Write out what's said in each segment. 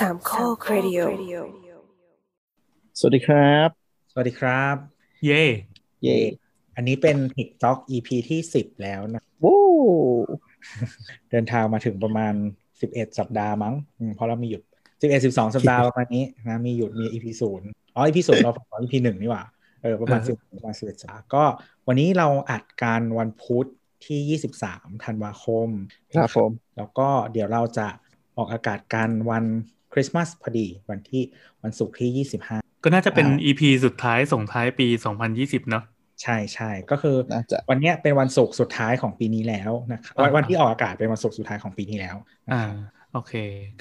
สามข้อครดิโอสวัสดีครับ สวัสดีครับ เย่เย่อันนี้เป็น TikTok EP ที่10แล้วนะวู้เดินทางมาถึงประมาณ11สัปดาห์มั้งอืมเพราะเรามีหยุด11 12สัปดาห์ประมาณนี้นะมีหยุดมี EP ศูนย์อ๋อ EP ศูนย์เราของ EP หนึ่งนี่หว่าเออประมาณ10ประมาณ11สัปดาห์ก็วันนี้เราอัดการวันพุธที่23ธันวาคมครับผมแล้วก็เดี๋ยวเราจะออกอากาศกันวันค ริสต์มาสพอดีวันที่วันศุกร์ที่ 25 ก็น่าจะเป็นอ่า EP สุดท้ายส่งท้ายปี 2020 เนอะใช่ใช่ก็คือน่าจะวันเนี้ยเป็นวันศุกร์สุดท้ายของปีนี้แล้วนะครับวันอ่าวันที่ออกอากาศเป็นวันศุกร์สุดท้ายของปีนี้แล้วนะอ่าครับโอเค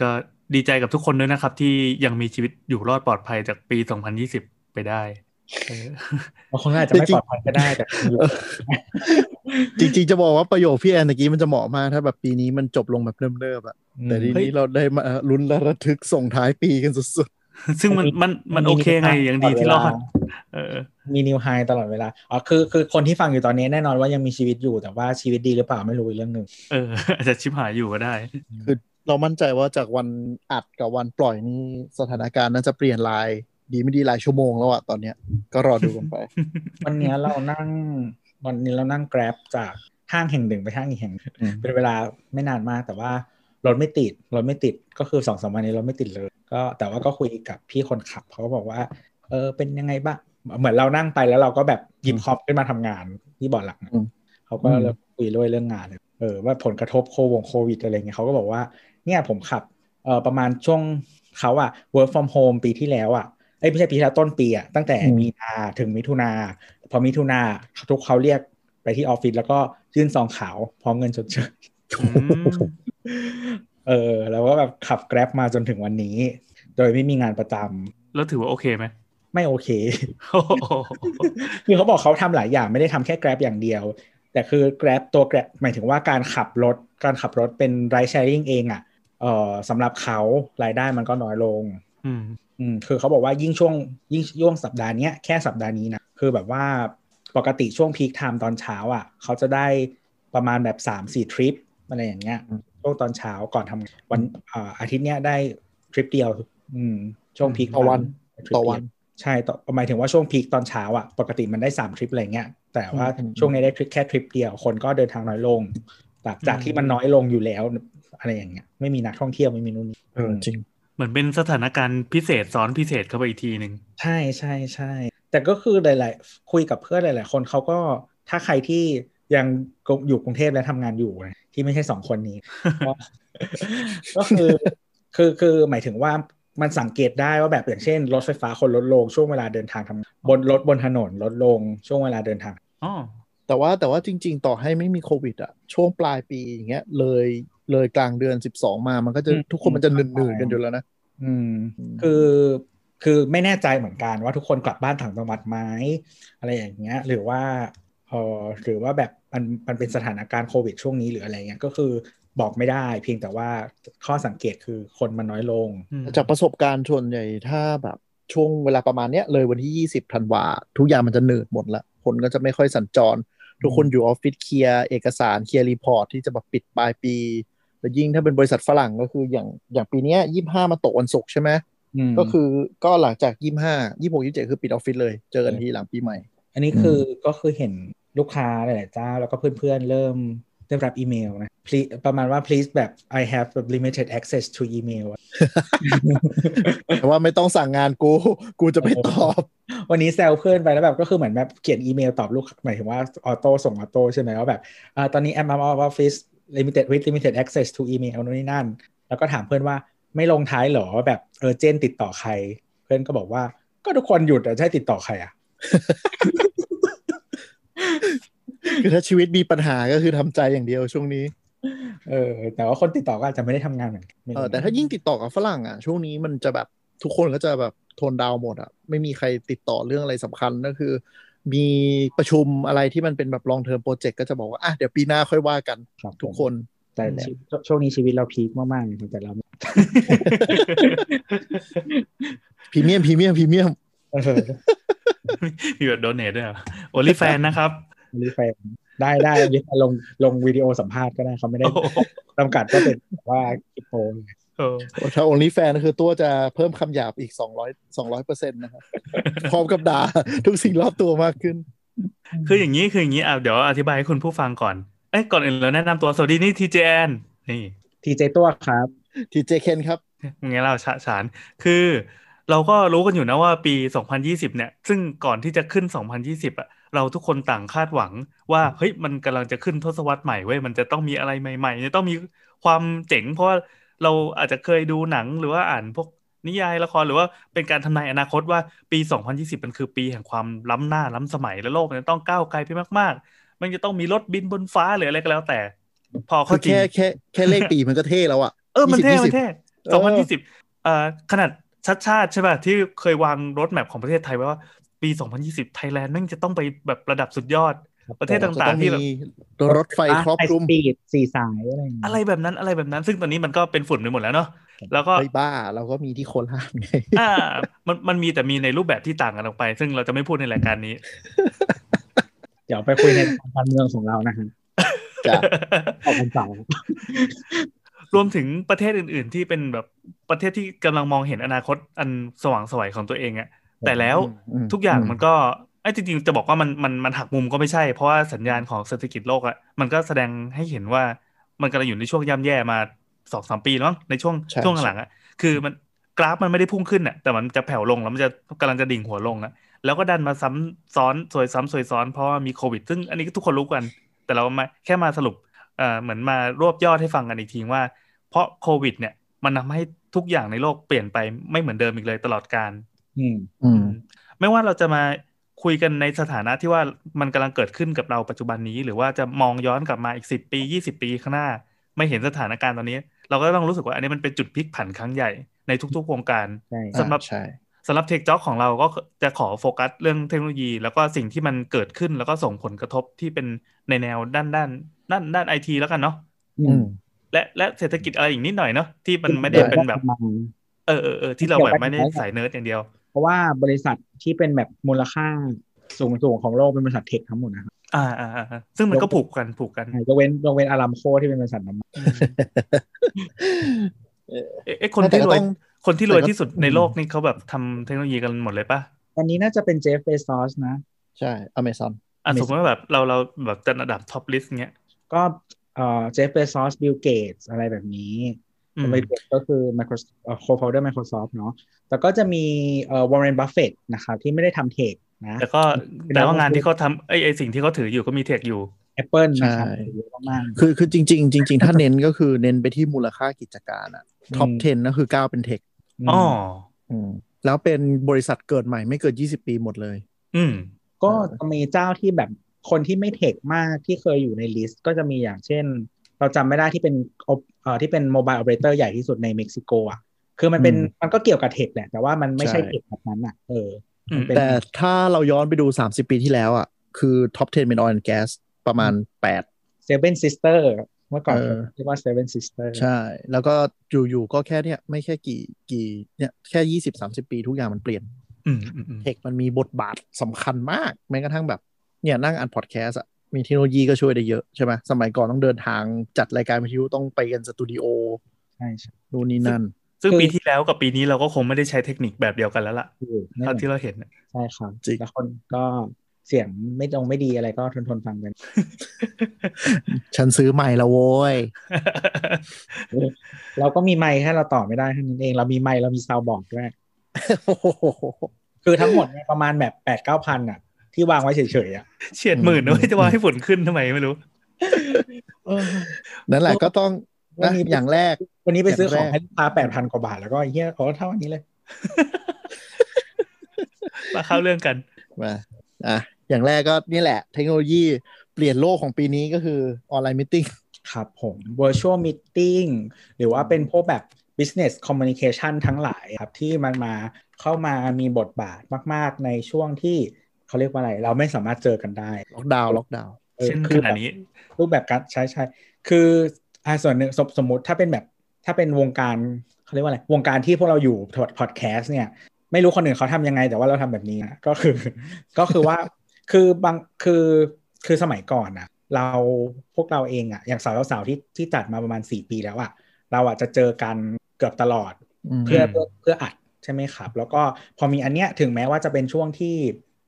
ก็ดีใจกับทุกคนด้วยนะครับ ที่ยังมีชีวิตอยู่รอดปลอดภัยจากปี 2020 ไปได้เออบางคนก็อาจจะไม่ปลอดภัยก็ได้แต่อยู่จริงๆจะบอกว่าประโยคพี่แอนตะกี้มันจะเหมาะมากถ้าแบบปีนี้มันจบลงแบบเริ่มๆอะ แต่ทีนี้เราได้มาลุ้นและระทึกส่งท้ายปีกันสุดซึ่งมันมันมันโอเคไงยังดีที่รอดเออมีนิวไฮตลอดเวลาอ๋อคือคือคนที่ฟังอยู่ตอนนี้แน่นอนว่ายังมีชีวิตอยู่แต่ว่าชีวิตดีหรือเปล่าไม่รู้อีกเรื่องหนึ่งเอออาจจะชิบหายอยู่ก็ได้ๆคือเรามั่นใจว่าจากวันอัดกับวันปล่อยนี่สถานการณ์น่าจะเปลี่ยนลายดีไม่ดีหลายชั่วโมงแล้วอะตอนเนี้ยก็รอดูกันไป วันเนี้ยเรานั่งวันนี้เรานั่ง Grab จากห้างแห่งหนึ่งไปห้างอีกแห่งหนึ่งอืมเป็นเวลาไม่นานมากแต่ว่า รถไม่ติดรถไม่ติดก็คือสองสามวันนี้รถไม่ติดเลย ก็แต่ว่าก็คุยกับพี่คนขับเขาก็บอกว่า เออเป็นยังไงบ้างเหมือนเรานั่งไปแล้วเราก็แบบหยิบคอมขึ้นมาทำงานที่เบาะหลังอืมเขาก็อืมเริ่มคุยด้วยเรื่องงานเลยเออว่าผลกระทบโควงโควิดอะไรเงี้ยเขาก็บอกว่า เนี่ยผมขับเออประมาณช่วงเขาอะ work from home ปีที่แล้วอะเอ้ยไม่ใช่ปีที่แล้วต้นปีอะตั้งแต่อืมมีนาถึงมิถุนาพอมิถุนาทุกเขาเรียกไปที่ออฟฟิศแล้วก็ยื่นซองขาวพร้อมเงินชดเชยอืม เออ แล้วก็แบบขับแกร็บมาจนถึงวันนี้ โดยไม่มีงานประจำแล้วถือว่าโอเคไหมไม่โอเคโอ้โหคือเขาบอกเขาทำหลายอย่างไม่ได้ทำแค่ Grab อย่างเดียว แต่คือ Grab ตัว Grab หมายถึงว่าการขับรถการขับรถเป็น ride sharing เองอะ่ะเออสำหรับเขารายได้มันก็น้อยลง อืมอืมคือเขาบอกว่ายิ่งช่วงยิ่งช่วงสัปดาห์เนี้ยแค่สัปดาห์นี้นะคือแบบว่าปกติช่วง peak time ตอนเช้าอะเขาจะได้ประมาณแบบสามสี่ทริป อะไรอย่างเงี้ยช่วงตอนเช้าก่อนทำวันอ่าอาทิตย์เนี้ยได้ทริปเดียว อืม ช่วง peak ต่อวันทริปต่อเดียวัน ใช่ต่อหมายถึงว่าช่วง peak ตอนเช้าอะปกติมันได้สามทริปอะไรเงี้ยแต่ว่าอืมช่วงนี้ได้ทริปแค่ทริปเดียวคนก็เดินทางน้อยลงจากจากอืมที่มันน้อยลงอยู่แล้ว อะไรอย่างเงี้ย ไม่มีนักท่องเที่ยวไม่มีนู่นนี่เออจริง เหมือนเป็นสถานการณ์พิเศษซ้อนพิเศษเข้าไปอีกทีหนึ่งใช่ใช่ใช่แต่ก็คือหลาย ๆ คุยกับเพื่อนหลาย ๆ คนเขาก็ถ้าใครที่ ยังอยู่กรุงเทพและทำงานอยู่นะที่ไม่ใช่สองคนนี้ก็ก็คือคือคือหมายถึงว่ามันสังเกตได้ว่าแบบอย่างเช่น รถไฟฟ้าคนลดลงช่วงเวลาเดินทางทำบนรถบนถนนลดลงช่วงเวลาเดินทางอ๋อแต่ว่าแต่ว่าจริง ๆ ต่อให้ไม่มีโควิดอะช่วงปลายปีอย่างเงี้ยเลยเลยกลางเดือนสิบสองมามันก็จะอืมทุกคนมันจะหนื่นๆกันอยู่แล้วนะอืมอืม คือคือไม่แน่ใจเหมือนกันว่าทุกคนกลับบ้านต่างจังหวัดไหมอะไรอย่างเงี้ย หรือว่า เออหรือว่าแบบมันมันเป็นสถานการณ์โควิดช่วงนี้หรืออะไรเงี้ยก็คือบอกไม่ได้ เพียงแต่ว่าข้อสังเกตคือคนมันน้อยลงอืมจากประสบการณ์ส่วนใหญ่ถ้าแบบช่วงเวลาประมาณเนี้ยเลยวันที่ยี่สิบธันวาทุกอย่างมันจะหนืดหมดละคนก็จะไม่ค่อยสัญจร ทุกคนอยู่ออฟฟิศเคลียร์เอกสารเคลียร์ report ที่จะแบบปิดปลายปีแล้วยิ่งถ้าเป็นบริษัทฝรั่งก็คืออย่างอย่างปีเนี้ยี่ห้ามาตกวันศุกร์ใช่ไหมมก็คือก็หลังจากยี่ห้ายี่หกยี่เจ็ดคือปิดออฟฟิศเลย เจอกันที่หลังปีใหม่ อันนี้คือก็คือเห็น ลูกค้าหลายๆเจ้า แล้วก็เพื่อนๆ เริ่มเริ่มรับอีเมลนะ please ประมาณว่า please แบบ I have limited access to email แต่ว่าไม่ต้องสั่งงานกู กูจะไม่ตอบ วันนี้แซวเพื่อนไปแล้วแบบก็คือเหมือนแบบเขียนอีเมลตอบลูกหมายถึงว่าออโต้ส่งออโต้ใช่ไหมว่าแบบอ่าตอนนี้ I'm out of office limited with limited access to email นู่นนี่นั่น แล้วก็ถามเพื่อนว่าไม่ลงท้ายเหรอว่าแบบเออเจนติดต่อใคร เพื่อนก็บอกว่าก็ทุกคนหยุดอะจะให้ติดต่อใครอะ คือถ้าชีวิตมีปัญหาก็คือทำใจอย่างเดียวช่วงนี้ เออ แต่ว่าคนติดต่อก็อาจจะไม่ได้ทำงานเหมือนกันไม่เอรู้อแต่ถ้ายิ่งติดต่อกับฝรั่งอะ ช่วงนี้มันจะแบบทุกคนก็จะแบบโทนดาวน์หมดอะ ไม่มีใครติดต่อเรื่องอะไรสำคัญก็คือ มีประชุมอะไรที่มันเป็นแบบ long term project ก็จะบอกว่าอะเดี๋ยวปีหน้าค่อยว่ากันครับทุกคนแต่นั่นแหละชีวิตช่วงนี้ชีวิตเราพีคมากๆเลยแต่เราไม่พรีเมียมพรีเมียมพรีเมียมเออ มีแบบโดเนทด้วยโอลิแฟนนะครับรีแฟนได้ได้ลิฟลงลงวิดีโอสัมภาษณ์ก็ได้เขาไม่ได้โอ้โหจำกัดก็เป็นแบบว่าคลิปโพเออถ้า only fan ก็คือตัวจะเพิ่มคำหยาบอีก200 200เปอร์เซ็นต์นะครับพร้อมกับด่าทุกสิ่งรอบตัวมากขึ้น คืออย่างนี้คืออย่างนี้อะเดี๋ยวอธิบายให้คุณผู้ฟังก่อนเอ้ยก่อนอื่นเราแนะนำตัวสวัสดีนี่ทีเจนนี่ทีเจตัวครับทีเจเคนครับงั้นเราฉะฉานคือ เราก็รู้กันอยู่นะว่าปี 2020 เนี่ย ซึ่งก่อนที่จะขึ้น 2020 อะ เราทุกคนต่างคาดหวัง ว่าเฮ้ยมันกำลังจะขึ้นทศวรรษใหม่เว้ยมันจะต้องมีอะไรใหม่ๆจะต้องมีความเจ๋ง เพราะว่าเราอาจจะเคยดูหนังหรือว่าอ่านพวกนิยายละครหรือว่าเป็นการทำนายอนาคตว่าปี 2020 มันคือปีแห่งความล้ำหน้าล้ำสมัยและโลกมันจะต้องก้าวไกลไปมากๆ มันจะต้องมีรถบินบนฟ้าหรืออะไรก็แล้วแต่ พอคืเข้าอจริงแค่แค่แค่เลขปีมันก็เท่แล้วอะเออมันเท่20มันเท่เออสองพันยี่สิบเอ่อขนาด ชัชชาติใช่ป่ะที่เคยวาง roadmap ของประเทศไทยไว้ว่า ปีสองพันยี่สิบไทยแลนด์แม่งจะต้องไปแบบระดับสุดยอดประเทศจะต่างต้องๆที่แบบมีรถไฟครอบคลุมสปีดสี่สายอะไรอย่างเงี้ยอะไรแบบนั้นอะไรแบบนั้น ซึ่งตอนนี้มันก็เป็นฝุ่นไปหมดแล้วเนาะแล้วก็ไอ้บ้าเราก็มีที่โคราชไงอ่ามันมันมีแต่มีในรูปแบบที่ต่างกันออกไป ซึ่งเราจะไม่พูดในรายการนี้ เดี๋ยวไปคุยในการเมืองของเรานะฮะจ้ะออกวันเสา ร์รวมถึงประเทศอื่น ๆ ที่เป็นแบบประเทศที่กำลังมองเห็นอนาคตอันสว่างไสวยของตัวเองอะแต่แล้วอืมทุกอย่างอืมมันก็ไอ้ยจริงๆจะบอกว่ามันมันมันหักมุมก็ไม่ใช่ เพราะว่าสัญญาณของเศรษฐกิจโลกอะมันก็แสดงให้เห็นว่ามันกำลังอยู่ในช่วงย่ำแย่มาสองสามปีแล้วมั้งในช่วงใช่ช่วงหลังอะคือมันกราฟมันไม่ได้พุ่งขึ้นอะแต่มันจะแผ่วลงแล้วมันจะกำลังจะดิ่งหัวลงอะแล้วก็ดันมาซ้ำซ้อนซวยซ้ำซวยซ้อนเพราะว่ามีโควิด ซึ่งอันนี้ก็ทุกคนรู้กัน แต่เรามาแค่มาสรุปเอ่อเหมือนมารวบยอดให้ฟังกันอีกทีว่า เพราะโควิด เนี่ย มันทำให้ทุกอย่างในโลกเปลี่ยนไปไม่เหมือนเดิมอีกเลยตลอดการอืมอืมไม่ว่าเราจะมาคุยกันในสถานะที่ว่ามันกำลังเกิดขึ้นกับเราปัจจุบันนี้ หรือว่าจะมองย้อนกลับมาอีกสิบปียี่สิบปีข้างหน้า ไม่เห็นสถานการณ์ตอนนี้ เราก็ต้องรู้สึกว่าอันนี้มันเป็นจุดพลิกผันครั้งใหญ่ในทุกๆวงการใช่สำหรับใช่สำหรับเทคจ็อกของเราก็จะขอโฟกัสเรื่องเทคโนโลยี แล้วก็สิ่งที่มันเกิดขึ้นแล้วก็ส่งผลกระทบที่เป็นในแนวด้านด้านด้านด้านไอทีแล้วกันเนาะอือืมม และและเศรษฐกิจอะไรอีกนิดหน่อยเนาะที่มันไม่ได้เป็นแบบ เออเออเออที่เราแบบไม่ได้สายเนิร์ดอย่างเดียว เพราะว่าบริษัทที่เป็นแบบมูลค่าสูงสูงของโลกเป็นบริษัทเทคทั้งหมดนะครับอ่าอ่าอ่าซึ่งมันก็ผูกกันผูกกันยกเว้นยกเว้นอารามโคที่เป็นบริษัทน้ำมันเอ๊ะเอ๊ะคนแต่ที่ก็รวยต้องคนที่รวยแต่ก็ที่สุดในโลกนี่เขาแบบทำเทคโนโลยีกันหมดเลยปะตอนนี้น่าจะเป็นเจฟเบซอสนะ ใช่อเมซอนอะไม่สมมติว่าแบบเราเราแบบจัดอันดับ top list เงี้ย ก็ เอ่อเจฟเบซอสบิลเกตอะไรแบบนี้อืมบิลเกตก็คือ Microsoft เอ่อ co-founder Microsoft เนาะแต่ก็จะมีเอ่อวอร์เรนบัฟเฟตนะครับที่ไม่ได้ทำ techนะแต่ก็แต่ว่างานที่เขาทำไอไอสิ่งที่เขาถืออยู่ก็มี tech อยู่ Apple นะครับใช่เยอะมากคือคือจริง ๆ จริง ๆ ถ้าเน้นก็คือเน้นไปที่มูลค่ากิจการอะtop อืม10 ก็คือก้าวเป็น tech ๆมอ๋ออืมแล้วเป็นบริษัทเกิดใหม่ไม่เกิน 20 ปีหมดเลย อืมก็จะมีเจ้าที่แบบ คนที่ไม่ tech มากที่เคยอยู่ใน list ก็จะมีอย่างเช่น เราจำไม่ได้ที่เป็นเอ่อที่เป็น mobile operator ใหญ่ที่สุดในเม็กซิโกอะคือมันเป็นอืมมันก็เกี่ยวกับ tech แหละ แต่ว่ามันไม่ใช่ใช่ techแบบนั้นอะเอออืมมันเป็นแต่ถ้าเราย้อนไปดู 30 ปีที่แล้วอะ คือ top 10 เป็น oil and gas ประมาณ8 Seven Sisters เมื่อก่อนเออเรียกว่า Seven Sisters ใช่ แล้วก็อยู่ๆก็แค่เนี้ยไม่แค่กี่กี่เนี่ยแค่ 20 30 ปีทุกอย่างมันเปลี่ยนอืมอืมอืม tech มันมีบทบาทสำคัญมากแม้กระทั่งแบบ เนี่ยนั่งอัดพอดแคสต์อะมีเทคโนโลยีก็ช่วยได้เยอะใช่ไหมสมัยก่อนต้องเดินทางจัดรายการวิทยุต้องไปกันสตูดิโอใช่ใช่นู่นนี่นั่น ซึ่งคือปีที่แล้วกับปีนี้เราก็คงไม่ได้ใช้เทคนิคแบบเดียวกันแล้วล่ะถูกแน่นเท่าอนที่เราเห็นน่ะใช่ครับจริงแล้วคนก็เสียงไม่ตรงไม่ดีอะไรก็ทนทนๆฟังกัน ฉันซื้อใหม่แล้วโว้ย เราก็มีไมค์แค่เราต่อไม่ได้เท่านั้นเอง เรามีไมค์เรามีซาวบอร์ดด้วยโอ้โหคือทั้งหมดเนี่ยประมาณแบบแปดเก้าพันอะ ที่วางไว้เฉยๆอะเฉียดหมื่นนะเว้ยจะว่าให้ฝุ่นขึ้นทำไมไม่รู้นั่นแหละก็ต้องวันนะนี้อย่างแรก วันนี้ไปซื้อของอย่างแรกให้ลูกค้าแปดพันกว่าบาทแล้วก็ไอ้เหี้ยโอ้เท่าอันนี้เลย มาเข้าเรื่องกันมาอะอย่างแรกก็นี่แหละ เทคโนโลยีเปลี่ยนโลกของปีนี้ก็คือออนไลน์มิ팅ครับผม virtual meeting หรือว่าเป็นพวกแบบ business communication ทั้งหลายครับ ที่มันมาเข้ามามีบทบาทมาก ๆ ในช่วงที่ เขาเรียกว่าอะไร เราไม่สามารถเจอกันได้ ล็อกดาวน์ล็อกดาวน์ออเช่นคืขอณะแบบนี้ รูปแบบการใช้ใช่คืออ่าส่วนหนึ่งสมสมมติถ้าเป็นแบบ ถ้าเป็นวงการเขาเรียกว่าอะไร วงการที่พวกเราอยู่พอดแคสต์เนี่ย ไม่รู้คนอื่นเขาทำยังไง แต่ว่าเราทำแบบนี้นะก็คือ ก็คือว่าคือบางคือคือสมัยก่อนนะเราพวกเราเองอะอย่างสาวสาวๆที่ที่จัดมาประมาณสี่ปีแล้วอะเราอะจะเจอกันเกือบตลอดมเพื่อเพื่อเพื่ออัดใช่ไหมครับ แล้วก็พอมีอันเนี้ยถึงแม้ว่าจะเป็นช่วงที่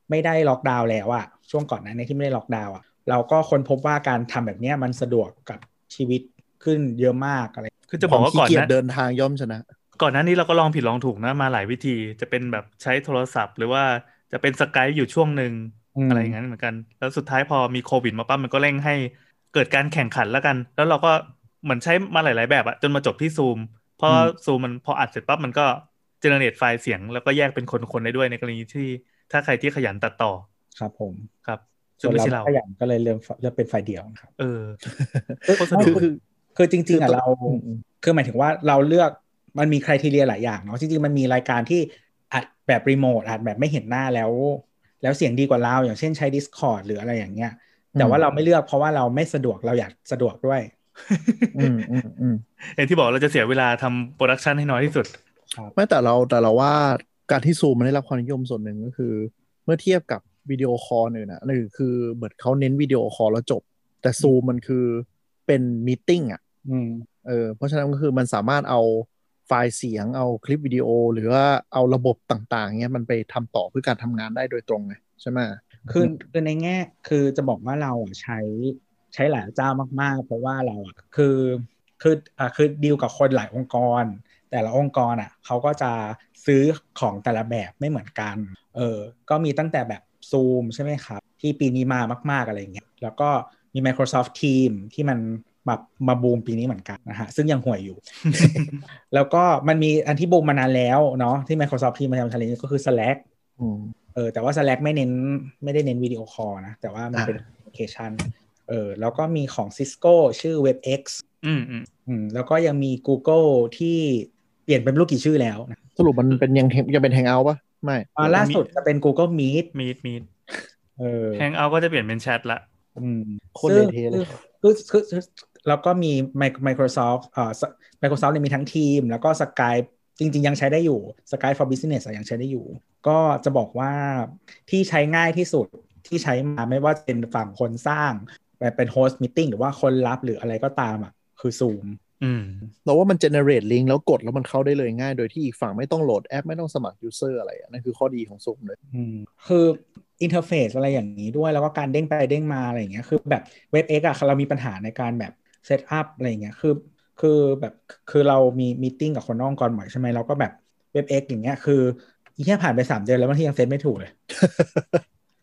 ไม่ได้ล็อกดาวน์แล้วอะช่วงก่อนหนั้านที่ไม่ได้ล็อกดาวน์อะเราก็ค้นพบว่าการทำแบบเนี้ยมันสะดวกกับชีวิตขึ้นเยอะมากอะไรคือจะบอกว่าควมก่อนขี้เกียจนะเดินทางย่อมชนะ ก่อนหน้านี้เราก็ลองผิดลองถูกนะมาหลายวิธี จะเป็นแบบใช้โทรศัพท์ หรือว่าจะเป็นสกายอยู่ช่วงหนึ่งอืมอะไรอย่างนั้นเหมือนกัน แล้วสุดท้ายพอมีโควิดมาปั๊บมันก็เร่งให้เกิดการแข่งขันแล้วกัน แล้วเราก็เหมือนใช้มาหลาย ๆ แบบอะจนมาจบที่ซูมเพราะซูมมันพออัดเสร็จปั๊บมันก็เจเนเรตไฟล์เสียง แล้วก็แยกเป็นคนๆได้ด้วยในกรณีที่ ถ้าใครที่ขยันตัดต่อครับผมครับซึ่ส่งวนไม่เราใช่เราขยันก็เลยเลือกเลือกเป็นไฟล์เดียวนะครับ เออคือโคตรสนุกคือคือคือจริงๆอะคือเราอืมอืมคือหมายถึงว่าเราเลือกมันมี criteria หลายอย่างเนาะจริงๆมันมีรายการที่อัดแบบรีโมทอัดแบบไม่เห็นหน้าแล้ว แล้วเสียงดีกว่าเรา อย่างเช่นใช้ Discord หรืออะไรอย่างเงี้ย แต่ว่าเราไม่เลือกเพราะว่าเราไม่สะดวกเราอยากสะดวกด้วยอืมอืมอืมอย่างที่บอกเราจะเสียเวลาทำ production ให้น้อยที่สุดไม่แต่เราแต่เราว่า การที่ซูมมันได้รับความนิยมส่วนหนึ่งก็คือ เมื่อเทียบกับวิดีโอคอลหนึ่งนะหนึ่งคือเหมือนเขาเน้นวิดีโอคอลแล้วจบ แต่ซูมมันคือเป็น meeting อะอืมเออเพราะฉะนั้นก็คือมันสามารถเอาไฟล์เสียงเอาคลิปวิดีโอ หรือว่าเอาระบบต่างๆเนี้ยมันไปทำต่อเพื่อการทำงานได้โดยตรงไงใช่ไหมคือคือในแง่คือจะบอกว่าเราอะใช้ใช้หลายเจ้ามาก ๆ เพราะว่าเราอะคือคืออ่าคือดีลกับคนหลายองค์กร แต่ละองค์กรอะเขาก็จะซื้อของแต่ละแบบไม่เหมือนกันเออก็มีตั้งแต่แบบ Zoom ใช่ไหมครับ ที่ปีนี้มามาก ๆ อะไรอย่างเงี้ยแล้วก็มี Microsoft Team ที่มันมามาบูมปีนี้เหมือนกันนะฮะ ซึ่งยังห่วยอยู่ แล้วก็มันมีอันที่บูมมานานแล้วเนาะที่ Microsoft Team มาทำทะเลก็คือ Slack อืมเออแต่ว่า Slack ไม่เน้นไม่ได้เน้นวิดีโอคอลนะ แต่ว่ามันอ่าเป็นแอปพลิเคชันเออแล้วก็มีของ Cisco ชื่อ WebEx อืมอืมอืมแล้วก็ยังมี Google ที่ เปลี่ยนเป็นไม่รู้กี่ชื่อแล้วนะสรุปมันเป็นยังยังเป็นแฮงเอาท์ปะไม่อ่าล่าสุดจะเป็น Google Meet มีดมีดเออแฮงเอาก็จะเปลี่ยนเป็นแชทละอืมโคตรซึ่งเละเทะเลยคือคือคือแล้วก็มี Mic- Microsoft เอ่อ Microsoft เนี่ยมีทั้งทีม แล้วก็ Skype จริง ๆ ยังใช้ได้อยู่ Skype for Business อะยังใช้ได้อยู่ ก็จะบอกว่าที่ใช้ง่ายที่สุดที่ใช้มาไม่ว่าจะเป็นฝั่งคนสร้างแบบเป็น host meeting หรือว่าคนรับหรืออะไรก็ตามอะคือ Zoom อืม เราว่ามัน generate link แล้วกดแล้วมันเข้าได้เลยง่าย โดยที่อีกฝั่งไม่ต้องโหลดแอป ไม่ต้องสมัคร user อะไรอะนั่นคือข้อดีของซูมเลยอืมคือ interface อะไรอย่างนี้ด้วย แล้วก็การเด้งไปเด้งมาอะไรอย่างเงี้ยคือแบบ Webex อะเรามีปัญหาในการแบบ set up อะไรอย่างเงี้ยคือคือแบบคือเรามี meeting กับคนนอกองค์กรบ่อยใช่ไหมเราก็แบบเว็บเอ็กอย่างเงี้ยคืออีแค่ผ่านไปสามเดือนแล้วบางทียังเซตไม่ถูกเลย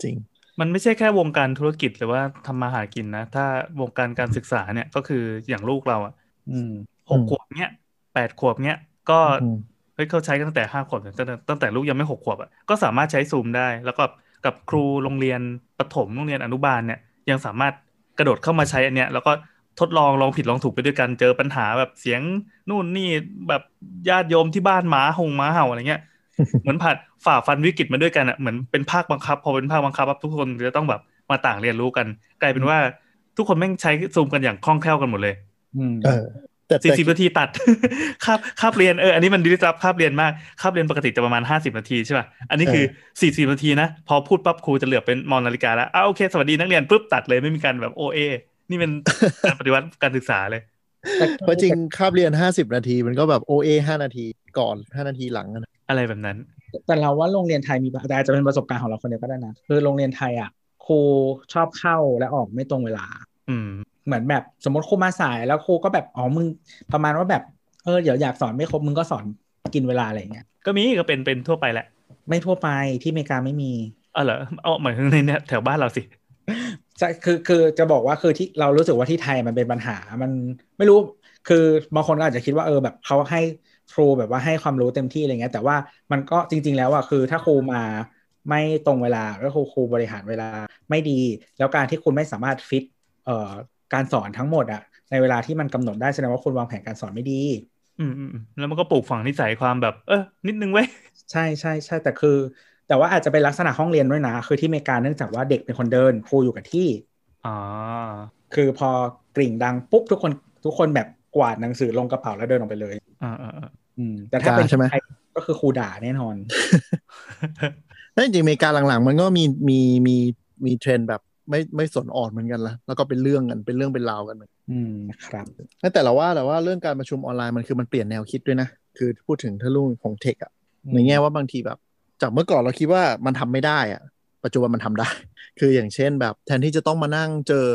จริง มันไม่ใช่แค่วงการธุรกิจหรือว่าทำมาหากินนะ ถ้าวงการการศึกษาเนี่ยก็คืออย่างลูกเราอะอืม หกอืมขวบเนี้ยแปดขวบเนี้ยก็อืมเฮ้ยเขาใช้กันตั้งแต่ห้าขวบตั้งแต่ตั้งแต่ลูกยังไม่หกขวบอะก็สามารถใช้ซูมได้ แล้วก็กับครูโรงเรียนประถมโรงเรียนอนุบาลเนี่ย ยังสามารถกระโดดเข้ามาใช้อันเนี้ย แล้วก็ทดลองลองผิดลองถูกไปด้วยกันเจอปัญหาแบบเสียงนู่นนี่แบบญาติโยมที่บ้านหมาหงหมาเห่าอะไรเงี้ยเหมือนผ่านฝ่าฟันวิกฤตมาด้วยกันอะเหมือนเป็นภาคบังคับ พอเป็นภาคบังคับปั๊บทุกคนจะต้องแบบมาต่างเรียนรู้กัน กลายเป็นว่าทุกคนแม่งใช้ซูมกันอย่างคล่องแคล่วกันหมดเลยอืม เออแต่สี่แต่สิบนาทีตัดคาบคาบเรียนเอออันนี้มันดิสรับคาบเรียนมากคาบเรียนปกติจะประมาณห้าสิบนาทีใช่ป่ะอันนี้คือสี่สิบนาทีนะ พอพูดปั๊บครูจะเหลือบเป็นมองนาฬิกาแล้วอ้าโอเค สวัสดีนักเรียนปุ๊บตัดเลยไม่มีการแบบโอเอนี่เป็นการปฏิวัติการศึกษาเลยเพราะจริงคาบเรียน50นาทีมันก็แบบ OA 5นาทีก่อน5นาทีหลังอะนะอะไรแบบนั้น แต่เราว่าโรงเรียนไทยมีแต่อาจจะเป็นประสบการณ์ของเราคนเดียวก็ได้นะคือโรงเรียนไทยอะครูชอบเข้าและออกไม่ตรงเวลา อืม เหมือนแบบสมมติครูมาสายแล้วครูก็แบบอ๋อมึงประมาณว่าแบบเออเดี๋ยวอยากสอนไม่ครบมึงก็สอนกินเวลาอะไรอย่างเงี้ยก็มีก็เป็นเป็นทั่วไปแหละ ไม่ทั่วไปที่อเมริกาไม่มีอ๋อเหรอเอาหมายถึงในเนี่ยแถวบ้านเราสิใช่คือคือจะบอกว่าคือที่เรารู้สึกว่าที่ไทยมันเป็นปัญหามันไม่รู้ คือบางคนก็อาจจะคิดว่าเออแบบเขาให้ครูแบบว่าให้ความรู้เต็มที่อะไรเงี้ยแต่ว่ามันก็จริง ๆ แล้วอะคือถ้าครูมาไม่ตรงเวลาก็ครูครูบริหารเวลาไม่ดี แล้วการที่คุณไม่สามารถฟิตเอ่อ การสอนทั้งหมดอะในเวลาที่มันกำหนดได้แสดงว่าคุณวางแผนการสอนไม่ดีอืมอืมอืมแล้วมันก็ปลูกฝังนิสัยความแบบ เออนิดนึงเว้ยใช่ใช่ใช่แต่คือ แต่ว่าอาจจะเป็นลักษณะห้องเรียนด้วยนะ คือที่อเมริกาเนื่องจากว่าเด็กเป็นคนเดินครูอยู่กับที่อ๋อคือพอกริ่งดังปุ๊บทุกคนทุกคนแบบกวาดหนังสือลงกระเป๋าแล้วเดินออกไปเลยอ่าอ่าอ่าอืม แต่ถ้าเป็นใช่ไหมไทยก็คือครูด่าแน่นอนแต่จริงๆอเมริกาหลังๆ มันก็มีมีมีมีเทรนด์แบบ ไม่ไม่สนอ่อนเหมือนกันละแล้วก็เป็นเรื่องกันเป็นเรื่องเป็นราวกันเหมือนอืมครับแต่เราว่าแต่ว่าเรื่องการประชุมออนไลน์มันคือมันเปลี่ยนแนวคิดด้วยนะคือพูดถึงถ้ารุ่งของเทคอะในแง่ว่าบางทีแบบ จากเมื่อก่อนเราคิดว่ามันทำไม่ได้อะปัจจุบันมันทำได้ คืออย่างเช่นแบบแทนที่จะต้องมานั่งเจอ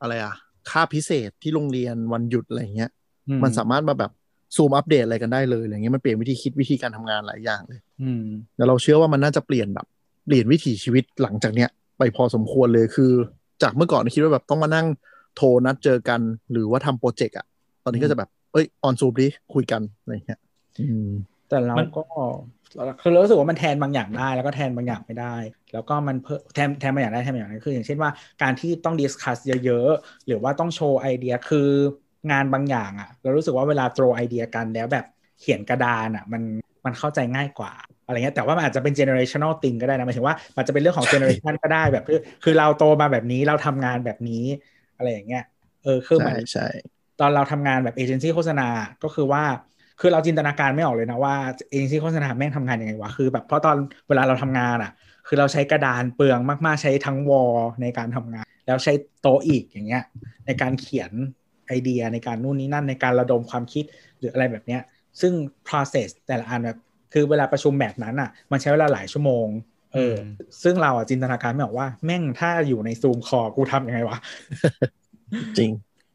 อะไรอะค่าพิเศษที่โรงเรียนวันหยุดอะไรเงี้ยอืมันสามารถมาแบบซูมอัปเดตอะไรกันได้เลยอะไรเงี้ยมันเปลี่ยนวิธีคิดวิธีการทำงานหลายอย่างเลย อืมแล้วเราเชื่อว่ามันน่าจะเปลี่ยนแบบ เปลี่ยนวิถีชีวิตหลังจากเนี้ย ไปพอสมควรเลยคือ จากเมื่อก่อนคิดว่าแบบต้องมานั่งโทรนัดเจอกันหรือว่าทำโปรเจกต์อะตอนนี้ก็จะแบบเอ้ย on Zoom ดิคุยกันอะไรเงี้ยอืมแต่เรามันก็คือเรารู้สึกว่ามันแทนบางอย่างได้ แล้วก็แทนบางอย่างไม่ได้ แล้วก็มันเพิ่มแทนแทนบางอย่างได้แทนบางอย่างไม่ได้คือ อย่างเช่นว่าการที่ต้อง discuss เยอะๆ หรือว่าต้องโชว์ไอเดียคืองานบางอย่างอะเรารู้สึกว่าเวลา throw ไอเดียกันแล้วแบบเขียนกระดานอะมัน มันเข้าใจง่ายกว่าอะไรเงี้ยแต่ว่ามันอาจจะเป็น generational thing ก็ได้นะหมายถึงว่ามันจะเป็นเรื่องของ generation ก็ได้แบบคือคือเราโตมาแบบนี้เราทำงานแบบนี้อะไรอย่างเงี้ยเออคือเหมืใช่อนใช่ตอนเราทำงานแบบเอเจนซี่โฆษณาก็คือว่าคือเราจินตนาการไม่ออกเลยนะว่าเอเจนซี่โฆษณาแม่งทำงานยังไงวะคือแบบเพราะตอนเวลาเราทำงานอะ คือเราใช้กระดานเปลืองมากๆใช้ทั้งวอลในการทำงาน แล้วใช้โต๊ะอีกอย่างเงี้ยในการเขียนไอเดียในการนู่นนี่นั่นในการระดมความคิดหรืออะไรแบบเนี้ย ซึ่ง process แต่ละอันแบบคือเวลาประชุมแบบนั้นอะ มันใช้เวลาหลายชั่วโมงเออซึ่งเราอะจินตนาการไม่ออกว่าแม่งถ้าอยู่ในซูมคอกูทำยังไงวะ จริง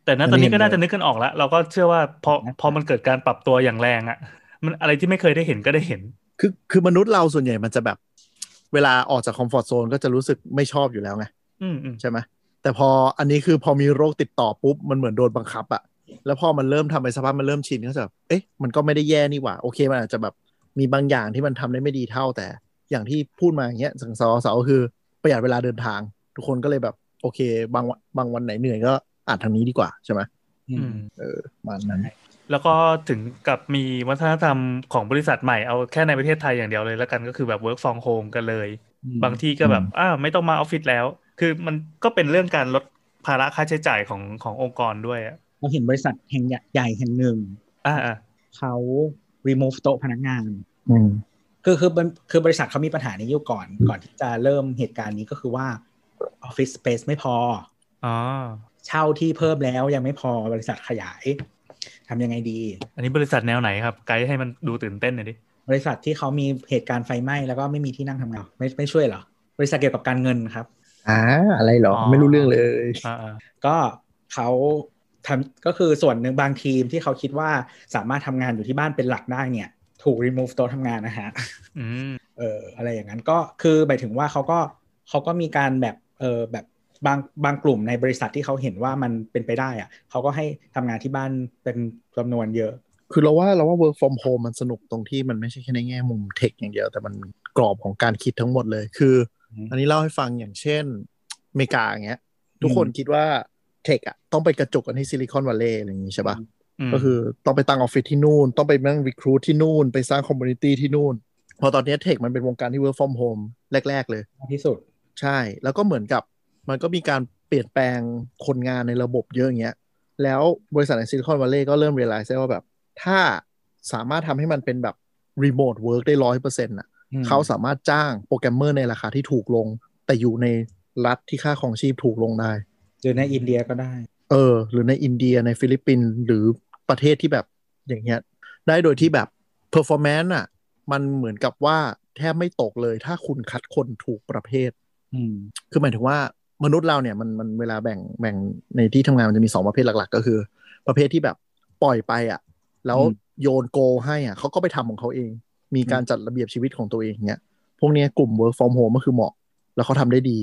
แต่ณอันนี้ตอนนี้ก็เห็นด้วยน่าจะนึกกันออกแล้ว เราก็เชื่อว่าพอนะพอมันเกิดการปรับตัวอย่างแรงอะ มันอะไรที่ไม่เคยได้เห็นก็ได้เห็น คือคือมนุษย์เราส่วนใหญ่มันจะแบบ เวลาออกจากคอมฟอร์ทโซนก็จะรู้สึกไม่ชอบอยู่แล้วไงอืมอืมใช่ไหมแต่พออันนี้คือพอมีโรคติดต่อปุ๊บมันเหมือนโดนบังคับอะ แล้วพอมันเริ่มทำไปสักพักมันเริ่มชินก็จะแบบเอ๊ะมันก็ไม่ได้แย่นี่หว่า โอเคมันอาจจะแบบมีบางอย่างที่มันทำได้ไม่ดีเท่าแต่ อย่างที่พูดมาอย่างเงี้ยสังสอสอคือประหยัดเวลาเดินทาง ทุกคนก็เลยแบบ โอเค บางวันบางวันไหนเหนื่อยก็อาจทางนี้ดีกว่าใช่ไหมอืมเออประมันนั้นแล้วก็ถึงกับมีวัฒนธรรมของบริษัทใหม่เอาแค่ในประเทศไทยอย่างเดียวเลยแล้วกันก็คือแบบ work from home กันเลยอืมบางที่ก็แบบอืมอ้าวไม่ต้องมาออฟฟิศแล้ว คือมันก็เป็นเรื่องการลดภาระค่าใช้จ่ายของขององค์กรด้วยอะ เราเห็นบริษัทแห่งใหญ่แห่งหนึ่งอ่าอ่าเขา remove โต๊ะพนักงานอืมคือคือมันคือบริษัทเขามีปัญหานี้อยู่ก่อน ก่อนที่จะเริ่มเหตุการณ์นี้ก็คือว่า Office Space ไม่พออ๋อเช่าที่เพิ่มแล้วยังไม่พอบริษัทขยายทำยังไงดี อันนี้บริษัทแนวไหนครับ ไกด์ให้มันดูตื่นเต้นหน่อยดิบริษัทที่เขามีเหตุการณ์ไฟไหม้แล้วก็ไม่มีที่นั่งทำงานไม่ไม่ช่วยเหรอบริษัทเกี่ยวกับการเงินครับอ่าอะไรเหรอ ไม่รู้เรื่องเลยอ่าอ่าก็เขา ทำก็คือส่วนหนึ่งบางทีมที่เขาคิดว่าสามารถทำงานอยู่ที่บ้านเป็นหลักได้เนี่ย ถูก remove โต๊ะทำงานนะฮะอืมเอออะไรอย่างนั้นก็คือหมายถึงว่าเขาก็เขาก็มีการแบบเออแบบบางบางกลุ่มในบริษัทที่เขาเห็นว่ามันเป็นไปได้อะเขาก็ให้ทำงานที่บ้านเป็นจำนวนเยอะ คือเราว่าเราว่า work from home มันสนุกตรงที่มันไม่ใช่แค่ในแง่มุมเทคอย่างเดียว แต่มันมีกรอบของการคิดทั้งหมดเลยคืออืมอันนี้เล่าให้ฟังอย่างเช่นอเมริกาอย่างเงี้ย ทุกคนคิดว่า tech อะต้องไปกระจุกกันที่ซิลิคอนวัลเลย์อะไรอย่างงี้ใช่ปะมก็คือต้องไปตั้งออฟฟิศที่นู่น ต้องไปนั่ง recruit ที่นู่น ไปสร้าง community ที่นู่น พอตอนนี้ tech มันเป็นวงการที่ work from home แรก ๆ เลยมากที่สุด ใช่ แล้วก็เหมือนกับมันก็มีการเปลี่ยนแปลงคนงานในระบบเยอะอย่างเงี้ย แล้วบริษัทในซิลิคอนวัลเลย์ก็เริ่ม realize ได้ว่าแบบ ถ้าสามารถทำให้มันเป็นแบบ remote work ได้ร้อยเปอร์เซ็นต์อะอืมเขาสามารถจ้างโปรแกรมเมอร์ในราคาที่ถูกลง แต่อยู่ในรัฐที่ค่าครองชีพถูกลงได้ หรือในอินเดียก็ได้ เออ หรือในอินเดียในฟิลิปปินส์หรือประเทศที่แบบอย่างเงี้ยได้โดยที่แบบ performance อะ มันเหมือนกับว่าแทบไม่ตกเลยถ้าคุณคัดคนถูกประเภท อืม คือหมายถึงว่ามนุษย์เราเนี่ยมันมันเวลาแบ่งแบ่งในที่ทำงานมันจะมีสองประเภทหลัก ๆ ก็คือ ประเภทที่แบบปล่อยไปอะ แล้วอืมโยน goal ให้อะเขาก็ไปทำของเขาเอง มีการจัดระเบียบชีวิตของตัวเองเงี้ยพวกเนี้ยกลุ่ม work from home ก็คือเหมาะ แล้วเขาทำได้ดี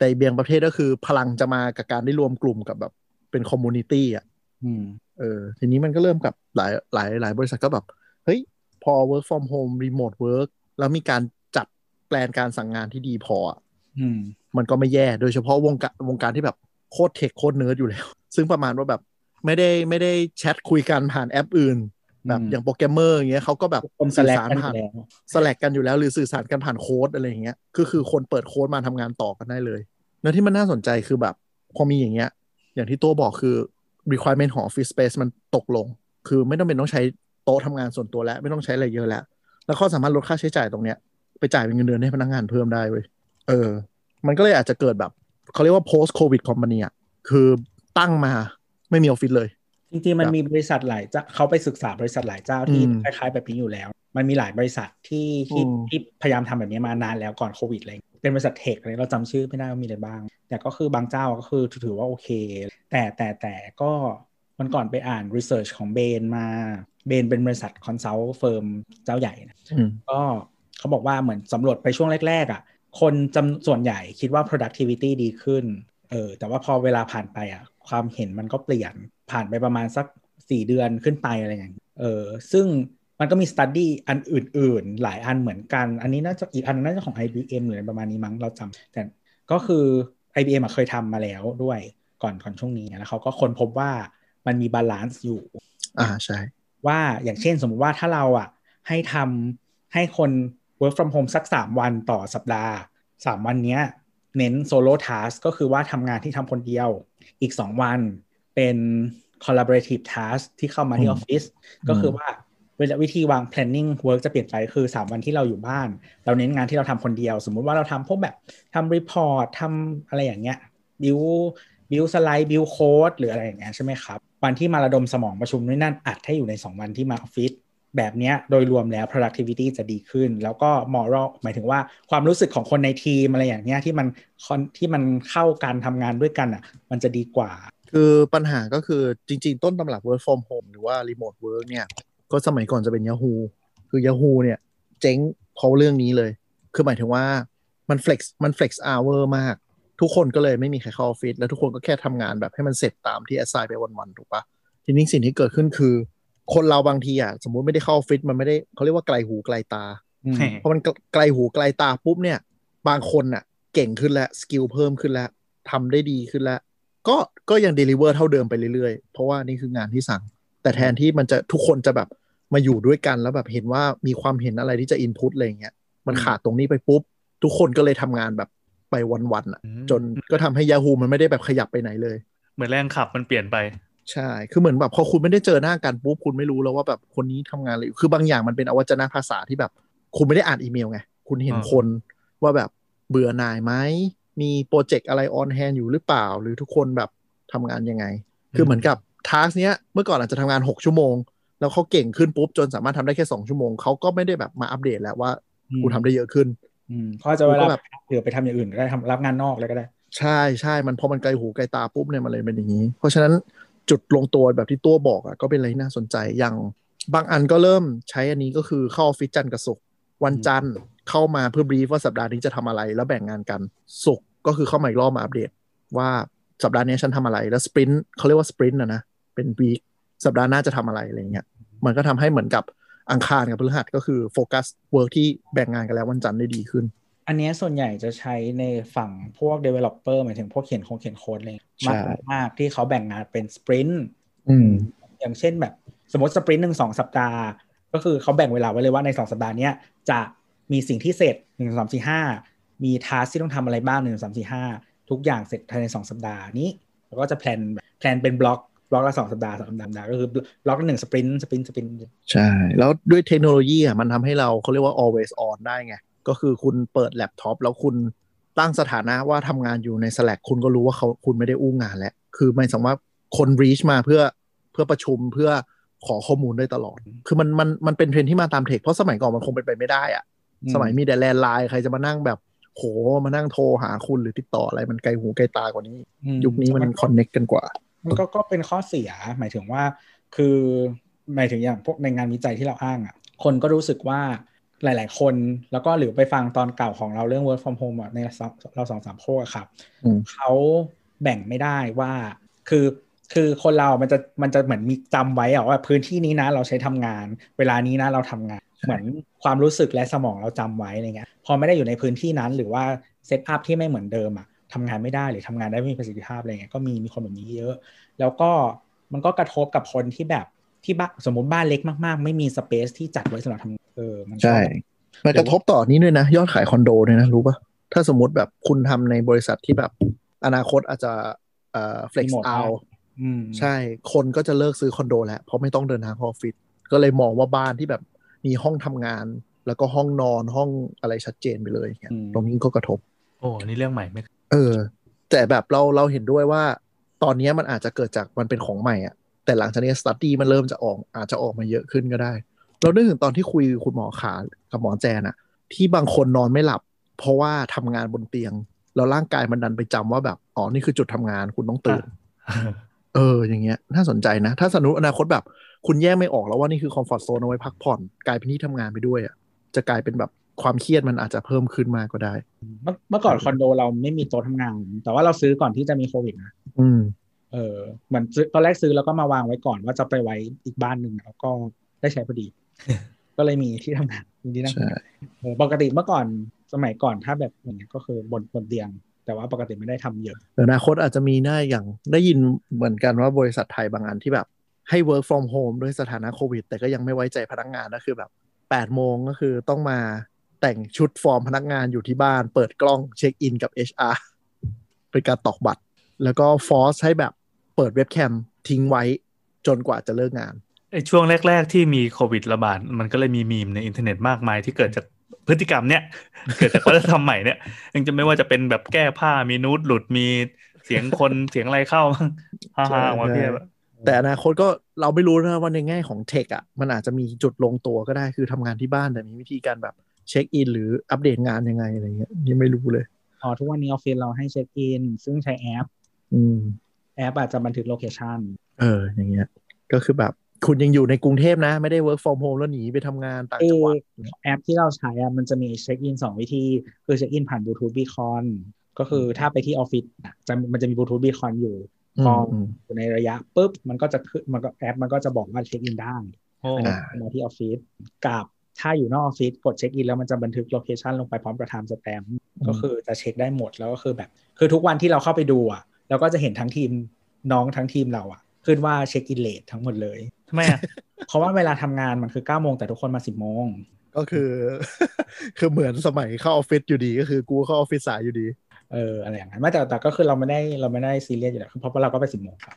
แต่อีกเบียงประเภทก็คือพลังจะมากับการได้รวมกลุ่มกับแบบเป็น community อะอืมเออ ทีนี้มันก็เริ่มกับหลายหลายหลายบริษัทก็แบบ เฮ้ย พอ work from home remote work แล้วมีการจัด plan การสั่งงานที่ดีพออะอืม มันก็ไม่แย่ โดยเฉพาะวงการวงการที่แบบโคตร tech โคตรเนิร์ดอยู่แล้ว ซึ่งประมาณว่าแบบไม่ได้ไม่ได้แชทคุยกันผ่านแอปอื่น แบบอืมอย่างโปรแกรมเมอร์อย่างเงี้ยเขาก็แบบทุกคนสื่อ Slack สารกันอยู่ผ่านแล้วสแลกกันอยู่แล้ว หรือสื่อสารกันผ่านโค้ดอะไรอย่างเงี้ยก็คือคนเปิดโค้ดมาทำงานต่อกันได้เลย แล้วที่มันน่าสนใจคือแบบพอมีอย่างเงี้ย อย่างที่ตัวบอกคือ requirement ของ office space มันตกลง คือไม่ต้องเป็นต้องใช้โต๊ะทำงานส่วนตัวแล้ว ไม่ต้องใช้อะไรเยอะแล้ว แล้วเขาสามารถลดค่าใช้จ่ายตรงเนี้ยไปจ่ายเป็นเงินเดือนให้พนักงานเพิ่มได้เว้ยเออ มันก็เลยอาจจะเกิดแบบเขาเรียกว่า post covid company อะคือตั้งมาไม่มีออฟฟิศเลย จริงๆมันครับมีบริษัทหลายเจ้าเขาไปศึกษาบริษัทหลายเจ้าที่อืมคล้ายๆแบบนี้อยู่แล้ว มันมีหลายบริษัทที่ที่อืมที่พยายามทำแบบนี้มานานแล้วก่อนโควิดอะไรเป็นบริษัทเทคอะไรเราจำชื่อไม่ได้ว่ามีอะไรบ้าง แต่ก็คือบางเจ้าก็คือถือว่าโอเค แต่แต่แต่ก็มันก่อนไปอ่านรีเสิร์ชของเบนมาBain เป็นบริษัท consult firm เจ้าใหญ่นะอืมก็เขาบอกว่าเหมือนสำรวจไปช่วงแรกๆอะคนจำส่วนใหญ่คิดว่า productivity ดีขึ้นเออแต่ว่าพอเวลาผ่านไปอะความเห็นมันก็เปลี่ยน ผ่านไปประมาณสักสี่เดือนขึ้นไปอะไรอย่างเงี้ยเออซึ่งมันก็มี study อันอื่น ๆ หลายอันเหมือนกัน อันนี้น่าจะอีกอันนึงน่าจะของ IBM หรืออะไรประมาณนี้มั้งเราจำแต่ก็คือ IBM อะเคยทำมาแล้วด้วยก่อนก่อนช่วงนี้แล้วเขาก็ค้นพบว่ามันมี balance อยู่ อ่าใช่ ว่าอย่างเช่นสมมุติว่าถ้าเราอะให้ทำให้คน work from home สัก 3 วันต่อสัปดาห์ 3 วันเนี้ย เน้น solo task ก็คือว่าทำงานที่ทำคนเดียวอีก 2 วัน เป็น collaborative task ที่เข้ามาที่ออฟฟิศก็คือว่าเวลาวิธีวาง planning work จะเปลี่ยนไปคือ 3 วันที่เราอยู่บ้าน เราเน้นงานที่เราทำคนเดียว สมมุติว่าเราทำพวกแบบทำ report ทำอะไรอย่างเงี้ย build บิวสไลด์บิวโค้ดหรืออะไรอย่างเงี้ยใช่ไหมครับ วันที่มาระดมสมองประชุมนู่นนั่นอัดให้อยู่ใน 2 วันที่มาออฟฟิศแบบเนี้ยโดยรวมแล้ว productivity จะดีขึ้น แล้วก็ moral หมายถึงว่าความรู้สึกของคนในทีมอะไรอย่างเงี้ยที่มันที่มันเข้าการทำงานด้วยกันอะมันจะดีกว่า คือปัญหาก็คือจริง ๆ ต้นตำรับ work from home หรือว่า remote work เนี่ย ก็สมัยก่อนจะเป็น Yahoo คือ Yahoo เนี่ย เจ๊งเพราะเรื่องนี้เลย คือหมายถึงว่ามัน flex มัน flex hour มาก ทุกคนก็เลยไม่มีใครเข้าออฟฟิศแล้วทุกคนก็แค่ทำงานแบบให้มันเสร็จตามที่ assign ไปวันๆถูกปะทีนี้สิ่งที่เกิดขึ้นคือ คนเราบางทีอะสมมุติไม่ได้เข้าออฟฟิศมันไม่ได้เขาเรียกว่าไกลหูไกลตาอืมพอมันไกลหูไกลตาปุ๊บเนี่ย บางคนน่ะ เก่งขึ้นแล้ว skill เพิ่มขึ้นแล้วทำได้ดีขึ้นแล้ว ก็ก็ยัง deliver เท่าเดิมไปเรื่อยๆ เพราะว่านี่คืองานที่สั่ง แต่แทนที่มันจะทุกคนจะแบบมาอยู่ด้วยกันแล้วแบบเห็นว่ามีความเห็นอะไรที่จะอินพุตอะไรอย่างเงี้ยมันขาดตรงนี้ไปปุ๊บ ทุกคนก็เลยทำงานแบบไปวันๆอะอืมจนก็ทำให้ Yahoo มันไม่ได้แบบขยับไปไหนเลย เหมือนแรงขับมันเปลี่ยนไป ใช่ คือเหมือนแบบพอคุณไม่ได้เจอหน้ากันปุ๊บคุณไม่รู้แล้วว่าแบบคนนี้ทำงานอะไรอยู่คือบางอย่างมันเป็นอวัจนภาษาที่แบบ คุณไม่ได้อ่านอีเมลไงคุณเห็นอ่าคนว่าแบบเบื่อหน่ายไหม มีโปรเจกต์อะไรออนแฮนอยู่หรือเปล่า หรือทุกคนแบบทำงานยังไง คือเหมือนกับทาสเนี้ยเมื่อก่อนอาจจะทำงาน 6 ชั่วโมง แล้วเขาเก่งขึ้นปุ๊บ จนสามารถทำได้แค่ 2 ชั่วโมงเขาก็ไม่ได้แบบมาอัปเดตแล้วว่ากูทำได้เยอะขึ้นอืมเขาจะเวก็ลาแบบเผื่อไปทำอย่างอื่นก็ได้ทำรับงานนอกเลยก็ได้ ใช่ใช่มันพอมันไกลหูไกลตาปุ๊บเนี่ยมันเลยเป็นอย่างนี้ เพราะฉะนั้นจุดลงตัวแบบที่ตัวบอกอะก็เป็นอะไรที่น่าสนใจอย่างบางอันก็เริ่มใช้อันนี้ก็คือเข้าออฟฟิศจันทร์กับศุกร์วันจันทร์ เข้ามาเพื่อบรีฟว่าสัปดาห์นี้จะทำอะไรแล้วแบ่งงานกันศุกร์ก็คือเข้ามาอีกรอบมาอัปเดต ว่าสัปดาห์นี้ฉันทำอะไรแล้ว sprint เขาเรียกว่า sprint นะนะเป็น week สัปดาห์หน้าจะทำอะไรอะไรเงี้ยมันก็ทำให้เหมือนกับอังคารกับพฤหัสก็คือ focus work ที่แบ่งงานกันแล้ววันจันทร์ได้ดีขึ้น อันเนี้ยส่วนใหญ่จะใช้ในฝั่งพวก developer หมายถึงพวกเขียนโครงเขียนโค้ดเลยใช่มากมากที่เขาแบ่งงานเป็น sprint อืมอย่างเช่นแบบสมมติ sprint หนึ่งสองสัปดาห์ ก็คือเขาแบ่งเวลาไว้เลยว่าในสองสัปดาห์เนี้ยจะ มีสิ่งที่เสร็จหนึ่งสามสี่ห้ามี task ที่ต้องทำอะไรบ้างหนึ่งสามสี่ห้าทุกอย่างเสร็จภายในสองสัปดาห์นี้แล้วก็จะ plan แบบ plan เป็น block block ละสองสัปดาห์สองสัปดาห์ก็คือบล็อกละหนึ่ง sprint sprint sprint ใช่ แล้วด้วยเทคโนโลยีอะมันทำให้เราเขาเรียกว่า always on ได้ไง ก็คือคุณเปิดแล็ปท็อปแล้วคุณตั้งสถานะว่าทำงานอยู่ใน Slack คุณก็รู้ว่าเขาคุณไม่ได้อู้งานแล้ว คือไม่สามารถคน reach มาเพื่อเพื่อประชุมเพื่อขอข้อมูลได้ตลอด คือมันมันมันเป็นเทรนที่มาตามเทค เพราะสมัยก่อนมันคงเป็นไปไม่ได้อะ สมัยมีแต่แลนไลน์ใครจะมานั่งแบบโหมานั่งโทรหาคุณหรือติดต่ออะไรมันไกลหูไกลตากว่านี้อืมยุคนี้มันคอนเน็กกันกว่า มันก็ก็เป็นข้อเสียหมายถึงว่า คือหมายถึงอย่างพวกในงานวิจัยที่เราอ้างอะ คนก็รู้สึกว่าหลาย ๆ คนแล้วก็หรือไปฟังตอนเก่าของเราเรื่อง work from home อะในเราสองสามโคกอะครับอืมเขาแบ่งไม่ได้ว่าคือคือคนเรามันจะมันจะเหมือนมีจำไว้อะว่าพื้นที่นี้นะเราใช้ทำงาน เวลานี้นะเราทำงาน เหมือนความรู้สึกและสมองเราจำไว้อะไรเงี้ยพอไม่ได้อยู่ในพื้นที่นั้นหรือว่าเซตอัพที่ไม่เหมือนเดิมอะทำงานไม่ได้หรือทำงานได้ไม่มีประสิทธิภาพอะไรเงี้ยก็มีมีคนแบบนี้เยอะ แล้วก็มันก็กระทบกับคนที่แบบที่บ้านสมมติบ้านเล็กมากๆ ไม่มีสเปซที่จัดไว้สำหรับทำเออมันก็ใช่ มันกระทบต่อนี้ด้วยนะ ยอดขายคอนโดด้วยนะ รู้ปะถ้าสมมติแบบคุณทำในบริษัทที่แบบอนาคตอาจจะเอ่อ flex Remote out อืมใช่ คนก็จะเลิกซื้อคอนโดแล้วเพราะไม่ต้องเดินทางเข้าออฟฟิศก็เลยมองว่าบ้านที่แบบ มีห้องทำงาน แล้วก็ห้องนอนห้องอะไรชัดเจนไปเลยเนี่ยตรงนี้ก็กระทบ โอ้นี่เรื่องใหม่ไหมเออ แต่แบบเราเราเห็นด้วยว่า ตอนนี้มันอาจจะเกิดจากมันเป็นของใหม่อะแต่หลังจากนี้สตัดดี้มันเริ่มจะออกอาจจะออกมาเยอะขึ้นก็ได้ เรานึกถึงตอนที่คุยคุณหมอขากับหมอแจนอะที่บางคนนอนไม่หลับ เพราะว่าทำงานบนเตียง แล้วร่างกายมันดันไปจำว่าแบบอ๋อนี่คือจุดทำงานคุณต้องตื่น เออ อย่างเงี้ยน่าสนใจนะ ถ้าสมมติอนาคตแบบ คุณแยกไม่ออกแล้วว่านี่คือคอมฟอร์ทโซนเอาไว้พักผ่อน กลายเป็นที่ทำงานไปด้วยอะจะกลายเป็นแบบความเครียดมันอาจจะเพิ่มขึ้นมากก็ได้เมื่อเมื่อก่อนคอนโดเราไม่มีโต๊ะทำงาน แต่ว่าเราซื้อก่อนที่จะมีโควิดนะอืม เออเหมือนซื้อตอนแรกซื้อแล้วก็มาวางไว้ก่อนว่าจะไปไว้อีกบ้านหนึ่งแล้วก็ได้ใช้พอดี ก็เลยมีที่ทำงานมีที่นั่งใช่เออปกติเมื่อก่อนสมัยก่อนถ้าแบบอย่างเงี้ยก็คือบนบนเตียง แต่ว่าปกติไม่ได้ทำเยอะเดี๋ยวอนาคตอาจจะมีได้อย่างได้ยินเหมือนกันว่าบริษัทไทยบางอันที่แบบ ให้ work from home ด้วยสถานะโควิด แต่ก็ยังไม่ไว้ใจพนักงานก็คือแบบ8โมงก็คือต้องมาแต่งชุดฟอร์มพนักงานอยู่ที่บ้าน เปิดกล้องเช็คอินกับ HR เป็นการตอกบัตร แล้วก็ force ให้แบบเปิดเว็บแคมทิ้งไว้จนกว่าจะเลิกงานไอช่วงแรก ๆ ที่มีโควิดระบาด มันก็เลยมีมีมในอินเทอร์เน็ตมากมายที่เกิดจากพฤติกรรมเนี้ยเกิดจากวัฒนธรรมใหม่เนี่ยยังจะไม่ว่าจะเป็นแบบแก้ผ้ามีนูดหลุดมีเสียงคนเสียงอะไรเข้าฮ่าฮ่าออกมาเพียบ แต่อนาคตก็เราไม่รู้นะว่าในแง่ของ tech อะมันอาจจะมีจุดลงตัวก็ได้คือทำงานที่บ้านแต่มีวิธีการแบบเช็คอินหรืออัปเดตงานยังไงอะไรเงี้ยยังไม่รู้เลยอ๋อทุกวันนี้ออฟฟิศเราให้เช็คอินซึ่งใช้แอป อืม แอปอาจจะบันทึก location เออ อย่างเงี้ย ก็คือแบบคุณยังอยู่ในกรุงเทพนะ ไม่ได้ work from home แล้วหนีไปทำงานต่างเอจังหอวัดแอปที่เราใช้อะมันจะมีเช็คอินสองวิธี คือเช็คอินผ่าน Bluetooth beacon ก็คือถ้าไปที่ออฟฟิศอะจะมันจะมี Bluetooth beacon อยู่อื พอมอืมอยู่ในระยะปุ๊บมันก็จะขึ้นมันก็แอปมันก็จะบอกว่าเช็คอินได้โอ้อันนี้มาที่ออฟฟิศกับถ้าอยู่นอกออฟฟิศกดเช็คอินแล้วมันจะบันทึก location ลงไปพร้อมกับ timestamp ก็คือจะเช็คได้หมดแล้วก็คือแบบ คือทุกวันที่เราเข้าไปดูอะเราก็จะเห็นทั้งทีมน้องทั้งทีมเราอะ ขึ้นว่า check-in late ทั้งหมดเลยทำไมอะเพราะว่าเวลาทำงานมันคือ9ก้าโมงแต่ทุกคนมา10 โมงก็คือ คือเหมือนสมัยเข้าออฟฟิศอยู่ดีก็คือกูเข้าออฟฟิศสายอยู่ดี เอออะไรอย่างนั้นไม่แต่แต่ก็คือเราไม่ได้เราไม่ได้ซีเรียสอยู่แล้วคือเพราะว่าเราก็ไปสิบโมงครับ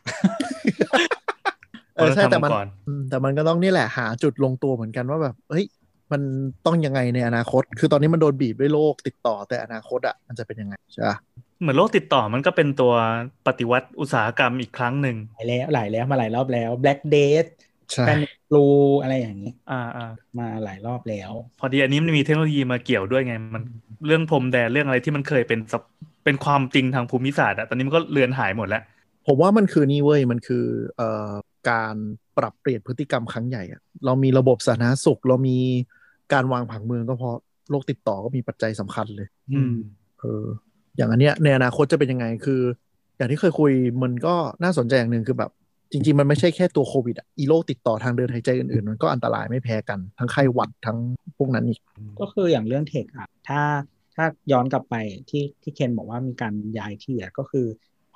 เออใช่แต่มันเราต้องทำก่อนอืมแต่มันก็ต้องนี่แหละหาจุดลงตัวเหมือนกันว่าแบบเฮ้ยมันต้องยังไงในอนาคต คือตอนนี้มันโดนบีบด้วยโรคติดต่อแต่อนาคตอะมันจะเป็นยังไงใช่ปะเหมือนโรคติดต่อมันก็เป็นตัวปฏิวัติอุตสาหกรรมอีกครั้งหนึ่งหลายแล้วหลายแล้วมาหลายรอบแล้ว Black Death ใช่ แพนิคบลูอะไรอย่างนี้ อ่าอ่ามาหลายรอบแล้ว พอดีอันนี้มันมีเทคโนโลยีมาเกี่ยวด้วยไง มันเรื่องพรมแดนเรื่องอะไรที่มันเคยเป็นสับเป็นความจริงทางภูมิศาสตร์อะตอนนี้มันก็เลือนหายหมดแล้ว ผมว่ามันคือนี่เว้ย มันคือเอ่อการปรับเปลี่ยนพฤติกรรมครั้งใหญ่อะเรามีระบบสาธารณสุข เรามีการวางผังเมืองก็เพราะโรคติดต่อก็มีปัจจัยสำคัญเลย อืมเอออย่างอันเนี้ยในอนาคตจะเป็นยังไงคือ อย่างที่เคยคุยมันก็น่าสนใจอย่างหนึ่งคือแบบ จริง ๆ มันไม่ใช่แค่ตัวโควิดอะอีโรคติดต่อทางเดินหายใจอื่นๆ มันก็อันตรายไม่แพ้กันทั้งไข้หวัดทั้งพวกนั้นอีก ก็คืออย่างเรื่องเทคอะถ้าถ้าย้อนกลับไปที่ที่เคนบอกว่ามมีการย้ายที่อะก็คือ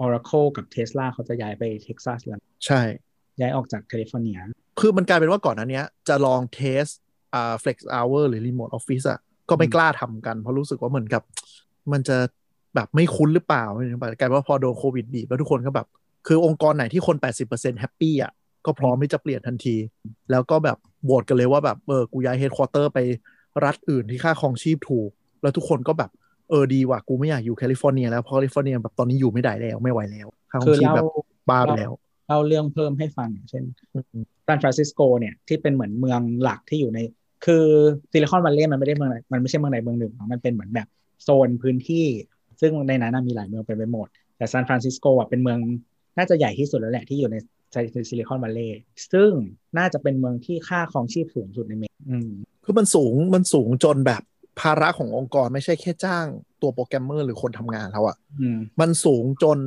Oracle กับ Tesla เขาจะย้ายไปเท็กซัสแล้วใช่ ย้ายออกจากแคลิฟอร์เนีย คือมันกลายเป็นว่าก่อนหน้านั้นเนี้ยจะลอง test อ่า flex hour หรือ remote office อะก็ไม่อืมกล้าทำกัน เพราะรู้สึกว่าเหมือนกับ มันจะแบบไม่คุ้นหรือเปล่าไม่รู้กลายเป็นว่าพอโดนโควิดบีบแล้วทุกคนก็แบบ คือองค์กรไหนที่คน 80% happy อะก็พร้อมที่จะเปลี่ยนทันที แล้วก็แบบโหวตกันเลยว่าแบบเออกูย้ายเฮดค q u เตอร์ไปรัฐอื่นที่ค่าครองชีพถูก แล้วทุกคนก็แบบเออดีว่ะกูไม่อยากอยู่แคลิฟอร์เนียแล้วเพราะแคลิฟอร์เนียแบบตอนนี้อยู่ไม่ได้แล้วไม่ไหวแล้วค่าครอคืงอชีพเล่าแบบบ้าไปแล้วเล่าเรื่องเพิ่มให้ฟังอย่างเช่นอืมซานฟรานซิสโกเนี่ยที่เป็นเหมือนเมืองหลักที่อยู่ใน คือซิลิคอนวัลเลย์มันไม่ได้เมืองไหนมันไม่ใช่เมืองใดเมืองหนึ่งมันเป็นเหมือนแบบโซนพื้นที่ ซึ่งในนั้นนะมีหลายเมืองเป็นไปหมด แต่ซานฟรานซิสโกอะเป็นเมือง น่าจะใหญ่ที่สุดแล้วแหละที่อยู่ในซิลิคอนวัลเลย์ซึ่งน่าจะเป็นเมืองที่ค่าครองชีพสูงสุดในเมกอืมคือมันสูงมันสูงจนแบบภาระขององค์กรไม่ใช่แค่จ้างตัวโปรแกรมเมอร์หรือคนทำงานแล้วอะอืมมันสูงจน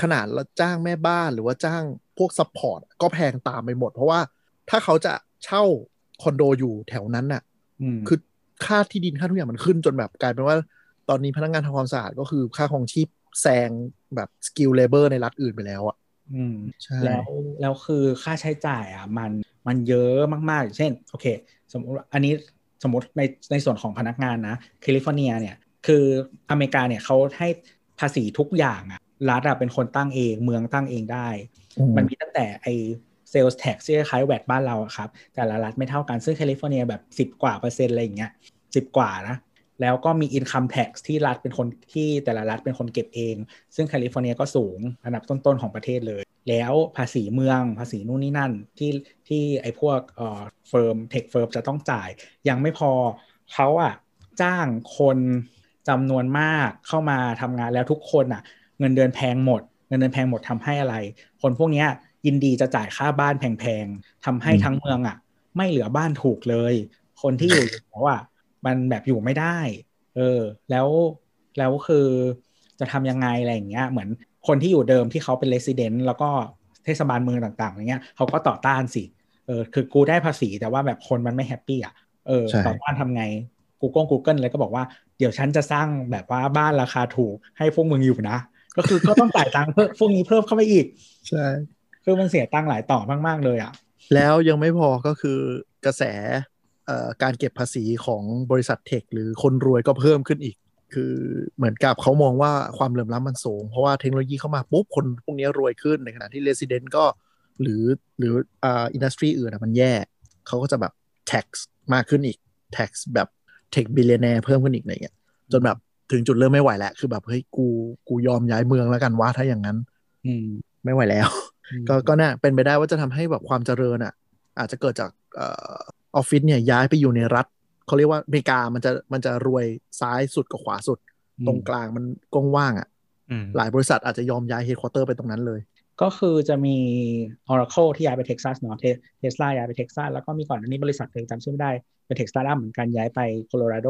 ขนาดละจ้างแม่บ้านหรือว่าจ้างพวก support ก็แพงตามไปหมด เพราะว่าถ้าเขาจะเช่าคอนโดอยู่แถวนั้นน่ะอืมคือค่าที่ดินค่าทุกอย่างมันขึ้นจนแบบกลายเป็นว่า ตอนนี้พนักงานทำความสะอาดก็คือค่าครองชีพ แซงแบบ skilled labor ในรัฐอื่นไปแล้วอะอืมใช่แล้วแล้วคือค่าใช้จ่ายอะมันมันเยอะมากๆอย่างเช่นโอเค สมมติว่าอันนี้สมมติในในส่วนของพนักงานนะแคลิฟอร์เนียเนี่ยคืออเมริกาเนี่ยเขาให้ภาษีทุกอย่างอะรัฐอะเป็นคนตั้งเองเมืองตั้งเองได้อืมมันมีตั้งแต่ไอ sales tax ที่คล้ายๆ VAT บ้านเราอะครับ แต่ละรัฐไม่เท่ากันซึ่งแคลิฟอร์เนียแบบ 10 กว่าเปอร์เซ็นต์อะไรอย่างเงี้ยสิบกว่านะ แล้วก็มี income tax ที่รัฐเป็นคนที่แต่ละรัฐเป็นคนเก็บเอง ซึ่งแคลิฟอร์เนียก็สูงอันดับต้นๆของประเทศเลย แล้วภาษีเมืองภาษีนู่นนี่นั่นที่ที่ไอ้พวกเอ่อ firm tech firm จะต้องจ่าย ยังไม่พอเขาอะจ้างคนจำนวนมากเข้ามาทำงานแล้วทุกคนอะเงินเดือนแพงหมด เงินเดือนแพงหมดทำให้อะไร คนพวกเนี้ยยินดีจะจ่ายค่าบ้านแพงๆทำให้ทั้งเมืองอะไม่เหลือบ้านถูกเลย คนที่อยู่แล้วอะ มันแบบอยู่ไม่ได้ เออ แล้วแล้วคือจะทำยังไงอะไรอย่างเงี้ย เหมือนคนที่อยู่เดิมที่เขาเป็นเลส i เดนต์แล้วก็เทศบาลเมืองต่างๆอย่างเงี้ยเขาก็ต่อต้านสิ เออ คือกูได้ภาษีแต่ว่าแบบคนมันไม่ happy อะ เออใช่ต่อต้านทำไง Google Google เลยก็บอกว่าเดี๋ยวฉันจะสร้างแบบว่าบ้านราคาถูกให้พวกมึงอยู่นะ ก็คือก็ต้องจ่ายตังค์เพิ่มพวกนี้เพิ่มเข้าไปอีก ใช่ คือมันเสียตังค์หลายต่อมากๆเลยอะ แล้วยังไม่พอก็คือกระแสเอ่อ การเก็บภาษีของบริษัทเทคหรือคนรวยก็เพิ่มขึ้นอีก คือเหมือนกับเขามองว่าความเหลื่อมล้ำมันสูง เพราะว่าเทคโนโลยีเข้ามาปุ๊บ คนพวกนี้รวยขึ้นในขณะที่ Resident ก็หรือหรืออ่าอินดัสทรีอื่นอะมันแย่เขาก็จะแบบ tax มากขึ้นอีก tax แบบ tech billionaire เพิ่มขึ้นอีกอะไรเงี้ยจนแบบถึงจุดเริ่มไม่ไหวแล้ว คือแบบเฮ้ยกูกูยอมย้ายเมืองแล้วกันว่าถ้าอย่างนั้น อืมไม่ไหวแล้ว ก็ก็น่าเป็นไปได้ว่าจะทำให้แบบความเจริญอะ อาจจะเกิดจากเออออฟฟิศเนี่ยย้ายไปอยู่ในรัฐเขาเรียกว่าอเมริกามันจะมันจะรวยซ้ายสุดกับขวาสุดอืมตรงกลางมันกว้างว่างๆอะอืมหลายบริษัทอาจจะยอมย้ายเฮดค q u เตอร์ไปตรงนั้นเลย ก็คือจะมี Oracle ที่ย้ายไปเท็กซัสเนาะเทสลาย้ายไปเท็กซัสแล้วก็มีก่อนอันนี้บริษัทหนึ่งจำชื่อไม่ได้เป็น tech start เหมือนกันย้ายไปโคโลราโด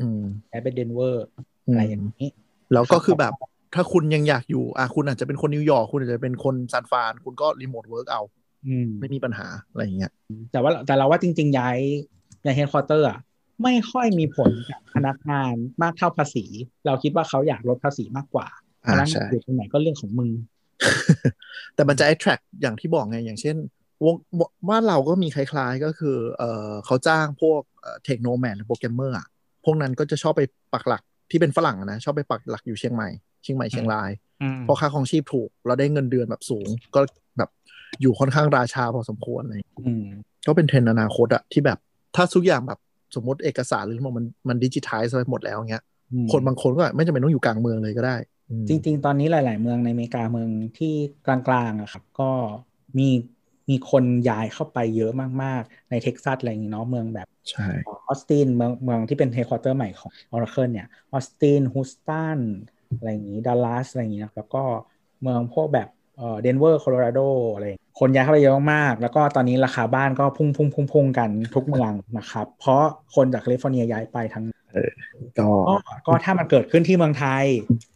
อืมย้ายไปเดนเวอร์อืมอะไรอย่างนี้ แล้วก็คือแบบถ้าคุณยังอยากอยู่อะคุณอาจจะเป็นคนนิวยอร์กคุณอาจจะเป็นคนซานฟราน คุณก็ remote work เอาอืม ไม่มีปัญหาอะไรอย่างเงี้ยแต่ว่าแต่เราว่าจริง ๆ ย้ายย้ายเฮดค q u เตอร์อะไม่ค่อยมีผลกับพนักงานมากเท่าภาษี เราคิดว่าเขาอยากลดภาษีมากกว่าพอ่าใช่ พนักงาใช่นอยู่ตรงไหนก็เรื่องของมึง แต่มันจะ attract อย่างที่บอกไง อย่างเช่นอย่างบ้านเราก็มีคล้ายๆก็คือเออเขาจ้างพวก tech nomad หรือโปรแกรมเมอร์อะพวกนั้นก็จะชอบไปปักหลักที่เป็นฝรั่งอะนะ ชอบไปปักหลักอยู่เชียงใหม่เชียงใหม่เชียงรายอืมเพราะค่าครองชีพถูก เราได้เงินเดือนแบบสูง ก็แบบ อยู่ค่อนข้างราชาพอสมควรเลยอืมก็เป็นเทรนด์อนาคตอะที่แบบถ้าทุกอย่างแบบสมมติเอกสารหรือมันมันมันดิจิทัลไปหมดแล้วเงี้ยอืมคนบางคนก็ไม่จำเป็นต้องอยู่กลางเมืองเลยก็ได้อืมจริง ๆ ตอนนี้หลาย ๆ เมืองในอเมริกาเมืองที่กลางๆอะครับก็มีมีคนย้ายเข้าไปเยอะมาก ๆ ในเท็กซัสอะไรอย่างงี้เนาะเมืองแบบใช่ออสตินเมืองเมืองที่เป็นเฮดค q u เตอร์ใหม่ของ Oracle เนี่ยออสตินฮูสตันอะไรอย่างงี้ดัลลัสอะไรอย่างงี้นะแล้วก็เมืองพวกแบบ เอ่อเดนเวอร์โคโลราโดอะไรอย่างงี้คนย้ายเข้าไปเยอะมากๆแล้วก็ตอนนี้ราคาบ้านก็พุ่งพุ่งพุ่งพุ่งกันทุกเมืองนะครับ เพราะคนจากแคลิฟอร์เนียย้ายไปทั้งก็ก็ก็ถ้ามันเกิดขึ้นที่เมืองไทย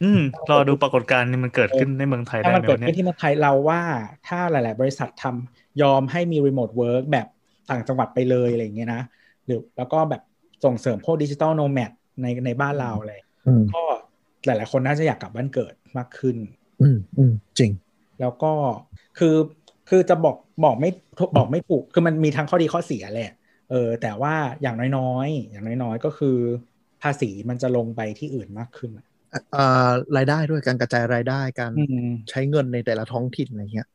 อืมรอดูปรากฏการณ์นี้มันเกิดขึ้นในเมืองไทยได้มันไหมวะขึ้นเนี่ย ถ้ามันเกิดขึ้นที่เมืองไทยเราว่าถ้าหลาย ๆ บริษัททำยอมให้มี remote work แบบต่างจังหวัดไปเลยอะไรอย่างเงี้ยนะหรือแล้วก็แบบส่งเสริมพวก digital nomad ในในบ้านเราอะไรอืมก็หลาย ๆ คนน่าจะอยากกลับบ้านเกิดมากขึ้น อืมอืมจริง แล้วก็คือคือจะบอกบอกไม่บอกไม่ถูกคือมันมีทั้งข้อดีข้อเสียแหละเออแต่ว่าอย่างน้อยๆ อย่างน้อยๆ ก็คือภาษีมันจะลงไปที่อื่นมากขึ้นอะอ่ารายได้ด้วยการกระจายรายได้การอืมใช้เงินในแต่ละท้องถิ่นอะไรเงี้ย อื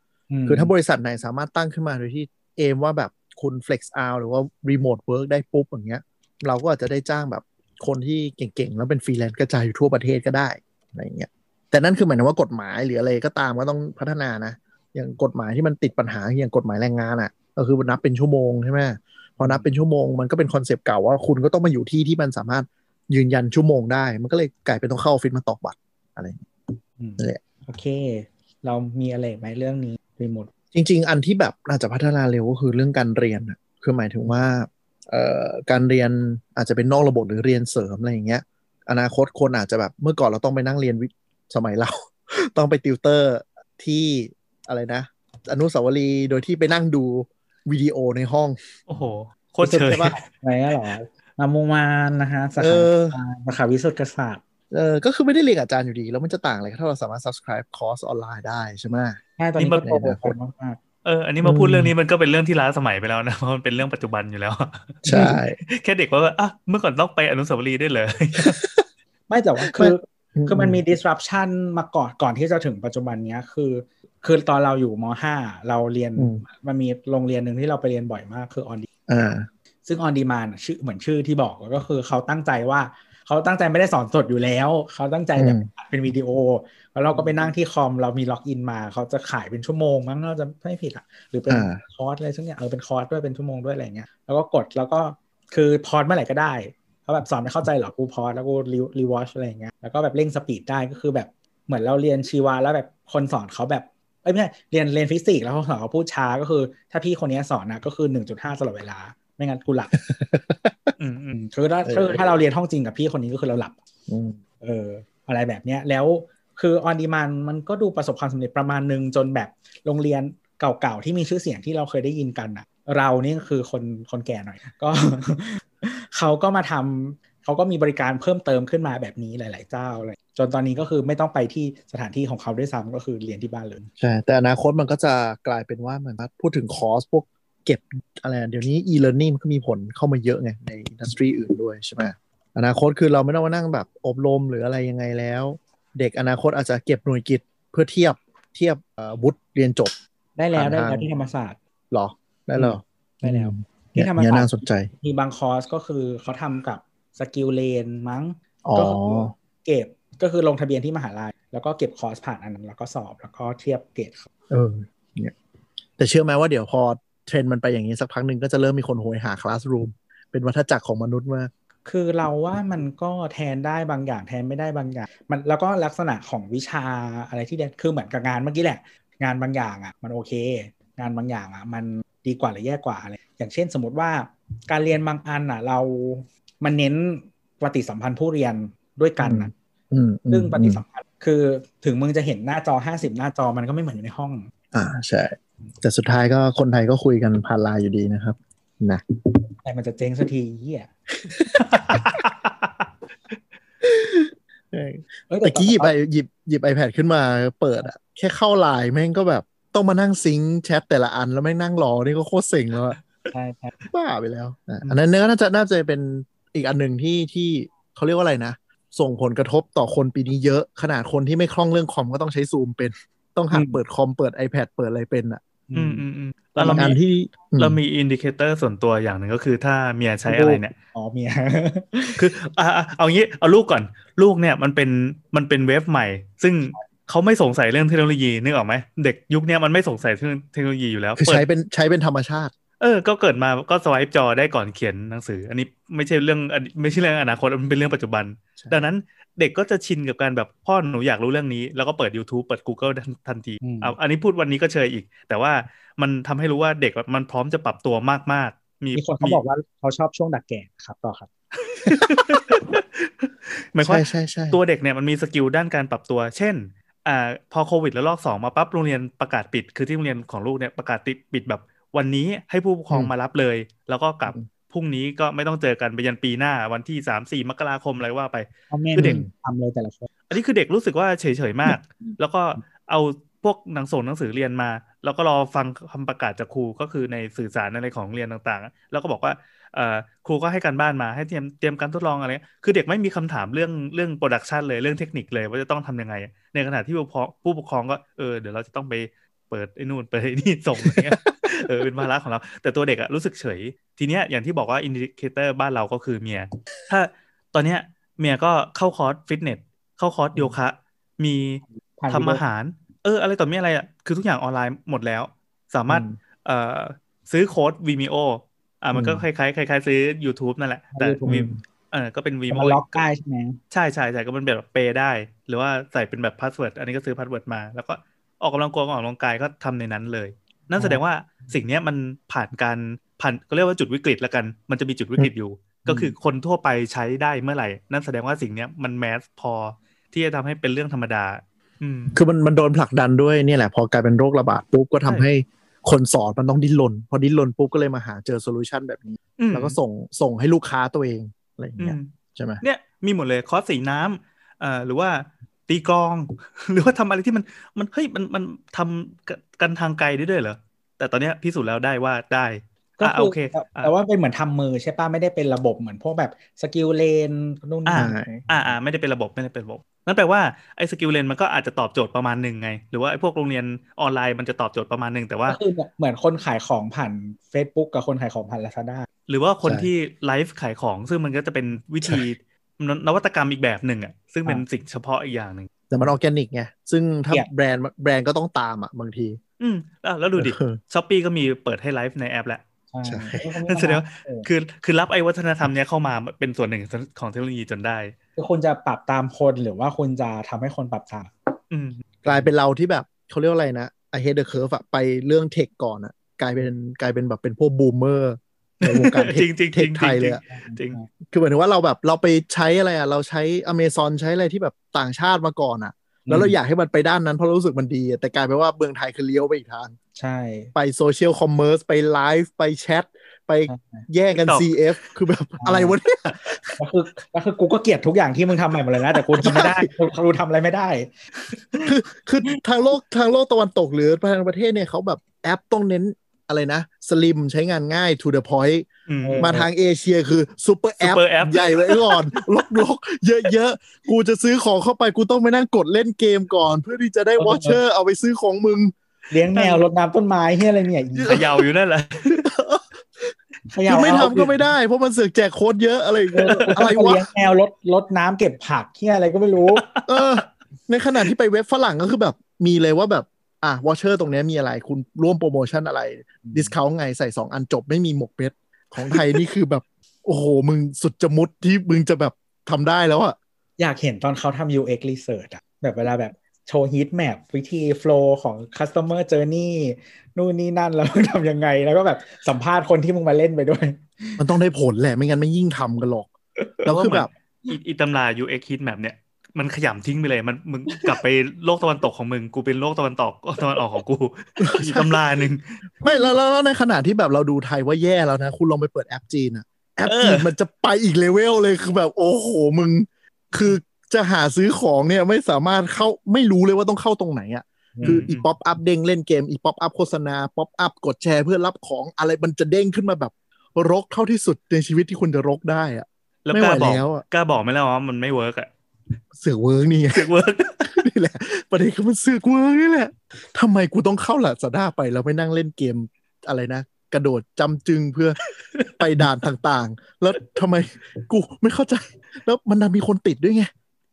มคือถ้าบริษัทไหนสามารถตั้งขึ้นมาโดยที่เอมว่าแบบคุณ flex hour หรือว่า remote work ได้ปุ๊บอย่างเงี้ย เราก็อาจจะได้จ้างแบบคนที่เก่งๆ แล้วเป็นฟรีแลนซ์กระจายอยู่ทั่วประเทศก็ได้อะไรเงี้ย แต่นั่นคือหมายถึงว่ากฎหมายหรืออะไรก็ตามก็ต้องพัฒนานะอย่างกฎหมายที่มันติดปัญหาอย่างกฎหมายแรงงานอะ ก็คือนับเป็นชั่วโมงใช่ไหมพอนับเป็นชั่วโมงมันก็เป็นคอนเซปต์เก่าว่าคุณก็ต้องมาอยู่ที่ที่มันสามารถยืนยันชั่วโมงได้ มันก็เลยกลายเป็นต้องเข้าออฟฟิศมาตอกบัตรอะไรอย่างเงี้ยอืมนั่นแหละโอเค เรามีอะไรอีกไหมเรื่องนี้รีโมทจริง ๆ อันที่แบบอาจจะพัฒนาเร็วก็คือเรื่องการเรียนอะคือหมายถึงว่าเอ่อการเรียนอาจจะเป็นนอกระบบหรือเรียนเสริมอะไรอย่างเงี้ย อนาคตคนอาจจะแบบเมื่อก่อนเราต้องไปนั่งเรียนวิ สมัยเรา ต้องไปติวเตอร์ที่อะไรนะ อนุสาวรีย์โดยที่ไปนั่งดูวิดีโอในห้อง โอ้โห โคตรเฉยใช่ปะอะไรอะหรอนามูมานนะฮะสาเอขาอสาขาวิสุทธิกษัตริย์เออก็คือไม่ได้เรียนกับอาจารย์อยู่ดี แล้วมันจะต่างอะไรถ้าเราสามารถ subscribe คอร์สออนไลน์ได้ใช่ไหมใช่ตอนนี้นี่มัก็นโปรโมทกันมากเออ อันนี้มาพูดอืมเรื่องนี้มันก็เป็นเรื่องที่ล้าสมัยไปแล้วนะ เพราะมันเป็นเรื่องปัจจุบันอยู่แล้ว ใช่ แค่เด็กว่าอะเมื่อก่อนต้องไปอนุสาวรีย์ด้วยเลยๆไม่แต่ว่าคือ คือมันมี disruption มาก่อนก่อนที่จะถึงปัจจุบันเนี้ยคือ คือตอนเราอยู่ม .5 เราเรียนอืมมันมีโรงเรียนหนึ่งที่เราไปเรียนบ่อยมากคือ on อ่าซึ่ง on demand อะชื่อเหมือนชื่อที่บอกก็คือเขาตั้งใจว่าเขเขาตั้งใจไม่ได้สอนสดอยู่แล้ว เขาตั้งใจแบบอืมอัดเป็นวิดีโอ แล้วเราก็ไปนั่งที่คอมเรามีล็อกอินมา เขาจะขายเป็นชั่วโมงมั้งเราจะไม่ผิดอะ หรือเป็นอ่าคอร์สอะไรสักอย่างเออเป็นคอร์สด้วยเป็นชั่วโมงด้วยอะไรเงี้ยแล้วก็กดแล้วก็คือ pause เมื่อไหร่ก็ได้ เขาแบบสอนไม่เข้าใจเหรอกู pause แล้วกู re rewatch อะไรเงี้ยแล้วก็แบบเร่ง speed ได้ก็คือแบบเหมือนเราเรียนชีวะแล้วแบบคนสอนเขาแบบเอ้ยไม่ใช่เรียนเรียนฟิสิกส์แล้วเขาสอนเขาพูดช้าก็คือ ถ้าพี่คนนี้สอนนะก็คือหนึ่งจุดห้าตลอดเวลา ไม่งั้นกูหลับอืมอืมคือถ้าเออคือถ้าเราเรียนห้องจริงกับพี่คนนี้ก็คือเราหลับอืมเออ อะไรแบบเนี้ยแล้วคือ on demand มันก็ดูประสบความสำเร็จประมาณหนึ่งจนแบบโรงเรียนเก่าๆที่มีชื่อเสียงที่เราเคยได้ยินกันอะเรานี่ก็คือคนคนแก่หน่อย ก็ เขาก็มาทำเขาก็มีบริการเพิ่มเติมขึ้นมาแบบนี้หลาย ๆ เจ้าเลยจนตอนนี้ก็คือไม่ต้องไปที่สถานที่ของเขาด้วยซ้ำก็คือเรียนที่บ้านเลยใช่แต่อนาคตมันก็จะกลายเป็นว่าเหมือนว่าพูดถึงคอร์สพวกเก็บอะไรอะเดี๋ยวนี้ e-learning มันก็มีผลเข้ามาเยอะไงในอินดัสทรีอื่นด้วยใช่ไหมอนาคตคือเราไม่ต้องมานั่งแบบอบรมหรืออะไรยังไงแล้ว เด็กอนาคตอาจจะเก็บหน่วยกิตเพื่อเทียบเทียบเอ่อวุฒิเรียนจบ ได้แล้วผ่านได้ทางแล้วที่ธรรมศาสตร์เหรอได้เหรอ ได้แล้ว เนี่ยที่ธรรมเนี่ยศาสตร์น่าสนใจมีบางคอร์สก็คือเขาทำกับ SkillLane มั้งอ๋อก็คือเก็บก็คือลงทะเบียนที่มหาลัย แล้วก็เก็บคอร์สผ่านอันนั้น แล้วก็สอบแล้วก็เทียบเกรดเขาเออเนี่ยแต่เชื่อไหมว่าเดี๋ยวพอเทรนด์มันไปอย่างนี้สักพักหนึ่งก็จะเริ่มมีคนโหยหา classroom เป็นวัฏจักรของมนุษย์มากคือเราว่ามันก็แทนได้บางอย่างแทนไม่ได้บางอย่าง มันแล้วก็ลักษณะของวิชาอะไรที่เด่นคือเหมือนกับงานเมื่อกี้แหละ งานบางอย่างอะ มันโอเค งานบางอย่างอะ มันดีกว่าหรือแย่กว่าอะไร อย่างเช่นสมมติว่าการเรียนบางอันอะ เรามันเน้นปฏิสัมพันธ์ผู้เรียนด้วยกันอะอืมอืมซึ่งปฏิอืมสัมพันธ์คือถึงมึงจะเห็นหน้าจอ50หน้าจอมันก็ไม่เหมือนอยู่ในห้อง อ่าใช่ แต่สุดท้ายก็คนไทยก็คุยกันผ่านไลน์อยู่ดีนะครับนะแต่มันจะเจ๊งสักทีเหี้ยเออเอ้ยแต่กี้หยิบไอหยิบหยิบ iPad ขึ้นมาเปิดอะแค่เข้าไลน์แม่งก็แบบต้องมานั่งซิงค์แชทแต่ละอันแล้วแม่งนั่งรอนี่ก็โคตรเซ็งแล้วอะ ใช่ใช่บ้าไปแล้วอะอันนั้นเนี่ยก็น่าจะน่าจะเป็นอีกอันหนึ่งที่ที่เขาเรียกว่าอะไรนะ ส่งผลกระทบต่อคนปีนี้เยอะ ขนาดคนที่ไม่คล่องเรื่องคอมก็ต้องใช้ซูมเป็น ต้องหัดเปิดคอมเปิด iPad เปิดอะไรเป็นอะอืมอืมอืมแล้แล้วแล้วเราอันมีที่อืเรามี indicator ส่วนตัวอย่างหนึ่งก็คือถ้าเมียใช้อะไรเนี่ยอ๋อเมียคืออะอะเอางี้เอาลูกก่อนลูกเนี่ยมันเป็นมันเป็น wave ใหม่ ซึ่งเขาไม่สงสัยเรื่องเทคโนโลยีนึกออกไหมเด็กยุคเนี้ยมันไม่สงสัยเรื่องเทคโนโลยีอยู่แล้วคือเปิดใช้เป็นใช้เป็นธรรมชาติ เออ ก็เกิดมาก็ swipe จอได้ก่อนเขียนหนังสือ อันนี้ไม่ใช่เรื่องอันไม่ใช่เรื่องอนาคตมันเป็นเรื่องปัจจุบันใช่ดังนั้นเด็กก็จะชินกับการแบบพ่อหนูอยากรู้เรื่องนี้ แล้วก็เปิด YouTube เปิด Google ทันทันทีอืมเอาอันนี้พูดวันนี้ก็เชยอีก แต่ว่ามันทำให้รู้ว่าเด็กมันพร้อมจะปรับตัวมากๆมีมีคนเขาบอกว่าเขาชอบช่วงดักแก่ครับต่อครับหมายความใช่ว่าใช่ใช่ตัวเด็กเนี่ยมันมีสกิลด้านการปรับตัว เช่นอ่าพอโควิดแล้วลอกสองมาปั๊บโรงเรียนประกาศปิด คือที่โรงเรียนของลูกเนี่ยประกาศติดปิดแบบ วันนี้ให้ผู้ปกครองมารับเลย แล้วก็กลับพรุ่งนี้ก็ไม่ต้องเจอกันไปยันปีหน้า วันที่สามสี่มกราคมอะไรว่าไปพ่อแม่คือเด็กทำเลยแต่ละคนอันนี้คือเด็กรู้สึกว่าเฉยๆมาก แล้วก็เอาพวกหนังส่งหนังสือเรียนมา แล้วก็รอฟังคำประกาศจากครูก็คือในสื่อสารอะไรของโรงเรียนต่างๆ แล้วก็บอกว่าเอ่อครูก็ให้การบ้านมาให้เตรียมเตรียมการทดลองอะไรเงี้ยคือเด็กไม่มีคำถามเรื่องเรื่อง production เลยเรื่องเทคนิคเลยว่าจะต้องทำยังไง ในขณะที่ผู้ปกครองผู้ปกครองก็เออเดี๋ยวเราจะต้องไป เปิดไอ้นู่นเปิดไอ้นี่ส่งอะไรเงี้ยเออเป็นภาระของเรา แต่ตัวเด็กอะรู้สึกเฉย ทีเนี้ยอย่างที่บอกว่า indicator บ้านเราก็คือเมีย ถ้าตอนเนี้ยเมียก็เข้าคอร์สฟิตเนสเข้าคอร์สโยคะ มีผ่านทำอาหาร เออ อะไรต่อมีอะไรอะคือทุกอย่างออนไลน์หมดแล้ว สามารถอืมเอ่อซื้อโค้ด Vimeo อ่ามันก็อืมคล้ายๆคล้ายๆซื้อ YouTube นั่นแหละ แต่ YouTube มีเออก็เป็นแต่ Vimeo มันล็อกได้ใช่ไหมใช่ใช่ใช่ก็เป็นแบบ pay ได้ หรือว่าใส่เป็นแบบ password อันนี้ก็ซื้อ password มาแล้วก็ ออกกำลังกายออกกำลังกายก็ทำในนั้นเลย นั่นแสดงว่าสิ่งเนี้ยมันผ่านการผ่านก็เรียกว่าจุดวิกฤตแล้วกัน มันจะมีจุดวิกฤตอยู่ ก็คือคนทั่วไปใช้ได้เมื่อไหร่ นั่นแสดงว่าสิ่งเนี้ยมัน mass พอที่จะทำให้เป็นเรื่องธรรมดาอืมคือมันมันโดนผลักดันด้วยเนี่ยแหละ พอกลายเป็นโรคระบาดปุ๊บก็ทำใช่ให้คนสอนมันต้องดิ้นรนพอดิ้นรนปุ๊บก็เลยมาหาเจอ solution แบบนี้อืมแล้วก็ส่งส่งให้ลูกค้าตัวเองอะไรอย่างอืเงี้ยมใช่ไหมเนี่ยมีหมดเลยคอร์สสีน้ำเอ่อหรือว่า ตีกลอง หรือว่าทำอะไรที่มันมันเฮ้ยมันมันทำกันกันทางไกลได้ด้วยเหรอแต่ตอนเนี้ยพิสูจน์แล้วได้ว่าได้ก็อะคือโอเคแต่อะแต่ว่าเป็นเหมือนทำมือใช่ป่ะไม่ได้เป็นระบบเหมือนพวกแบบ SkillLane นู่นอ่านี่ใช่อ่าอ่าไม่ได้เป็นระบบไม่ได้เป็นระบบนั่นแปลว่าไอ้ SkillLane มันก็อาจจะตอบโจทย์ประมาณหนึ่งไง หรือว่าไอ้พวกโรงเรียนออนไลน์มันจะตอบโจทย์ประมาณหนึ่งแต่ว่าก็คือเหมือนคนขายของผ่าน Facebook กับคนขายของผ่าน Lazada หรือว่าคนใช่ที่ไลฟ์ขายของซึ่งมันก็จะเป็นวิธีใช่ นวัตกรรมอีกแบบหนึ่งอะซึ่งเป็นสิ่งเฉพาะอีกอย่างหนึ่งแต่มันออร์แกนิกไงซึ่งถ้าเกลียดแบรนด์แบรนด์ก็ต้องตามอะบางที อืมแล้วแล้วดูดิเออ Shopee ก็มีเปิดให้ไลฟ์ในแอปแล้วใช่ใช่นั่นแสดงว่าเออคือคือรับไอ้วัฒนธรรมเนี้ยเข้ามาเป็นส่วนหนึ่งของเทคโนโลยีจนได้คือคุณจะปรับตามคนหรือว่าคุณจะทำให้คนปรับตามอืมกลายเป็นเราที่แบบเขาเรียกว่าอะไรนะ ahead the curve อะไปเรื่อง tech ก่อนอะกลายเป็นกลายเป็นแบบเป็นพวก boomer ในวงการ tech จริงจริง tech ไทยเลยอะจริงคือหมายถึงว่าเราแบบเราไปใช้อะไรอะเราใช้อเมซอนใช้อะไรที่แบบต่างชาติมาก่อนอะแล้วเราอยากให้มันไปด้านนั้นเพราะเรารู้สึกมันดีอะแต่กลายเป็นว่าเมืองไทยคือเลี้ยวไปอีกทาง ใช่ ไป social commerce ไปไลฟ์ไปแชทไปใช่แย่งกัน TikTok CF คือแบบอะไรวะเนี่ยก็คือก็คือกูก็เกลียดทุกอย่างที่มึงทำใหม่หมดเลยนะ แต่กูทำไม่ได้กูกูทำอะไรไม่ได้ คือคือทางโลกทางโลกตะวันตกหรือทางประเทศเนี่ยเขาแบบแอปต้องเน้น อะไรนะ slim ใช้งานง่าย to the point อืมเออมาทางเอเชียคือ super app Super App ใหญ่ไว้ก่อนรกรกเยอะๆ กูจะซื้อของเข้าไปกูต้องไปนั่งกดเล่นเกมก่อน เพื่อที่จะได้ voucher เอาไปซื้อของมึง เลี้ยงแมวรดน้ำต้นไม้ที่อะไรเนี่ยอีเขย่าอยู่นั่นแหละเขย่าคือไม่เอาทำก็ไม่ได้ เพราะมันเสือกแจกโค้ดเยอะอะไรอย่างเงี้ยเอออะไรวะเลี้วะยงแมวรดรดน้ำเก็บผักที่อะไรก็ไม่รู้ เออ ในขณะที่ไปเว็บฝรั่งก็คือแบบมีเลยว่าแบบ อะ voucher ตรงเนี้ยมีอะไรคุณร่วมโปรโมชั่นอะไร discount ไงใส่สองอันจบไม่มีหมกเม็ดของไทยนี่คือแบบ โอ้โห มึงสุดจะมุดที่มึงจะแบบทำได้แล้วอะอยากเห็นตอนเขาทำ UX research อะแบบเวลาแบบโชว์ heat map วิธี flow ของ customer journey นู่นนี่นั่นแล้วมึงทำยังไง แล้วก็แบบสัมภาษณ์คนที่มึงมาเล่นไปด้วย มันต้องได้ผลแหละ ไม่งั้นไม่ยิ่งทำกันหรอก แล้วคือแบบอีอีตำรา UX Heat Map เนี่ย มันขยำทิ้งไปเลย มันมึงกลับไปโลกตะวันตกของมึง กูเป็นโลกตะวันตกตะวันออกของกูอีตำราหนึ่งไม่แล้วแล้วแล้วในขณะที่แบบเราดูไทยว่าแย่แล้วนะ คุณลองไปเปิดแอปจีนอะแอปจีนเออมันจะไปอีกเลเวลเลยคือแบบ โอ้โหมึง คือจะหาซื้อของเนี่ยไม่สามารถเข้าไม่รู้เลยว่าต้องเข้าตรงไหนอะคืออี pop-up เด้งเล่นเกมอี pop-up โฆษณา pop-up กดแชร์เพื่อรับของอะไรมันจะเด้งขึ้นมาแบบรกเท่าที่สุดในชีวิตที่คุณจะรกได้อะแล้วไม่กไหวล้าบอกแล้วอะกล้าบอกไหมล่ะว่ามันไม่ work อะ เสือก work นี่ไงเสือก work นี่แหละ ประเด็นคือมันเสือก work นี่แหละทำไมกูต้องเข้าหลาซาด้าไปแล้วไม่นั่งเล่นเกมอะไรนะกระโดดจำจึงเพื่อไปด่านต่างๆ แล้วทำไมกูไม่เข้าใจ แล้วมันดันมีคนติดด้วยไง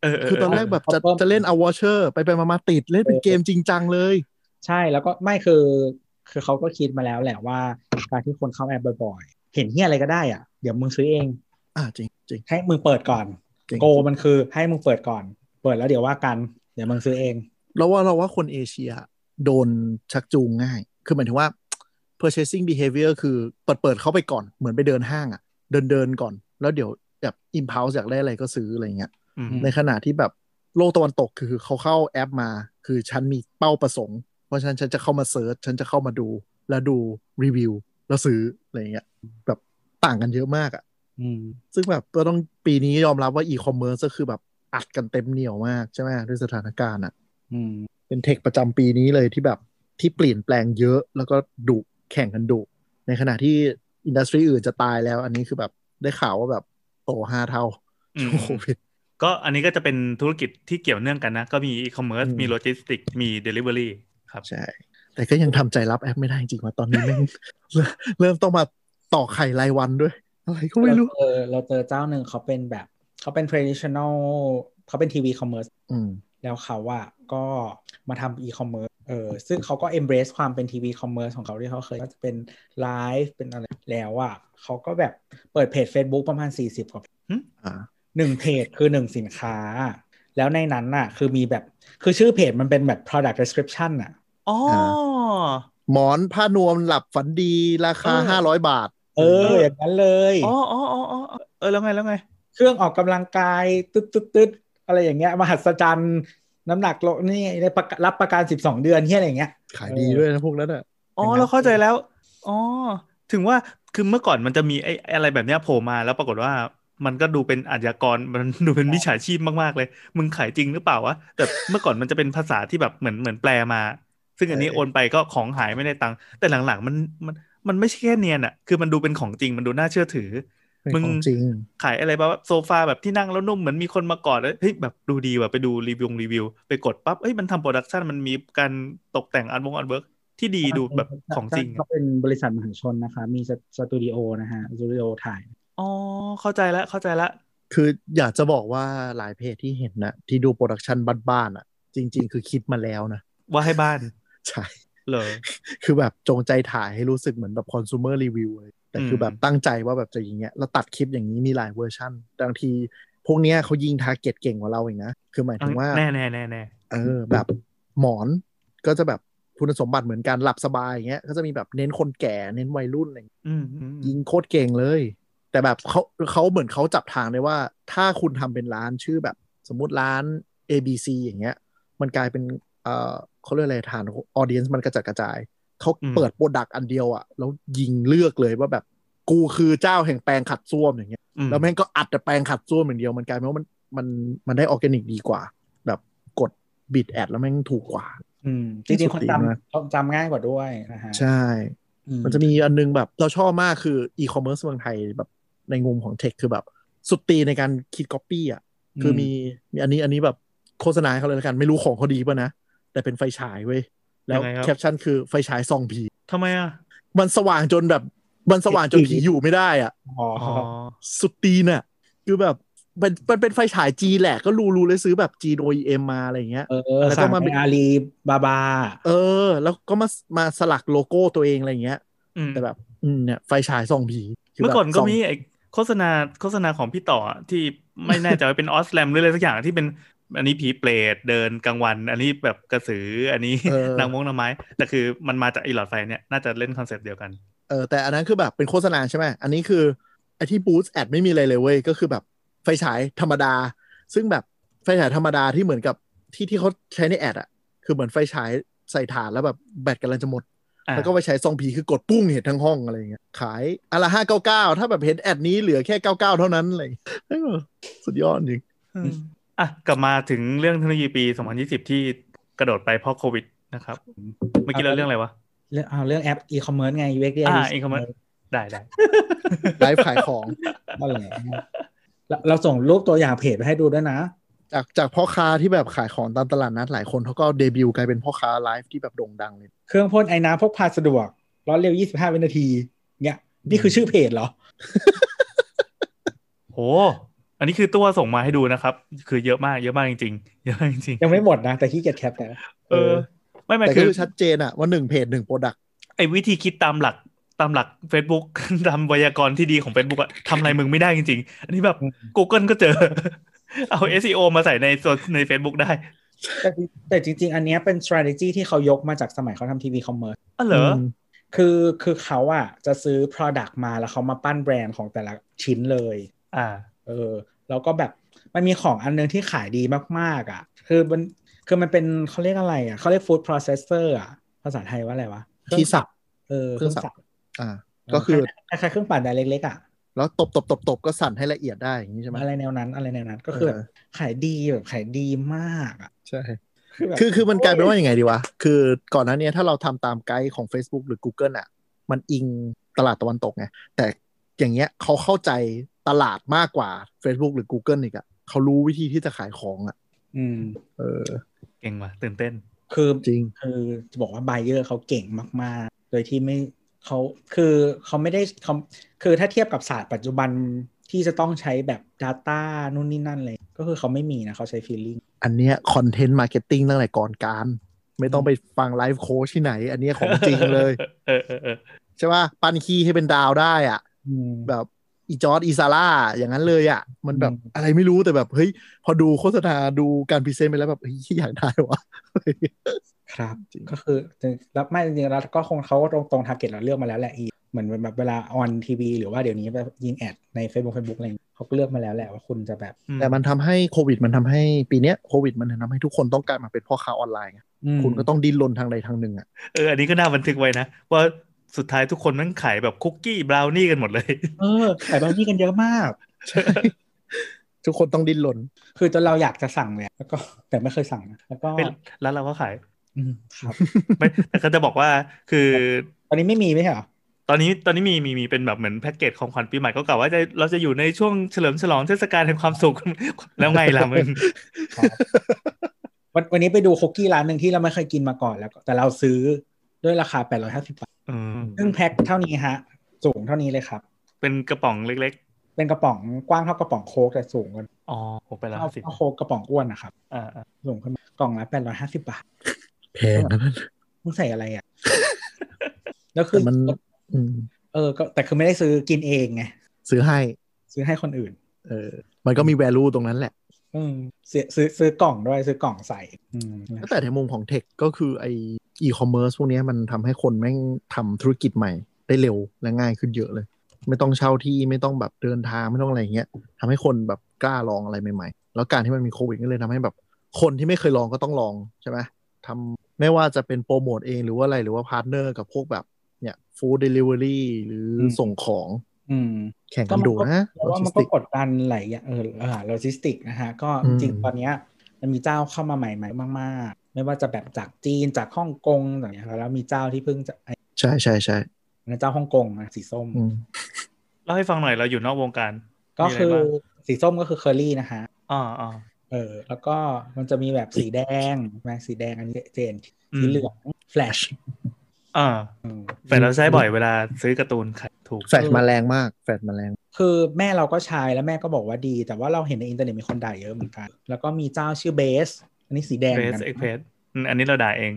เออเคือตอนแรกแบบจะเออจะเล่นเอา voucher ไปไปมาๆติดเล่นเป็นเกมจริงจังเลย ใช่แล้วก็ไม่คือ คือเขาก็คิดมาแล้วแหละว่า การที่คนเข้าแอปบ่อยๆ เห็นที่อะไรก็ได้อะ เดี๋ยวมึงซื้อเอง อ่าจริงจริงให้มึงเปิดก่อนจริง โกมันคือให้มึงเปิดก่อน เปิดแล้วเดี๋ยวว่ากัน เดี๋ยวมึงซื้อเองแล้วว่าเราว่าคนเอเชียโดนชักจูงง่าย คือหมายถึงว่า purchasing behavior คือเปิดเปิดเข้าไปก่อนเหมือนไปเดินห้างอะเดินเดินก่อน แล้วเดี๋ยวแบบ impulse อยากได้อะไรก็ซื้ออะไรเงี้ยอืมในขณะที่แบบโลกตะวันตกคือเขาเข้าแอปมา คือฉันมีเป้าประสงค์ เพราะฉะนั้นฉันจะเข้ามา search ฉันจะเข้ามาดู แล้วดูรีวิวแล้วซื้ออะไรเงี้ยแบบต่างกันเยอะมากอะอืม ซึ่งแบบก็ต้องปีนี้ยอมรับว่าอีคอมเมิร์ซก็คือแบบอัดกันเต็มเหนียวมากใช่ไหมด้วยสถานการณ์อะอืมเป็น tech ประจำปีนี้เลยที่แบบที่เปลี่ยนแปลงเยอะแล้วก็ดุแข่งกันดุในขณะที่ industry อื่นจะตายแล้ว อันนี้คือแบบได้ข่าวว่าแบบโตห้าเท่าอืมช่วงโควิดก็อันนี้ก็จะเป็นธุรกิจที่เกี่ยวเนื่องกันนะ ก็มีอีคอมเมิร์ซอืมมีโลจิสติกมีเดลิเวอรี่ครับใช่ แต่ก็ยังทำใจรับแอปไม่ได้จริงๆว่าตอนนี้แม่งเริ่มเริ่มต้องมาตอกไข่รายวันด้วย อะไรก็ไม่รู้เราเจอเราเจอเจ้าหนึ่งเขาเป็นแบบ เขาเป็น traditional เขาเป็นทีวี commerce อืมแล้วเขาอะก็มาทำอีคอมเมิร์ซเออซึ่งเขาก็ embrace ความเป็นทีวี commerce ของเขาที่เขาเคยก็จะเป็นไลฟ์เป็นอะไรแล้วอะเขาก็แบบเปิดเพจ Facebook ประมาณ 40 กว่าอ่าหนึ่งเพจคือหนึ่งสินค้า แล้วในนั้นน่ะ คือมีแบบคือชื่อเพจมันเป็นแบบ product description น่ะอ๋อหมอนผ้านวมหลับฝันดีราคาเออห้าร้อยบาท เออ อย่างนั้นเลยอ๋ออ๋ออ๋ออ๋อเออแล้วไงแล้วไง เครื่องออกกำลังกายตึ๊ดตึ๊ดตึ๊ดอะไรอย่างเงี้ยมหัศจรรย์น้ำหนักลดนี่ได้ประกันรับประกัน12เดือนที่อะไรอย่างเงี้ย ขายดีด้วยนะพวกนั้นอะอ๋อเป็นไงเราเข้าใจแล้วอ๋อถึงว่าคือเมื่อก่อนมันจะมีไอ้อะไรแบบเนี้ยโผล่มาแล้วปรากฏว่ามันก็ดูเป็นอาชญากรมันดูเป็นมิจฉาชีพมากๆเลย มึงขายจริงหรือเปล่าวะแต่เมื่อก่อนมันจะเป็นภาษาที่แบบเหมือนเหมือนแปลมา ซึ่งอันนี้เออโอนไปก็ของหายไม่ได้ตังค์แต่หลังๆมันมัน มันไม่ใช่แค่เนียนอะคือมันดูเป็นของจริง มันดูน่าเชื่อถือเป็นมึงของจริงขายอะไรแบบว่าโซฟาแบบที่นั่งแล้วนุ่มเหมือนมีคนมากอดแล้วเฮ้ยแบบดูดีว่ะไปดูรีวิวรีวิว ไปกดปั๊บเฮ้ยมันทำ production มันมีการตกแต่งอันวง artwork ที่ดีดูแบบของจริงเขาเป็นบริษัทมหาชนนะคะ มีสตูดิโอนะฮะสตูดิโอถ่าย อ๋อ เข้าใจแล้วเข้าใจแล้วคืออยากจะบอกว่าหลายเพจที่เห็นนะที่ดู production บ้านๆอะ จริง ๆ คือคิดมาแล้วนะ ว่าให้บ้าน ใช่ เหรอคือแบบจงใจถ่ายให้รู้สึกเหมือนแบบคอน sumer review เลยแต่คือแบบตั้งใจว่าแบบจะอย่างเงี้ยแล้วตัดคลิปอย่างนี้มีหลายเวอร์ชันบางทีพวกเนี้ยเขายิง target เก่งกว่าเราเองนะ คือหมายถึงว่าแน่แน่แน่แน่เออแบบหมอนก็จะแบบคุณสมบัติเหมือนกันหลับสบายอย่างเงี้ยก็จะมีแบบเน้นคนแก่เน้นวัยรุ่นอะไรอย่างเงี้ยอืมอืมยิงโคตรเก่งเลย แต่แบบเขาเขาเหมือนเขาจับทางได้ว่า ถ้าคุณทำเป็นร้านชื่อแบบสมมุติร้าน ABC อย่างเงี้ย มันกลายเป็นเออ เขาเรียกอะไรฐาน audience มันกระจัดกระจาย เขาเปิด product อันเดียวอะแล้วยิงเลือกเลยว่าแบบกูคือเจ้าแห่งแปลงขัดส้วมอย่างเงี้ยอืมแล้วแม่งก็อัดแต่แปลงขัดส้วมอย่างเดียวมันกลายเป็นว่ามันมันมันได้ออร์แกนิกดีกว่า แบบกด bid ad แล้วแม่งถูกกว่า อืมจริงๆคนสุดดีมากจำคนจำง่ายกว่าด้วยนะฮะใช่อืมมันจะมีอันนึงแบบเราชอบมากคืออีคอมเมิร์ซเมืองไทยแบบในมุมของ tech คือแบบ สุดตีนในการคิดก๊อปปี้อะคือมีมีอันนี้อันนี้แบบโฆษณาให้เขาเลยละกัน ไม่รู้ของเขาดีป่ะนะ แต่เป็นไฟฉายเว้ยแล้วยังไงครับแคปชั่นคือไฟฉายส่องผีทำไมอะ มันสว่างจนแบบมันสว่างจนผีอยู่ไม่ได้อะอ๋ออ๋อสุดตีนอะ คือแบบเป็นมันเป็นไฟฉายจีนแหละ ก็รู้รู้เลยซื้อแบบจีน OEM มาอะไรอย่างเงี้ยเออแล้วก็สั่งมาในอาลีบาบา เออ แล้วก็มามาสลักโลโก้ตัวเองอะไรอย่างเงี้ยอืมแต่แบบอืมเนี่ยไฟฉายส่องผีคือเมื่อก่อนแบบก็ส่งมีไอ้โฆษณาโฆษณาของพี่ต่ออะที่ไม่แน่ใจว่าเป็น Osram หรืออะไรสักอย่างที่เป็น อันนี้ผีเปรตเดินกลางวัน อันนี้แบบกระสืออันนี้เออนางมงนางไม้แต่คือมันมาจากไอีหลอดไฟเนี่ยน่าจะเล่น concept เดียวกันเออแต่อันนั้นคือแบบเป็นโฆษณาใช่ไหมอันนี้คือไอที่ boost ad ไม่มีอะไรเลยเว้ยก็คือแบบไฟฉายธรรมดา ซึ่งแบบไฟฉายธรรมดาที่เหมือนกับที่ที่เขาใช้ใน ad อะคือเหมือนไฟฉายใส่ถ่านแล้วแบบแบตกำลังจะหมดอ่าแล้วก็ไปใช้ส่องผีคือกดปุ้งเห็นทั้งห้องอะไรอย่างเงี้ยขายอันละห้าเก้าเก้าถ้าแบบเห็น ad นี้เหลือแค่เก้าเก้าเท่านั้นอะไรอย่างเงี้ยเออสุดยอดจริง อะกลับมาถึงเรื่องเทคโนโลยีปี 2020 ที่กระโดดไปเพราะโควิดนะครับ เมื่อกี้เราเรื่องอะไรวะ เรื่องเอาเรื่องแอปอีคอมเมิร์ซไง UX อ่า e-commerce ได้ได้ไลฟ์ขายของนั่นแหละเราเราส่งรูปตัวอย่างเพจไปให้ดูด้วยนะ จากจากพ่อค้าที่แบบขายของตามตลาดนัดหลายคนเขาก็เดบิวต์กลายเป็นพ่อค้าไลฟ์ที่แบบโด่งดังเลย เครื่องพ่นไอ้น้ำพกพาสะดวกร้อนเร็ว 25 วินาที เนี่ย นี่คือชื่อเพจเหรอ โห อันนี้คือตัวส่งมาให้ดูนะครับ คือเยอะมากเยอะมากจริงๆเยอะมากจริงยังไม่หมดนะ แต่ขี้เกียจแคปแต่ๆเออ ไม่ไม่แต่ก็คือคือชัดเจนอะว่าหนึ่งเพจหนึ่ง productไอ้วิธีคิดตามหลักตามหลัก Facebook ตามไวยากรณ์ที่ดีของ Facebook อะทำอะไรมึงไม่ได้จริง ๆ อันนี้แบบ Google ก็เจอ เอา SEO มาใส่ในส่วนใน Facebook ได้ แต่แต่จริง ๆ อันเนี้ยเป็น strategy ที่เขายกมาจากสมัยเขาทำทีวี commerce อ๋อเหรอคือคือเขาอะจะซื้อ product มาแล้วเขามาปั้นแบรนด์ของแต่ละชิ้นเลย อ่า เออแล้วก็แบบมันมีของอันนึงที่ขายดีมากๆ อะ คือมันคือมันเป็นเขาเรียกอะไรอะเขาเรียก food processor อะ ภาษาไทยว่าอะไรวะที่สับเออเครื่องสับอ่า ก็คือคล้ายๆเครื่องปั่นไดเล็กๆอะแล้วตบตบตบตบก็สั่นให้ละเอียดได้อย่างนี้ใช่ไหมอะไรแนวนั้น อะไรแนวนั้น ก็คือแบบเออขายดีแบบขายดีมากอะใช่คือแบบคือคือมันกลายเป็นว่ายังไงดีวะ คือก่อนหน้านี้ถ้าเราทำตามไกด์ของ Facebook หรือ Google อะ มันอิงตลาดตะวันตกไงแต่อย่างเงี้ยเขาเข้าใจ ตลาดมากกว่า Facebook หรือ Google อีกอะเขารู้วิธีที่จะขายของอะอืม เออ เก่งว่ะตื่นเต้น คือจริง คือจะบอกว่า buyer เขาเก่งมาก ๆ โดยที่ไม่เขาคือเขาไม่ได้เขาคือถ้าเทียบกับศาสตร์ปัจจุบันที่จะต้องใช้แบบ Data นู่นนี่นั่นเลย ก็คือเขาไม่มีนะเขาใช้ feeling อันเนี้ย content marketing ตั้งแต่ก่อนการ ไม่ต้องไปฟัง life coach ที่ไหน อันเนี้ยของจริงเลยเออเออเออใช่ป่ะ ปั้นขี้ให้เป็นดาวได้อะอืมแบบ อีจอร์ดอีซาร่าอย่างนั้นเลยอะ มันแบบอืมอะไรไม่รู้แต่แบบเฮ้ยพอดูโฆษณาดูการ present ไปแล้วแบบเฮ้ยอยากได้วะครับจริงก็คือแล้วไม่จริงๆแล้วก็คงเขาก็ตรงตรง target เราเลือกมาแล้วแหละอีเหมือนแบบเวลา on ทีวีหรือว่าเดี๋ยวนี้แบบยิง ad ใน Facebook Facebook อะไรอย่างเงี้ยเขาก็เลือกมาแล้วแหละว่าคุณจะแบบอืแต่มันทำให้โควิด มันทำให้ปีเนี้ยโควิด มันทำให้ทุกคนต้องกลายมาเป็นพ่อค้าออนไลน์ไงอืมคุณก็ต้องดิ้นรนทางใดทางหนึ่งอะเอออันนี้ก็น่าบันทึกไว้นะว่า สุดท้ายทุกคนมันขายแบบคุกกี้บราวนี่กันหมดเลย เออขายบางที่กันเยอะมากใช่ทุกคนต้องดิ้นรนคือจนเราอยากจะสั่งเลยแล้วก็แต่ไม่เคยสั่งนะแล้วก็เป็นแล้วเราก็ขายอืมครับไม่แต่ก็จะบอกว่าคือ ตอนนี้ไม่มีไม่ใช่เหรอตอนนี้ตอนนี้มีมีมีเป็นแบบเหมือนแพ็กเกจของขวัญปีใหม่ก็กล่าวว่าจะเราจะอยู่ในช่วงเฉลิมฉลองเทศกาลแห่งความสุขแล้วไงล่ะมึงครับวันวันนี้ไปดูคุกกี้ร้านหนึ่งที่เราไม่เคยกินมาก่อนแล้วก็แต่เราซื้อ ด้วยราคา 850 บาทอืมซึ่งแพ็คเท่านี้ฮะ สูงเท่านี้เลยครับ เป็นกระป๋องเล็กเป็นกระป๋องกว้างเท่ากระป๋องโค้กแต่สูงกว่าอ๋อหกไปแล้วเท่าสิบเท่าโค้กกระป๋องอ้วนนะครับอ่าอ่าสูงขึ้นมากล่องละแปดร้อยห้าสิบบาท แพงนะนั่นมึงใส่อะไรอะ แล้วคือแต่มันอืมเออ ก็แต่คือไม่ได้ซื้อกินเองไง ซื้อให้ ซื้อให้คนอื่น เออ มันก็มี value ตรงนั้นแหละ อืมซื้อซื้อซื้อกล่องด้วยซื้อกล่องใส่ อืมแต่ในมุมของ tech ก็คือไออีคอมเมิร์ซพวกเนี้ยมันทำให้คนแม่งทำธุรกิจใหม่ได้เร็วและง่ายขึ้นเยอะเลย ไม่ต้องเช่าที่ไม่ต้องแบบเดินทางไม่ต้องอะไรอย่างเงี้ยทำให้คนแบบกล้าลองอะไรใหม่ๆ แล้วการที่มันมีโควิดก็เลยทำให้แบบ คนที่ไม่เคยลองก็ต้องลองใช่ไหมทำไม่ว่าจะเป็นโปรโมทเองหรือว่าอะไรหรือว่า partner กับพวกแบบเนี่ย food delivery หรืออมส่งของ อืมแข่งกันดูนะเพราะว่าโลมันก็กดดันหลายอย่างเออเออโลจิสติกนะฮะ ก็อืจมริงๆตอนเนี้ยมันมีเจ้าเข้ามาใหม่ๆ มากๆ ไม่ว่าจะแบบจากจีนจากฮ่องกงอย่างเงี้ยแล้วมีเจ้าที่เพิ่งจะไอ้ใช่ใช่ใช่นะเจ้าฮ่องกงนะสีส้มอืมเล่าให้ฟังหน่อยเราอยู่นอกวงการ ก็คือมีอะไรบ้างสีส้มก็คือเคอรี่นะฮะอ่าอ่าเออ แล้วก็มันจะมีแบบสีแดงใช่ไหมสีแดงอันนี้เจนอืมสีเหลืองแฟลช อ่าแต่เราใช้บ่อยเวลาซื้อการ์ตูนขายถูกแฟดมาแรงมากแฟดมาแรง คือแม่เราก็ใช้แล้วแม่ก็บอกว่าดี แต่ว่าเราเห็นในอินเทอร์เน็ตมีคนด่าเยอะเหมือนกัน แล้วก็มีเจ้าชื่อ Best อันนี้สีแดงเหมือนกัน Best Expressอันนี้เราด่าเอง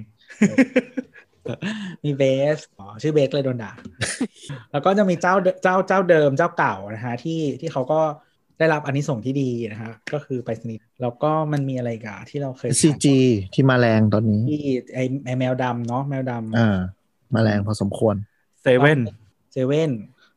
มี Best อ๋อชื่อ Best เลยโดนด่า แล้วก็จะมีเจ้าเดิเจ้าเจ้าเดิมเจ้าเก่านะฮะที่ที่เขาก็ได้รับอันนี้ส่งส์ที่ดีนะฮะก็คือไปรษณีย์แล้วก็มันมีอะไรอีกอันที่เราเคยใช้ SCG ที่มาแรงตอนนี้ที่ไอไอแมวดำเนาะแมวดำอ่า มาแรงพอสมควรเซเว่นเซเว่น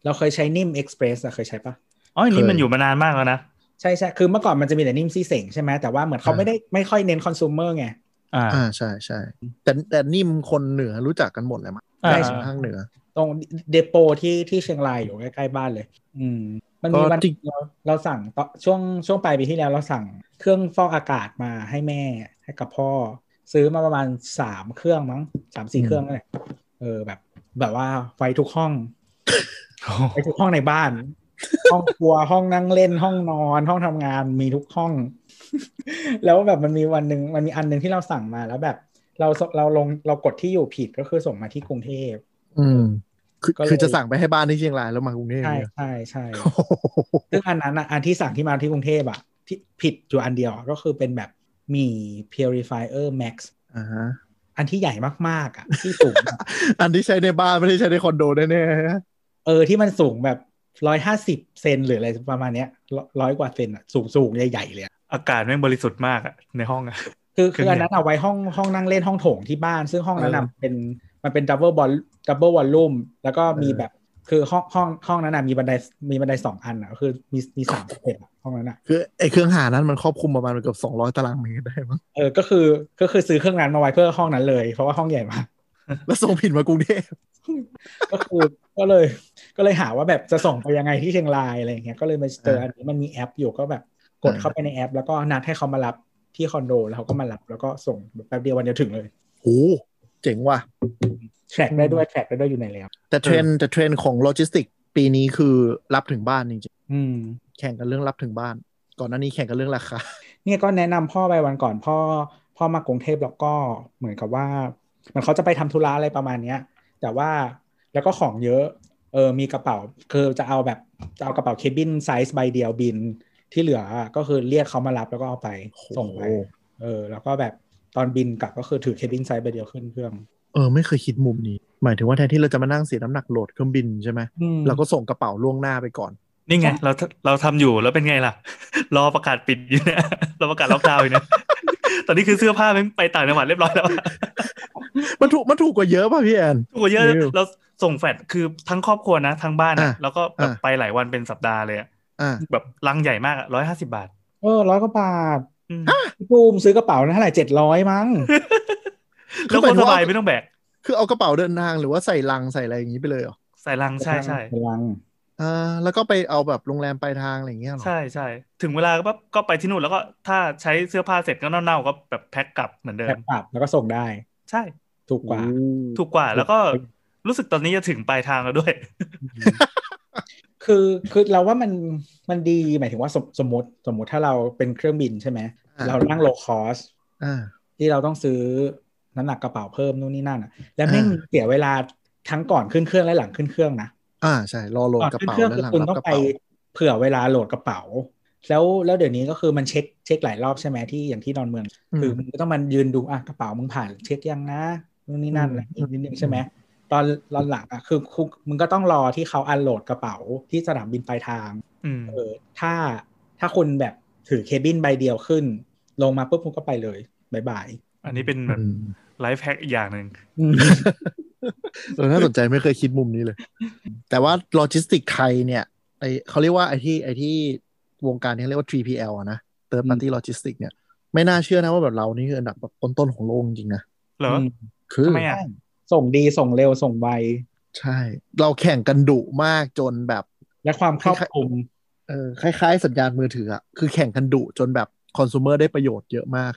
เราเคยใช้นิ่ม Express อะเคยใช้ปะอ๋ออันนี้เคยมันอยู่มานานมากแล้วนะ ใช่ใช่คือเมื่อก่อนมันจะมีแต่นิ่มซี่เสงใช่ไหมแต่ว่าเหมือนเขาอ่าไม่ได้ไม่ค่อยเน้นคอน sumer ไงอ่าอ่าใช่ใช่แต่แต่นิ่มคนเหนือรู้จักกันหมดเลยมั้งอ่าได้ทางเหนือ ตรงเดโปที่ที่เชียงรายอยู่ใกล้ๆบ้านเลย อืม มันมีก็วันจริงเราเราสั่งตอนช่วงช่วงปลายปีที่แล้วเราสั่งเครื่องฟอกอากาศมาให้แม่ให้กับพ่อ ซื้อมาประมาณสามเครื่องมั้งสามสี่เครื่องนั่นแหละเออแบบ แบบว่าไฟทุกห้องไปทุกห้องในบ้าน ห้องครัวห้องนั่งเล่นห้องนอน ห้องทำงานมีทุกห้อง แล้วแบบมันมีวันหนึ่งมันมีอันหนึ่งที่เราสั่งมาแล้วแบบ เราเราลงเรากดที่อยู่ผิดก็คือส่งมาที่กรุงเทพอืมคือก็เลยคือจะสั่งไปให้บ้านที่เชียงรายแล้วมากรุงเทพใช่เนี่ยใช่ใช่โอ้โหซึ่งอันนั้นอะอันที่สั่งที่มาที่กรุงเทพอะที่ผิดอยู่อันเดียวอะก็คือเป็นแบบมี purifier max อ่าฮะ อันที่ใหญ่มากๆอะที่สูงแบบอันที่ใช้ในบ้านไม่ได้ใช้ในคอนโดแน่ๆเออที่มันสูงแบบร้อยห้าสิบเซนหรืออะไรประมาณเนี้ยร้อยกว่าเซนอะสูงสูงใหญ่ๆเลยอะอากาศแม่งบริสุทธิ์มากอะในห้องอะคือคืคือออันนั้นเอาไว้ห้องห้องนั่งเล่นห้องโถงที่บ้าน ซึ่งห้องนั้นนะเออเป็นมันเป็น double vol double volume แล้วก็มีเออแบบ คือห้องห้องห้องนั้นนะมีบันไดมีบันไดสองอันอะคือมีมีสาม step อะห้องนั้นอะคือไอ้เครื่องห่านั้นมันครอบคลุมประมาณเกือบสองร้อยตารางเมตรได้มั้งเออก็คือก็คือซื้อเครื่องนั้นมาไว้เพื่อห้องนั้นเลย เพราะว่าห้องใหญ่มากแล้วส่งผิดมากรุงเทพก็คือก็เลย ก็เลยหาว่าแบบจะส่งไปยังไงที่เชียงรายอะไรอย่างเงี้ยก็เลยมาเจออันนี้มันมีแอปอยู่ก็แบบกดเข้าไปในแอป แล้วก็นัดให้เขามารับที่คอนโดแล้วเขาก็มารับแล้วก็ส่งแป๊บเดียววันเดียวถึงเลยโอ้เจ๋งว่ะ track ได้ด้วย track ได้ด้วยอยู่ในแล้วแต่เทรนด์แต่เทรนด์ของโลจิสติกปีนี้คือรับถึงบ้านจริงอืมๆแข่งกันเรื่องรับถึงบ้าน ก่อนหน้านี้แข่งกันเรื่องราคาเนี่ยก็แนะนำพ่อไปวันก่อนพ่อ พ่อมากรุงเทพแล้วก็เหมือนกับว่าเหมือนเขาจะไปทำธุระอะไรประมาณเนี้ย แต่ว่าแล้วก็ของเยอะเออมีกระเป๋าคือจะเอาแบบจะเอากระเป๋า cabin size ใบเดียวบินที่เหลือก็คือเรียกเขามารับแล้วก็เอาไปส่งไปโอ้เออแล้วก็แบบตอนบินกลับก็คือถือ cabin size ใบเดียวขึ้นเครื่อง เออไม่เคยคิดมุมนี้ หมายถึงว่าแทนที่เราจะมานั่งเสียน้ำหนักโหลดเครื่องบินใช่ไหมอืมเราก็ส่งกระเป๋าล่วงหน้าไปก่อน นี่ไง เราเราทำอยู่แล้วเป็นไงล่ะ รอประกาศปิดอยู่เนี่ยรอประกาศล็อกดาวน์อยู่เนี่ยตอนนี้คือเสื้อผ้าแม่งไปต่างจังหวัดเรียบร้อยแล้วอะมันถูกมันถูกกว่าเยอะป่ะพี่แอนถูกกว่าเยอะเร็วเราส่งแฟดคือทั้งครอบครัวนะทั้งบ้านอะอะแล้วก็แบบอะไปหลายวันเป็นสัปดาห์เลยอะอ่าแบบลังใหญ่มากร้อยห้าสิบาท เออร้อยกว่าบาทอืมพี่ภูมิซื้อกระเป๋านั้นเท่าไหร่เจ็ดร้อยมั้ง แล้วคนสบายไม่ต้องแบก คือเอากระเป๋าเดินทางหรือว่าใส่ลังใส่อะไรอย่างนี้ไปเลยเหรอ ใส่ลังใช่ใช่พลังอ่าแล้วก็ไปเอาแบบโรงแรมปลายทางอะไรอย่างเงี้ยเหรอ ใช่ใช่ถึงเวลาก็ปั๊บก็ไปที่นู่นแล้วก็ถ้าใช้เสื้อผ้าเสร็จก็เน่าๆก็แบบแพ็คกลับเหมือนเดิแคมปกลับแล้วก็ส่งได้ ใช่ ถูกกว่าโอ้ถูกกว่าแล้วก็รู้สึกตอนนี้จะถึงปลายทางแล้วด้วย คือคือเราว่ามันมันดีหมายถึงว่าสมสมมติสมมติถ้าเราเป็นเครื่องบินใช่ไหมอ่าเรานั่งโลคอสอ่าที่เราต้องซื้อ น้ำหนักกระเป๋าเพิ่มนู่นนี่นั่นอะ แล้วแม่งอ่าเสียเวลาทั้งก่อนขึ้นเครื่องและหลังขึ้นเครื่องนะอ่าใช่รอโหลดก่อนกระขึ้นเป๋าเครื่องแล้วคือหลังคุณรับต้องกระไปเป๋าเผื่อเวลาโหลดกระเป๋า แล้วแล้วเดี๋ยวนี้ก็คือมันเช็คเช็คหลายรอบใช่ไหมที่อย่างที่ดอนเมืองคือมึงก็ต้องมันยืนดูอะกระเป๋ามึงผ่านเช็คยังนะนู่นนี่นั่นอะไรอีกนิดนึงใช่ไหมตอนตอนหลังอะคือคือมึงก็ต้องรอที่เขาอันโหลดกระเป๋าที่สนามบินปลายทางอืมเออถ้าถ้าคุณแบบถือ cabin ใบเดียวขึ้น ลงมาปุ๊บคุณก็ไปเลย bye byeอันนี้เป็นแบบอืม life hack อีกอย่างหนึ่งเออน่าสนใจไม่เคยคิดมุมนี้เลย แต่ว่าโลจิสติกไทยเนี่ยไอเขาเรียกว่าไอที่ไอที่วงการนี้เรียกว่า 3PL อะนะ Third Party Logistics เนี่ย ไม่น่าเชื่อนะว่าแบบเรานี่คืออันดับแบบต้นๆของโลกจริงๆนะเหรออืมคือทำไมอะส่งดีส่งเร็วส่งไว ใช่ เราแข่งกันดุมากจนแบบ และความครอบคลุมเออคล้ายๆ สัญญาณมือถืออะคือแข่งกันดุจนแบบคอน sumer ได้ประโยชน์เยอะมาก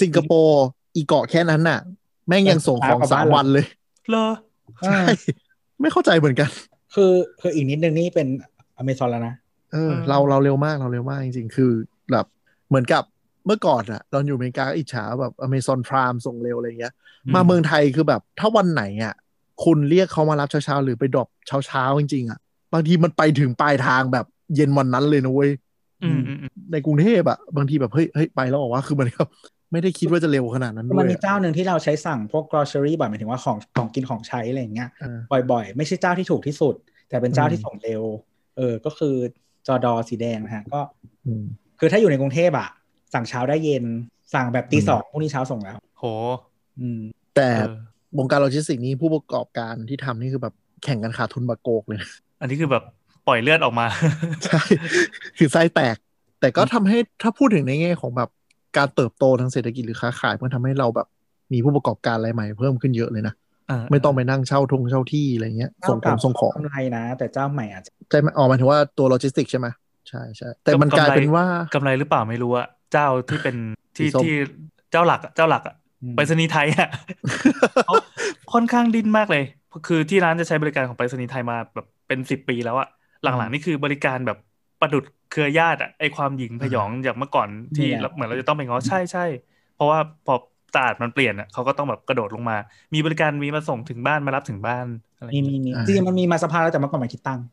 สิงคโปร์อีเกาะแค่นั้นน่ะ แม่งยังส่งของสามวันเลยเหรอใช่ไม่เข้าใจเหมือนกัน คือคืออีกนิดนึงนี่เป็นอเมซอนแล้วนะเออเออเราเราเร็วมากเราเร็วมากจริงๆ คือแบบเหมือนกับเมื่อก่อนอะตอนอยู่อเมริกาก็อิจฉาแบบ Amazon Prime ส่งเร็วอะไรเงี้ย มาเมืองไทยคือแบบถ้าวันไหนอะคุณเรียกเขามารับเช้าๆ หรือไป drop เช้าๆ จริงๆอะบางทีมันไปถึงปลายทางแบบเย็นวันนั้นเลยนะเว้ยอืมอืมอืมในกรุงเทพอะบางทีแบบเฮ้ยเฮ้ยไปแล้วเหรอวะคือมันก็ ไม่ได้คิดว่าจะเร็วขนาดนั้นด้วยมันมีเจ้าหนึ่งที่เราใช้สั่งพวก grocery บ่อยหมายถึงว่าของของกินของใช้อะไรอย่างเงี้ยเออบ่อยๆ ไม่ใช่เจ้าที่ถูกที่สุด แต่เป็นเจ้าอืมที่ส่งเร็ว เออ ก็คือจอดอสีแดงนะฮะก็อืมคือถ้าอยู่ในกรุงเทพอะสั่งเช้าได้เย็นสั่งแบบตีอืมสองพรุ่งนี้เช้าส่งแล้วโหอืมแต่เออวงการโลจิสติกส์นี้ผู้ประกอบการที่ทำนี่คือแบบแข่งกันขาดทุนบาโกกเลยนะอันนี้คือแบบปล่อยเลือดออกมา ใช่ คือไส้แตก แต่ก็ทำให้ถ้าพูดถึงในแง่ของแบบ การเติบโตทางเศรษฐกิจหรือค้าขายมันทำให้เราแบบมีผู้ประกอบการรายใหม่เพิ่มขึ้นเยอะเลยนะไม่ต้องไปนั่งเช่าทงเช่าที่อะไรเงี้ยส่งของส่งของกำไรนะ แต่เจ้าใหม่อาจจะใช่ไหมอ๋อหมายถึงว่าตัวโลจิสติกใช่ไหมใช่ใช่แต่มันกลายเป็นว่ากำไรหรือเปล่าไม่รู้อะเจ้าที่เป็นที่สีส้มที่เจ้าหลักอะเจ้าหลักอะอืมไปรษณีย์ไทยอะเขาค่อนข้างดิ้นมากเลย คือที่ร้านจะใช้บริการของไปรษณีย์ไทยมาแบบเป็นสิบปีแล้วอะหลังๆนี่คือบริการแบบประดุด เครือญาติอะไอความหญิงพยองจากเมื่อก่อนที่เนี่ยเหมือนเราจะต้องไปง้อใช่ใช่เพราะว่าพอตลาดมันเปลี่ยนอะเขาก็ต้องแบบกระโดดลงมา มีบริการมีมาส่งถึงบ้านมารับถึงบ้านอะไรอมีย่างมีเงี้ยมีอ่าจริงๆมันมีมาสภาแล้วแต่เมื่อก่อนมันคิดตังค์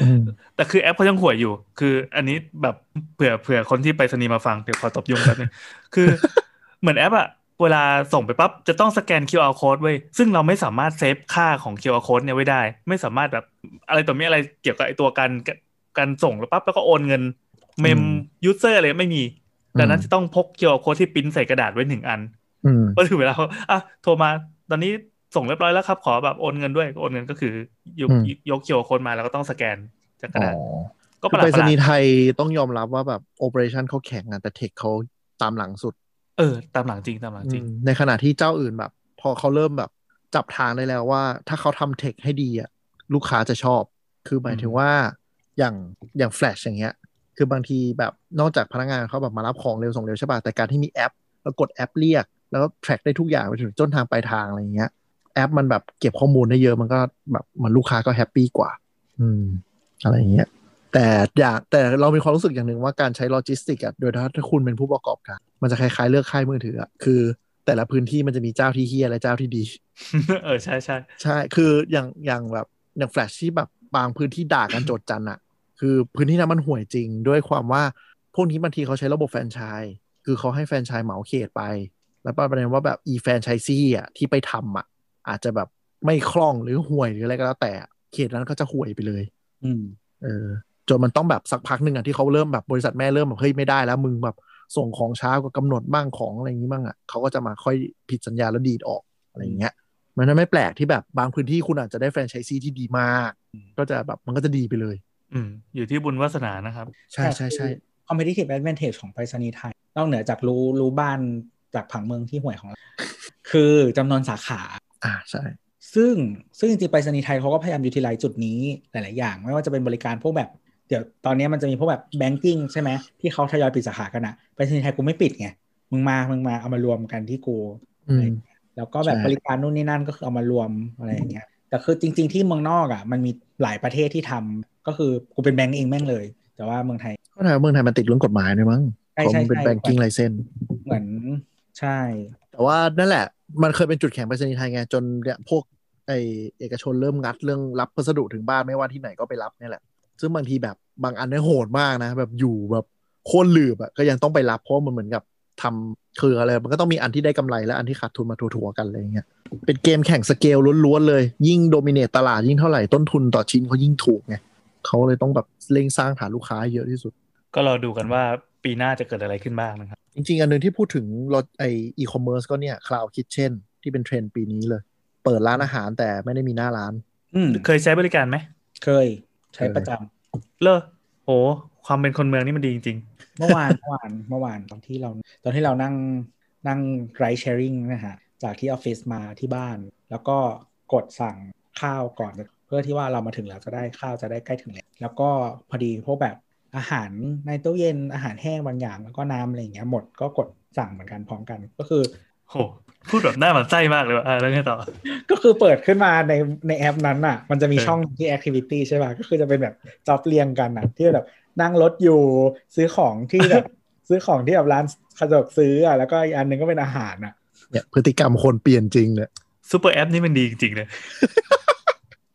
อืมแต่คือแอปเขายังห่วยอยู่ คือ อันนี้แบบเผื่อเผื่อคนที่ไปสนีย์มาฟังเดี๋ยวขอตบยุงแป๊บนึงคือเหมือนแอปอะเวลาส่งไปปั๊บจะต้องสแกน QR code ไว้ยซึ่งเราไม่สามารถ save ค่าของ QR code เนี่ยไว้ได้ ไม่สามารถแบบอะไรต่อมีอะไรเกี่ยวกับไอตัวการ การส่งแล้วปั๊บแล้วก็โอนเงินเมมอืม user อะไรไม่มีดังนั้นอืมจะต้องพก QR code ที่ปริ้นใส่กระดาษไว้หนึ่งอันอืมก็ถึงเวลาเขาอะโทรมาตอนนี้ส่งเรียบร้อยแล้วครับ ขอแบบโอนเงินด้วยโอนเงินก็คือยกอืมยก QR code มาแล้วก็ต้องสแกนจากกระอ๋อดาษก็ปคือระหลาไปดประหลารษณีย์ดไทยต้องยอมรับว่าแบบโอเปอเรชันเขาแข็งอะแต่เทคเขาตามหลังสุด เออ ตามหลังจริงตามหลังจริงอืมในขณะที่เจ้าอื่นแบบ พอเขาเริ่มแบบจับทางได้แล้วว่า ถ้าเขาทำเทคให้ดีอะลูกค้าจะชอบ คือหมายถึงว่า อย่างอย่างแฟลชอย่างเงี้ย คือบางทีแบบนอกจากพนักงานเขาแบบมารับของเร็วส่งเร็วใช่ป่ะแต่การที่มีแอป แล้วกดแอปเรียก แล้วก็ track ได้ทุกอย่างไปถึงต้นทางปลายทางอะไรอย่างเงี้ย แอปมันแบบเก็บข้อมูลได้เยอะมันก็แบบเหมือนลูกค้าก็ happy กว่า อืม อะไรอย่างเงี้ยแต่อย่างแต่เรามีความรู้สึกอย่างหนึ่งว่าการใช้โลจิสติกอะโดยถ้าถ้าคุณเป็นผู้ประกอบการ มันจะคล้ายๆเลือกค่ายมือถืออะคือ แต่ละพื้นที่มันจะมีเจ้าที่เฮียและเจ้าที่ดี เออใช่ใช่ใช่คืออย่างอย่างแบบอย่างแฟลชที่แบบบางพื้นที่ด่ากันโจษจันอะ คือพื้นที่นั้นมันห่วยจริง ด้วยความว่าพวกนี้บางทีเขาใช้ระบบแฟรนไชส์คือเขาให้แฟรนไชส์เหมาเขตไป แล้วประเด็นว่าแบบอีแฟรนไชซี่อะที่ไปทำอะอาจจะแบบไม่คล่องหรือห่วยหรืออะไรก็แล้วแต่เขตนั้นก็จะห่วยไปเลย อืม เออจนมันต้องแบบสักพักหนึ่งอะที่เขาเริ่มแบบบริษัทแม่เริ่มแบบเฮ้ยไม่ได้แล้วมึงแบบส่งของช้ากว่ากำหนดบ้างของอะไรอย่างนี้บ้างอะเขาก็จะมาค่อยผิดสัญญาแล้วดีดออกอะไรอย่างเงี้ยมันไม่แปลกที่แบบบางพื้นที่คุณอาจจะได้แฟรนไชส์ซีที่ดีมาก ก็จะแบบมันก็จะดีไปเลย อืม อยู่ที่บุญวาสนานะครับ ใช่ใช่ใช่ competitive advantage ของไปรษณีย์ไทย นอกเหนือจากรู้รู้บ้านจากผังเมืองที่ห่วยของเรา คือจำนวนสาขา อ่าใช่ ซึ่งซึ่งจริงๆไปรษณีย์ไทยเขาก็พยายามยูทิลไลจุดนี้หลาย ๆ อย่าง ไม่ว่าจะเป็นบริการพวกแบบ เดี๋ยวตอนนี้มันจะมีพวกแบบแบงกิ้งใช่ไหมที่เขาทยอยปิดสาขากันอะไปรษณีย์ไทยกูไม่ปิดไงมึงมา มึงมาเอามารวมกันที่กูอืมแล้วก็แบบใช่บริการนู่นนี่นั่นก็คือเอามารวมอะไรอย่างเงี้ย แต่คือจริง ๆ ที่เมืองนอกอะมันมีหลายประเทศที่ทำก็คือกูเป็นแบงก์เองแม่งเลย แต่ว่าเมืองไทยก็ถามเมืองไทยมันติดเรื่องกฎหมายด้วยมั้งใช่เขาใช่เป็นใช่แบงกิ้งไลเซนเหมือนใช่ แต่ว่านั่นแหละ มันเคยเป็นจุดแข็งไปรษณีย์ไทยไงจนเนี่ยพวกไอเอกชนเริ่มงัดเรื่องรับพัสดุถึงบ้านไม่ว่าที่ไหนก็ไปรับเนี่ยแหละ ซึ่งบางทีแบบบางอันเนี่ยโหดมากนะ แบบอยู่แบบโค่นหลืบอะก็ยังต้องไปรับเพราะมันเหมือนกับ ทำคืออะไร มันก็ต้องมีอันที่ได้กำไรและอันที่ขาดทุนมาถัวๆกันอะไรอย่างเงี้ยเป็นเกมแข่งสเกลล้วนๆเลย ยิ่งโดมิเนตตลาดยิ่งเท่าไหร่ต้นทุนต่อชิ้นเขายิ่งถูกไงเขาเลยต้องแบบเร่งสร้างฐานลูกค้าเยอะที่สุด ก็รอดูกันว่าปีหน้าจะเกิดอะไรขึ้นบ้างนะครับ จริงๆ อันหนึ่งที่พูดถึงรถไออีคอมเมิร์ซก็เนี่ย Cloud Kitchen ที่เป็นเทรนด์ปีนี้เลย เปิดร้านอาหารแต่ไม่ได้มีหน้าร้าน อืมเคยใช้บริการไหม เคย ใช้ประจำเลอโห ความเป็นคนเมืองนี่มันดีจริงเมื่อวานเมื่อวานเมื่อวานตอนที่เราตอนที่เรานั่งนั่ง ride sharing นะฮะจากที่ออฟฟิศมาที่บ้าน แล้วก็กดสั่งข้าวก่อน เพื่อที่ว่าเรามาถึงแล้วจะได้ข้าวจะได้ใกล้ถึงแล้วแล้วก็พอดีพวกแบบอาหารในตู้เย็นอาหารแห้งบางอย่างแล้วก็น้ำอะไรอย่างเงี้ยหมดก็กดสั่งเหมือนกันพร้อมกันก็คือๆโห พูดแบบหน้าหมันไส้มากเลยว่ะอะแล้วไงต่อ ก็คือเปิดขึ้นมาในในแอปนั้นอะ มันจะมีเออช่องที่ activity ใช่ป่ะ ก็คือจะเป็นแบบจ็อบเรียงกันอะ ที่แบบนั่งรถอยู่ซื้อของที่แบบซื้อของที่แบบร้านสะดวกซื้ออะแล้วก็อีกอันหนึ่งก็เป็นอาหารอะเนี่ยพฤติกรรมคนเปลี่ยนจริงเนี่ย super app นี่มันดีจริงๆเลย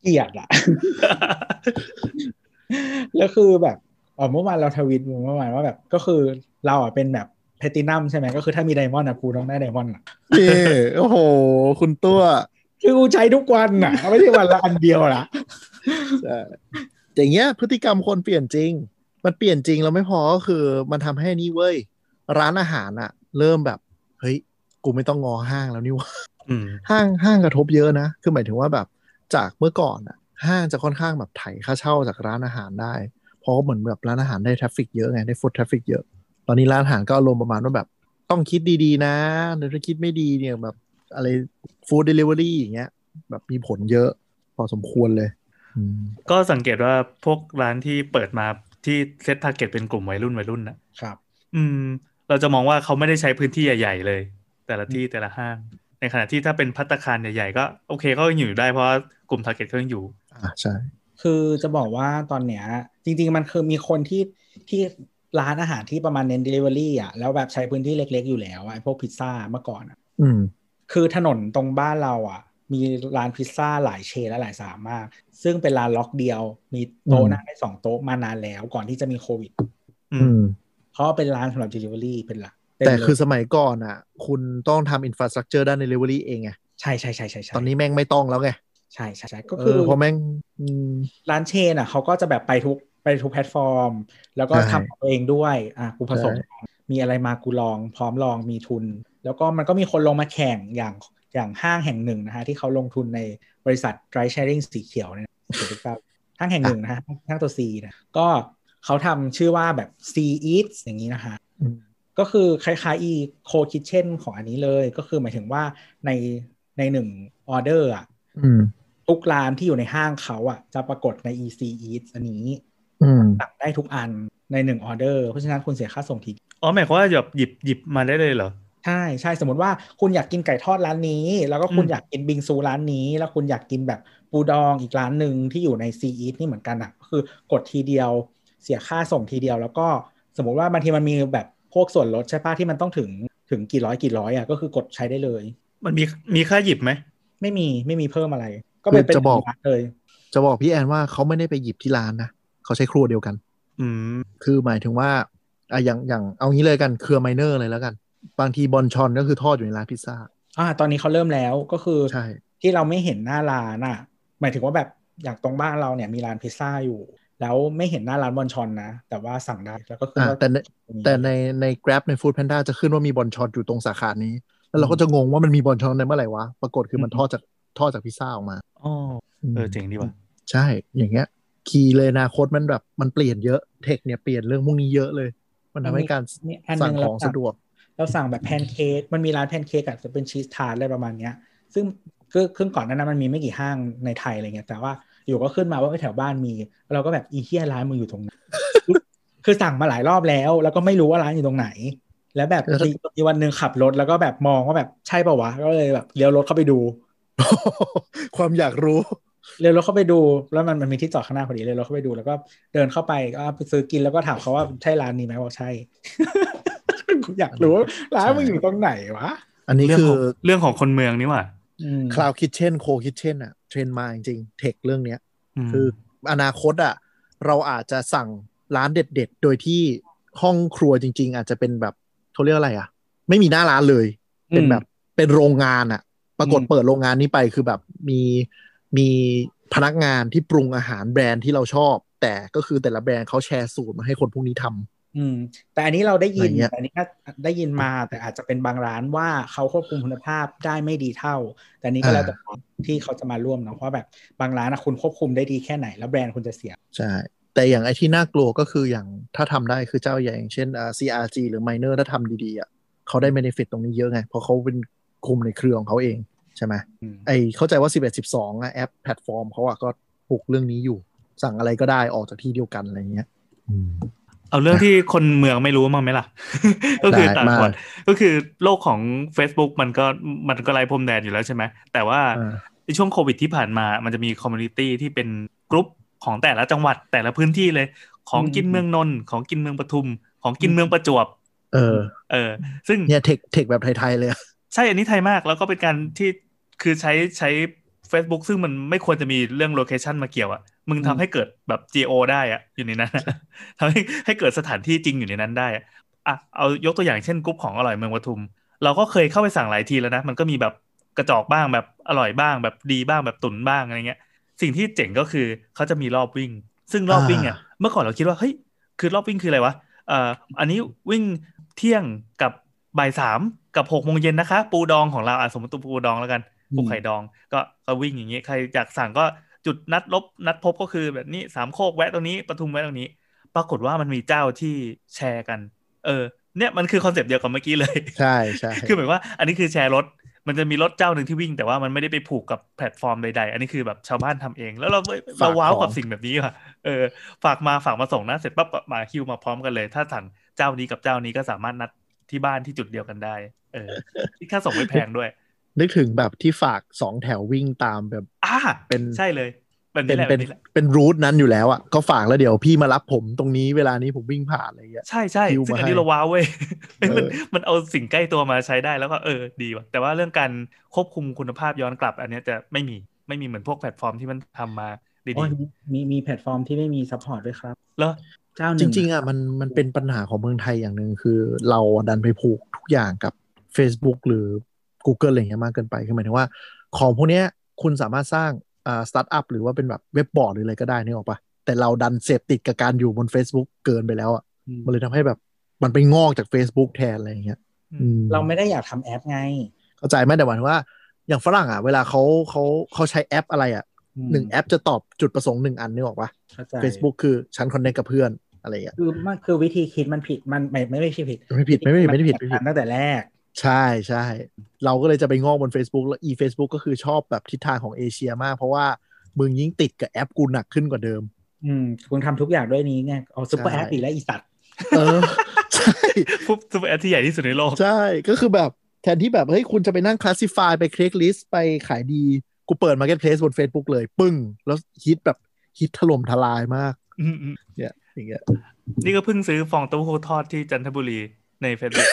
เกลียดอะแล้วคือแบบอ๋อเมื่อวานเราทวิตเมื่อวานว่าแบบก็คือเราอะเป็นแบบ แพตินัมใช่ไหมก็คือถ้ามี diamond อะกูต้องได้ diamond อะนี่โอ้โห คุณตัวคือกูใช้ทุกวันอะ ไม่ใช่วันละอันเดียวละใช่อย่างเงี้ย พฤติกรรมคนเปลี่ยนจริง มันเปลี่ยนจริงแล้วไม่พอก็คือมันทำให้นี่เว้ย ร้านอาหารอะเริ่มแบบ เฮ้ย กูไม่ต้องงอห้างแล้วนี่วะอืมห้างห้างกระทบเยอะนะ คือหมายถึงว่าแบบ จากเมื่อก่อนอะห้างจะค่อนข้างแบบไถค่าเช่าจากร้านอาหารได้ เพราะเหมือนแบบร้านอาหารได้ traffic เยอะไง ได้ foot traffic เยอะต อนนี้ร้านอาหารก็อารมณ์ประมาณว่าแบบ ต้องคิดดีๆ นะหรือถ้าคิดไม่ดีเนี่ยแบบอะไร food delivery อย่างเงี้ย แบบมีผลเยอะพอสมควรเลยอืมก็สังเกตว่าพวกร้านที่เปิดมาที่ set target เป็นกลุ่มวัยรุ่นวัยรุ่นนะครับ อืม เราจะมองว่าเขาไม่ได้ใช้พื้นที่ใหญ่ ๆ เลย แต่ละที่แต่ละห้าง ในขณะที่ถ้าเป็นพัตตาคารใหญ่ ๆ ก็โอเคก็ยังอยู่ได้เพราะว่ากลุ่ม target เขายังอยู่ อ่าใช่ คือจะบอกว่าตอนเนี้ย จริง ๆ มันคือมีคนที่ที่ ร้านอาหารที่ประมาณเน้น delivery อะแล้วแบบใช้พื้นที่เล็ก ๆ อยู่แล้วอะไอ้พวกพิซซ่าเมื่อก่อนอะอืมคือถนนตรงบ้านเราอะ มีร้านพิซซ่าหลาย chain และหลายสาขามาก ซึ่งเป็นร้านล็อกเดียว มีโต๊ะอืมนั่งได้สองโต๊ะมานานแล้วก่อนที่จะมีโควิด อือืมมเพราะว่าเป็นร้านสำหรับ delivery เป็นหลักแต่เต็มเลยคือสมัยก่อนอะ คุณต้องทำ infrastructure ด้าน delivery เองไงใช่ใช่ใช่ใช่ใช่ตอนนี้แม่งไม่ต้องแล้วไงใช่ใช่ใช่ก็เอคืออเพราะแม่งอืมร้าน chain อะเขาก็จะแบบไปทุก ไปทุกแพลตฟอร์ม แล้วก็ใช่ทำของตัวเองด้วยอะกูผสมใช่มีอะไรมากูลอง พร้อมลองมีทุน แล้วก็มันก็มีคนลงมาแข่งอย่างอย่างห้างแห่งหนึ่งนะฮะที่เขาลงทุนในบริษัท Dry Sharing สีเขียวเนี่ยสีเขียวห้างแห่งหนึ่งนะฮะห้างตัว C นะก็เขาทำชื่อว่าแบบ C Eats อย่างนี้นะฮะอืมก็คือคล้ายๆ e co kitchen ของอันนี้เลยก็คือหมายถึงว่าในในหนึ่งออเดอร์อะอืมทุกร้านที่อยู่ในห้างเขาอะจะปรากฏใน EC Eats อันนี้อืม สั่งได้ทุกอันในหนึ่งออเดอร์เพราะฉะนั้นคุณเสียค่าส่งทีอ๋อหมายความว่าแบบหยิบหยิบมาได้เลยเหรอใช่ใช่สมมติว่าคุณอยากกินไก่ทอดร้านนี้ แล้วก็คุณอืมอยากกินบิงซูร้านนี้ แล้วคุณอยากกินแบบปูดองอีกร้านหนึ่งที่อยู่ใน C Eats นี่เหมือนกันอะก็คือกดทีเดียวเสียค่าส่งทีเดียว แล้วก็สมมติว่าบางทีมันมีแบบพวกส่วนลดใช่ปะที่มันต้องถึงถึงกี่ร้อยกี่ร้อยอะก็คือกดใช้ได้เลย มันมีมีค่าหยิบไหมไม่มีไม่มีเพิ่มอะไร ก็เป็นเป็นจะบอกร้านเลย จะบอกพี่แอนว่าเขาไม่ได้ไปหยิบที่ร้านนะ เขาใช้ครัวเดียวกัน อืมคือหมายถึงว่าอะอย่างอย่างเอางี้เลยกันเครือไมเนอร์เลยแล้วกัน บางทีบอลชอนก็คือทอดอยู่ในร้านพิซซ่าอ่า ตอนนี้เขาเริ่มแล้วก็คือใช่ที่เราไม่เห็นหน้าร้านอะ หมายถึงว่าแบบอย่างตรงบ้านเราเนี่ยมีร้านพิซซ่าอยู่ แล้วไม่เห็นหน้าร้านบอลชอนนะ แต่ว่าสั่งได้แล้วก็คืออ่าว่าแต่ในแต่ในใน Grab ใน Food Panda จะขึ้นว่ามีบอลชอนอยู่ตรงสาขานี้ แล้วเราก็จะงงว่ามันมีบอลชอนในเมื่อไหร่วะปรากฏคือมันทอดจากทอดจากพิซซ่าออกมาอ๋อเออเจ๋งดีว่ะใช่อย่างเงี้ย คีย์เลยอนาคตมันแบบมันเปลี่ยนเยอะเทคเนี่ยเปลี่ยนเรื่องพวกนี้เยอะเลย มันทำให้การนี่อันหสั่นึงงขเราองสั่สะดวก เราสั่งแบบแพนเค้กมันมีร้านแพนเค้กอะจะเป็นชีสทาร์ตอะไรประมาณเนี้ย ซึ่งคือคือก่อนหนานั้นมันมีไม่กี่ห้างในไทยอะไรเงี้ยแต่ว่าอยู่ก็ขึ้นมาว่าแถวบ้านมี เราก็แบบอีเทียร้านมึงอยู่ตรงไหนคือสั่งมาหลายรอบแล้ว แล้วก็ไม่รู้ว่าร้านอยู่ตรงไหน แล้วแบบแล้วถ้ามีมีวันหนึ่งขับรถแล้วก็แบบมองว่าแบบใช่ป่าวะก็เลยแบบเลี้ยวรถเข้าไปดู ความอยากรู้ เลี้ยวรถเข้าไปดูแล้วมันมันมีที่จอดข้างหน้าพอดีเลยรถเข้าไปดูแล้วก็เดินเข้าไปก็ไปซื้อกินแล้วก็ถามเขาว่าใช่ร้านนี้ไหมบอกใช่กูอยากรู้ว่าร้านมึงอยู่ตรงไหนวะ อันนี้เรื่องคือของเรื่องของคนเมืองนี่หว่าอืม Cloud Kitchen Co Kitchen อะเทรนด์มาจริงๆเทคเรื่องเนี้ยมคืออนาคตอะเราอาจจะสั่งร้านเด็ด ๆ โดยที่ห้องครัวจริง ๆ อาจจะเป็นแบบเขาเรียกอะไรอะไม่มีหน้าร้านเลย เป็นแบบเป็นโรงงานอะปรากฏอืมเปิดโรงงานนี้ไปคือแบบมี มีพนักงานที่ปรุงอาหารแบรนด์ที่เราชอบ แต่ก็คือแต่ละแบรนด์เขาแชร์สูตรมาให้คนพวกนี้ทำอืม แต่อันนี้เราได้ยินอะไรเงี้ยแต่อันนี้ก็ได้ยินมาแต่อาจจะเป็นบางร้านว่าเขาควบคุมคุณภาพได้ไม่ดีเท่า แต่อันนี้ก็แล้วแต่ที่เขาจะมาร่วมเนาะเพราะแบบบางร้านนะคุณควบคุมได้ดีแค่ไหนแล้วแบรนด์คุณจะเสียใช่แต่อย่างไอที่น่ากลัวก็คืออย่างถ้าทำได้คือเจ้าใหญ่อย่างเช่นอ่า CRG หรือ Minor ถ้าทำดีๆอะเขาได้ benefit ตรงนี้เยอะไงเพราะเขาเป็นคุมในเครือของเขาเอง ใช่ไหมอืมไอเข้าใจว่า1112 อะแอปแพลตฟอร์มเขาอะก็ปลุกเรื่องนี้อยู่ สั่งอะไรก็ได้ออกจากที่เดียวกันอะไรเงี้ยอืมเอาเรื่องที่คนเมืองไม่รู้มั้างไหมล่ะ ก็คือได้ต่างจังหวัดมาก็คือโลกของ Facebook มันก็มันก็ไร้พรมแดนอยู่แล้วใช่ไหม แต่ว่าอ่าในช่วงโควิดที่ผ่านมา มันจะมี community ที่เป็นกลุ่มของแต่ละจังหวัดแต่ละพื้นที่เลย ของกินเมืองนนท์ของกินเมืองปทุม ของกินเมืองประจวบ เออ เออ ซึ่งเนี่ย tech tech แบบไทยๆเลยอะ ใช่อันนี้ไทยมากแล้วก็เป็นการที่คือใช้ใช้ Facebook ซึ่งมันไม่ควรจะมีเรื่อง location มาเกี่ยวอะมึงทำให้เกิดแบบ geo ได้อะอยู่ในนั้นอะทำให้ให้เกิดสถานที่จริงอยู่ในนั้นได้อะอะเอายกตัวอย่างเช่นกรุ๊ปของอร่อยเมืองปทุม เราก็เคยเข้าไปสั่งหลายทีแล้วนะมันก็มีแบบกระจอกบ้างแบบอร่อยบ้าง แบบดีบ้างแบบตุนบ้างอะไรเงี้ย สิ่งที่เจ๋งก็คือเขาจะมีรอบวิ่ง ซึ่งรอบวิ่งอะเมื่อก่อนเราคิดว่าเฮ้ยคือรอบวิ่งคืออะไรวะเอ่ออันนี้วิ่งเที่ยงกับบ่ายสาม กับหกโมงเย็นนะคะ ปูดองของเราอะสมมติตัวปูดองแล้วกัน ปูไข่ดอง ก็ก็วิ่งอย่างนี้ใครอยากสั่งก็จุดนัดลบนัดพบก็คือแบบนี้สามโคกแวะตรงนี้ปทุมแวะตรงนี้ ปรากฏว่ามันมีเจ้าที่แชร์กัน เออ เนี่ยมันคือ concept เดียวกับเมื่อกี้เลย ใช่ใช่คือหมายว่า อันนี้คือแชร์รถมันจะมีรถเจ้าหนึ่งที่วิ่งแต่ว่ามันไม่ได้ไปผูกกับแพลตฟอร์มใดๆ อันนี้คือแบบชาวบ้านทำเอง แล้วเราเว้ยเรา wow กับสิ่งแบบนี้ว่ะเออฝากมาฝากมาส่งนะเสร็จปั๊บก็มาคิวมาพร้อมกันเลย ถ้าสั่งเจ้านี้กับเจ้านี้ก็สามารถนัดที่บ้านที่จุดเดียวกันได้ เออที่ค่าส่งไม่แพงด้วย นึกถึงแบบที่ฝากสองแถววิ่งตามแบบอ่าเป็นใช่เลยแบบเป็นี้นแหละแบเป็นบนี้แหละเป็น route นั้นอยู่แล้วอะก็ฝากแล้วเดี๋ยวพี่มารับผมตรงนี้เวลานี้ผมวิ่งผ่านอะไรเงี้ยใช่ใช่คิวซึ่งมาอันนี้ให้เราว้าวเว้ยเอ้ยมันเออมันเอาสิ่งใกล้ตัวมาใช้ได้แล้วก็เออดีว่ะแต่ว่าเรื่องการควบคุมคุณภาพย้อนกลับ อันเนี้ยจะไม่มีไม่มีเหมือนพวกแพลตฟอร์มที่มันทำมาดีโอ้ยมีมีแพลตฟอร์มที่ไม่มี support ด้วยครับๆแล้วเจ้าหจนึ่งจริงๆอะมันมันเป็นปัญหาของเมืองไทยอย่างหนึ่งคือ เราดันไปผูกทุกอย่างกับ Facebook หรือ Google อะไรเงี้ยมากเกินไปคือหมายถึงว่า ของพวกเนี้ยคุณสามารถสร้างอ่าสตาร์ทอัพหรือว่าเป็นแบบเว็บบอร์ดหรืออะไรก็ได้นึกออกปะแต่เราดันเสพติดกับการอยู่บน Facebook เกินไปแล้วอะอืมมันเลยทำให้แบบมันไปงอกจาก Facebook แทนอะไรอย่างเงี้ยอืมเราไม่ได้อยากทำแอปไง เข้าใจไหมแต่หมายถึงว่า อย่างฝรั่งอะ เวลาเขาเขาเขาใช้แอปอะไรอะอืมหนึ่งแอปจะตอบจุดประสงค์หนึ่งอันนึกออกปะเข้าใจ Facebook คือฉัน connect กับเพื่อนอะไรอย่างเงี้ยคือมันคือวิธีคิดมันผิดมันไม่ไม่ไม่ใช่ผิด ไม่ผิดไม่ผิดไม่ได้ผิดนไม่ผิดตั้งแต่แรก ใช่ใช่เราก็เลยจะไปงอกบน Facebook แล้ว อี Facebook ก็คือชอบแบบทิศทางของเอเชียมาก เพราะว่ามึงยิ่งติดกับแอปกูหนักขึ้นกว่าเดิม อืมคุณทำทุกอย่างด้วยนี้ไงเอาซุปเปอร์ใช่แอปอีกแล้วอีสัตว์เออใช่ปุ๊บ super app ที่ใหญ่ที่สุดในโลก ใช่ก็คือแบบแทนที่แบบเฮ้ยคุณจะไปนั่ง classified ไป Craigslist ไปขายดี กูเปิด Marketplace บน Facebook เลย ปึ้ง แล้วฮิตแบบฮิตถล่มทลายมากอืมอืมเนี่ยอย่างเงี้ยนี่ก็เพิ่งซื้อฟองเต้าหู้ทอดที่จันทบุรี ใน Facebook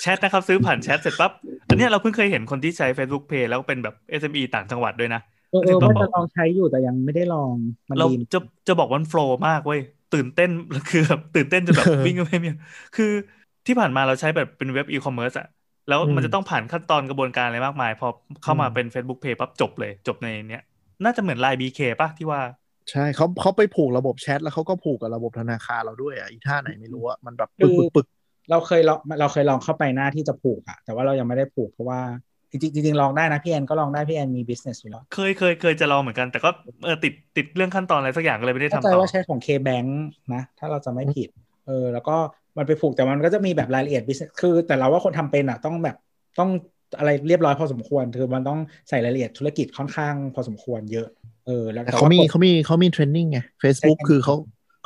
แชทนะครับ ซื้อผ่านแชทเสร็จปั๊บอันเนี้ยเราเพิ่งเคยเห็นคนที่ใช้ Facebook Pay แล้วเป็นแบบ SME ต่างจังหวัดด้วยนะเออเอถึองต้องว่าบอกจะลองใช้อยู่แต่ยังไม่ได้ลอง มันเราดีจะจะบอกมัน flow มากเว้ยตื่นเต้นคือแบบตื่นเต้นจนแบบเออวิ่งไม่มีคือที่ผ่านมาเราใช้แบบเป็นเว็บอีคอมเมิร์ซอะแล้วอืมมันจะต้องผ่านขั้นตอนกระบวนการอะไรมากมาย พอเข้ามาอืมเป็น Facebook Pay ปั๊บจบเลยจบในเนี้ยน่าจะเหมือนไลน์ BK ป่ะที่ว่า ใช่เขาเขาไปผูกระบบแชทแล้วเขาก็ผูกกับระบบธนาคารเราด้วยอะอีท่าไหนไม่รู้อะมันแบบปึกปึกปึก เราเคยลองเราเคยลองเข้าไปหน้าที่จะผูกอะแต่ว่าเรายังไม่ได้ผูกเพราะว่าจริงๆจริงๆลองได้นะพี่แอนก็ลองได้พี่แอนมี business อยู่แล้วเคยเคยเคยจะลองเหมือนกัน แต่ก็เออติดติดเรื่องขั้นตอนอะไรสักอย่างก็เลยไม่ได้เข้าทำใจต่อว่าใช้ของ K-Bank นะ ถ้าเราจะไม่ผิด เออ แล้วก็มันไปผูกแต่มันก็จะมีแบบรายละเอียด business คือ แต่เราว่าคนทำเป็นอะต้องแบบต้องอะไรเรียบร้อยพอสมควรคือมันต้องใส่รายละเอียดธุรกิจค่อนข้างพอสมควรเยอะเออแล้วแต่แต่เขาว่ามีกฎเขามีเขามีเทรนนิ่งไง Facebook ใช่คือเขา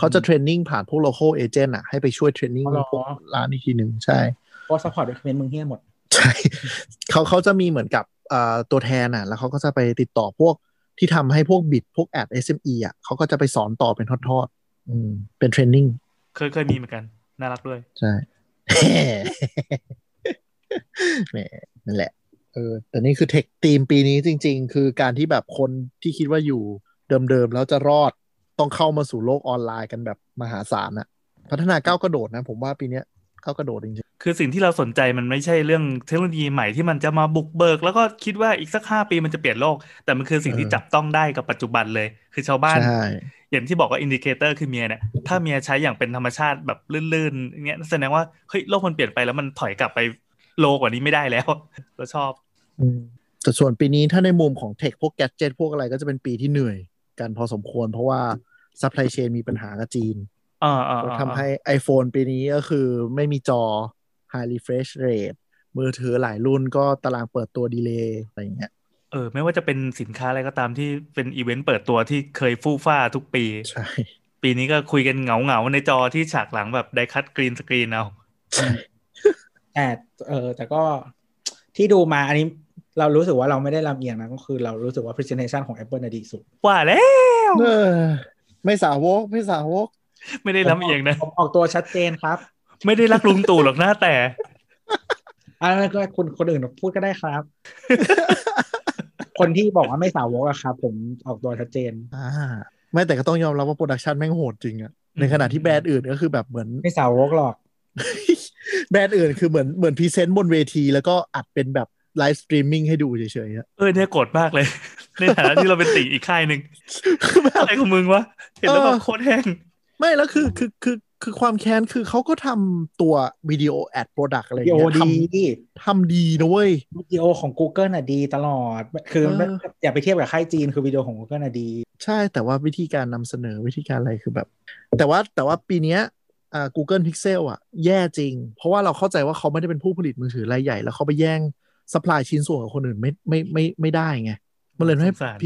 เขาจะเทรนนิ่งผ่านพวก local agent อะให้ไปช่วยเทรนนิ่งอ๋อเหรอพวกร้านอีกทีหนึ่งใช่เพราะ support document มึงเฮี้ยหมด ใช่เขาเขาจะมีเหมือนกับอ่าตัวแทนอะแล้วเขาก็จะไปติดต่อพวกที่ทำให้พวกบิดพวกแอด SME อะเขาก็จะไปสอนต่อเป็นทอดๆอืมเป็นเทรนนิ่งเคยเคยมีเหมือนกัน น่ารักด้วย ใช่แหมนั่นแหละเออแต่นี่คือเทคทีมปีนี้จริง ๆ คือการที่แบบคนที่คิดว่าอยู่เดิมๆ แล้วจะรอดโตต้องเข้ามาสู่โลกออนไลน์กันแบบมหาศาลอะพัฒนาก้าวกระโดดนะ ผมว่าปีเนี้ยก้าวกระโดดจริงคือสิ่งที่เราสนใจมันไม่ใช่เรื่องเทคโนโลยีใหม่ที่มันจะมาบุกเบิก แล้วก็คิดว่าอีกสักห้าปีมันจะเปลี่ยนโลก แต่มันคือสิ่งที่จับต้องได้กับปัจจุบันเลย คือชาวๆบ้านใช่อย่างที่บอกว่า indicator คือเมียเนี่ยถ้าเมียใช้อย่างเป็นธรรมชาติแบบลื่นๆอย่างเงี้ยแสดงว่าเฮ้ยโลกมันเปลี่ยนไปแล้วมันถอยกลับไปโลกว่านี้ไม่ได้แล้วเราชอบอืมแต่ส่วนปีนี้ถ้าในมุมของเทคพวกแกจ g ตพวกอะไรก็จะเป็นปีที่เหนื่อยกันพอสมควร เพราะว่า supply chain มีปัญหากับจีนอ่าอ่าก็อ่าทำให้ iPhone ปีนี้ก็คือไม่มีจอ High Refresh Rate มือถือหลายรุ่นก็ตารางเปิดตัว delay อะไรอย่างเงี้ยเออ ไม่ว่าจะเป็นสินค้าอะไรก็ตามที่เป็นอีเวนต์เปิดตัวที่เคยฟู่ฟ้าทุกปี ใช่ ปีนี้ก็คุยกันเหงาเหงาๆในจอที่ฉากหลังแบบไดคัต green screen เอาใช่แต่เออแต่ก็ที่ดูมาอันนี้เรารู้สึกว่าเราไม่ได้ลำเอียงนะ ก็คือเรารู้สึกว่า presentation ของ Apple น่ะดีสุด ว่าแล้วเออ ไม่สาวก ไม่สาวก ไม่ได้ลำเอียงนะผมออกตัวชัดเจนครับ ไม่ได้รักลุงตู่หรอกหน้าแต่อันนั้นก็คุณคนอื่นพูดก็ได้ครับ คนที่บอกว่าไม่สาวกอะครับผมออกตัวชัดเจน อ่าไม่แต่ก็ต้องยอมรับว่า production แม่งโหดจริงอะในขณะที่แบรนด์อื่นก็คือแบบเหมือน ไม่สาวกหรอก แบรนด์อื่นคือเหมือนเหมือน present บนเวที แล้วก็อัดเป็นแบบ live streaming ให้ดูเฉยๆอะเออเนี่ยโกรธมากเลย ในฐานะที่เราเป็นติ่งอีกค่ายหนึ่งอะไรของมึงวะเห็นแล้วแบบโคตรแห้ง ไม่แล้วคือคือคือคือความแค้นคือเขาก็ทำตัววิดีโอ ad product อะไรอย่างวิดีโอเงี้ยทำดีทำดีนะเว้ยวิดีโอของ Google น่ะดีตลอด คือเอออย่าไปเทียบกับค่ายจีนคือวิดีโอของ Google น่ะดี ใช่แต่ว่าวิธีการนำเสนอวิธีการอะไรคือแบบ แต่ว่าแต่ว่าปีเนี้ยอ่า Google Pixel อะ แย่จริง เพราะว่าเราเข้าใจว่าเขาไม่ได้เป็นผู้ผลิตมือถือรายใหญ่ แล้วเขาไปแย่ง supply ชิ้นส่วนของคนอื่นไม่ไม่ไม่ไม่ได้ไง มันเลยทำให้สงสาร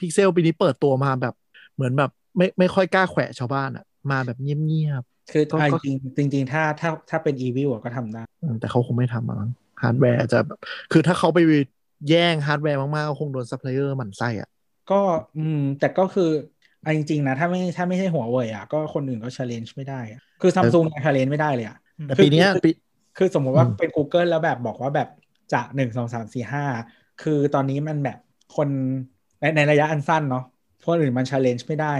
พิกเซลปีนี้เปิดตัวมาแบบเหมือนแบบไม่ไม่ค่อยกล้าแขวะชาวบ้านอะมาแบบเงียบคือก็เอาก็จริงจริงจริงๆถ้าถ้าถ้าเป็น Evil อะก็ทำได้ๆอืมแต่เขาคงไม่ทำมั้งฮาร์ดแวร์จะแบบคือถ้าเขาไปแย่งฮาร์ดแวร์มากๆก็คงโดนซัพพลายเออร์หมั่นไส้อะก็อืม แต่ก็คือเอาจริง ๆ นะ ถ้าไม่ถ้าไม่ใช่หัวเว่ยอะก็คนอื่นก็ challenge ไม่ได้อะคือซัมซุงยัง challenge ไม่ได้เลยอะแต่ปีเนี้ยปีคือสมมติว่าอืมเป็น Google แล้วแบบบอกว่าแบบจะหนึ่งสองสามสี่ห้าคือตอนนี้มันแบบ คนในในระยะอันสั้นเนาะคนอื่นมัน challenge ไม่ได้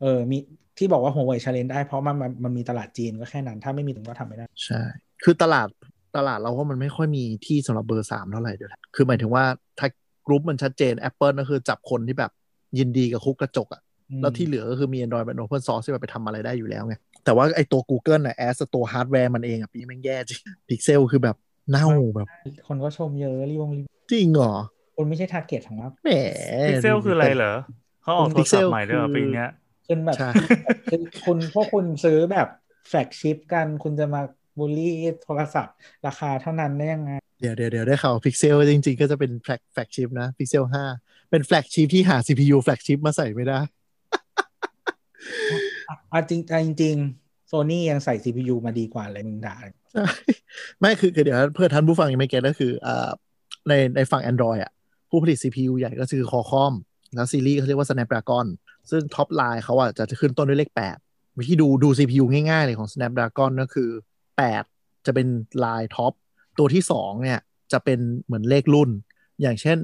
เออมีที่บอกว่าหัวเว่ย challenge ได้เพราะมันมันมันมีตลาดจีนก็แค่นั้น ถ้าไม่มีถึงก็ทำไม่ได้ ใช่ คือตลาดตลาดเราว่ามันไม่ค่อยมีที่สำหรับเบอร์สามเท่าไหร่ด้วยแหละคือหมายถึงว่าถ้ากรุ๊ปมันชัดเจน Apple ก็คือจับคนที่แบบยินดีกับคุกกระจกอะอืมแล้วที่เหลือก็คือมี Android เป็น Open Source ที่แบบไปทำอะไรได้อยู่แล้วไง แต่ว่าไอตัว Google น่ะ as ตัวฮาร์ดแวร์มันเองอะปีนี้แม่งแย่จริง Pixel คือแบบเน่าแบบ คนก็ชมเยอะรีวงรีวิวจริงเหรอ คุณไม่ใช่ target ของเราแหมพิกเซลคืออะไรเหรอเขาออกโทรศัพ Pixel ท์ใหม่ด้วยเหรอคือปีเนี้ยคุณแบบใช่คือคุณพวกคุณซื้อแบบ flagship กันคุณจะมาบูลลี่โทรศัพท์ ราคาเท่านั้นได้ยังไง เดี๋ยวเดี๋ยวเดี๋ยวได้ข่าว Pixel จริง ๆ ก็จะเป็น flag flagship นะ Pixel 5เป็นแฟลกชิปที่หา CPU แฟลกชิปมาใส่ไม่ได้อะจริงอะจริงโซนี่ยังใส่ CPU มาดีกว่าเลยมึงด่าใช่ไม่คือคือเดี๋ยวเพื่อท่านผู้ฟังยังไม่เก็ตก็คืออ่าในในฝั่ง Android อะ ผู้ผลิต CPU ใหญ่ก็คือ Qualcomm แล้วซีรีส์เขาเรียกว่า Snapdragon ซึ่ง top line เขาอะจะขึ้นต้นด้วยเลข 8 วิธีดูดู CPU ง่ายๆเลยของ Snapdragon ก็คือ 8 จะเป็น line top ตัวที่ 2 เนี่ย จะเป็นเหมือนเลขรุ่น อย่างเช่น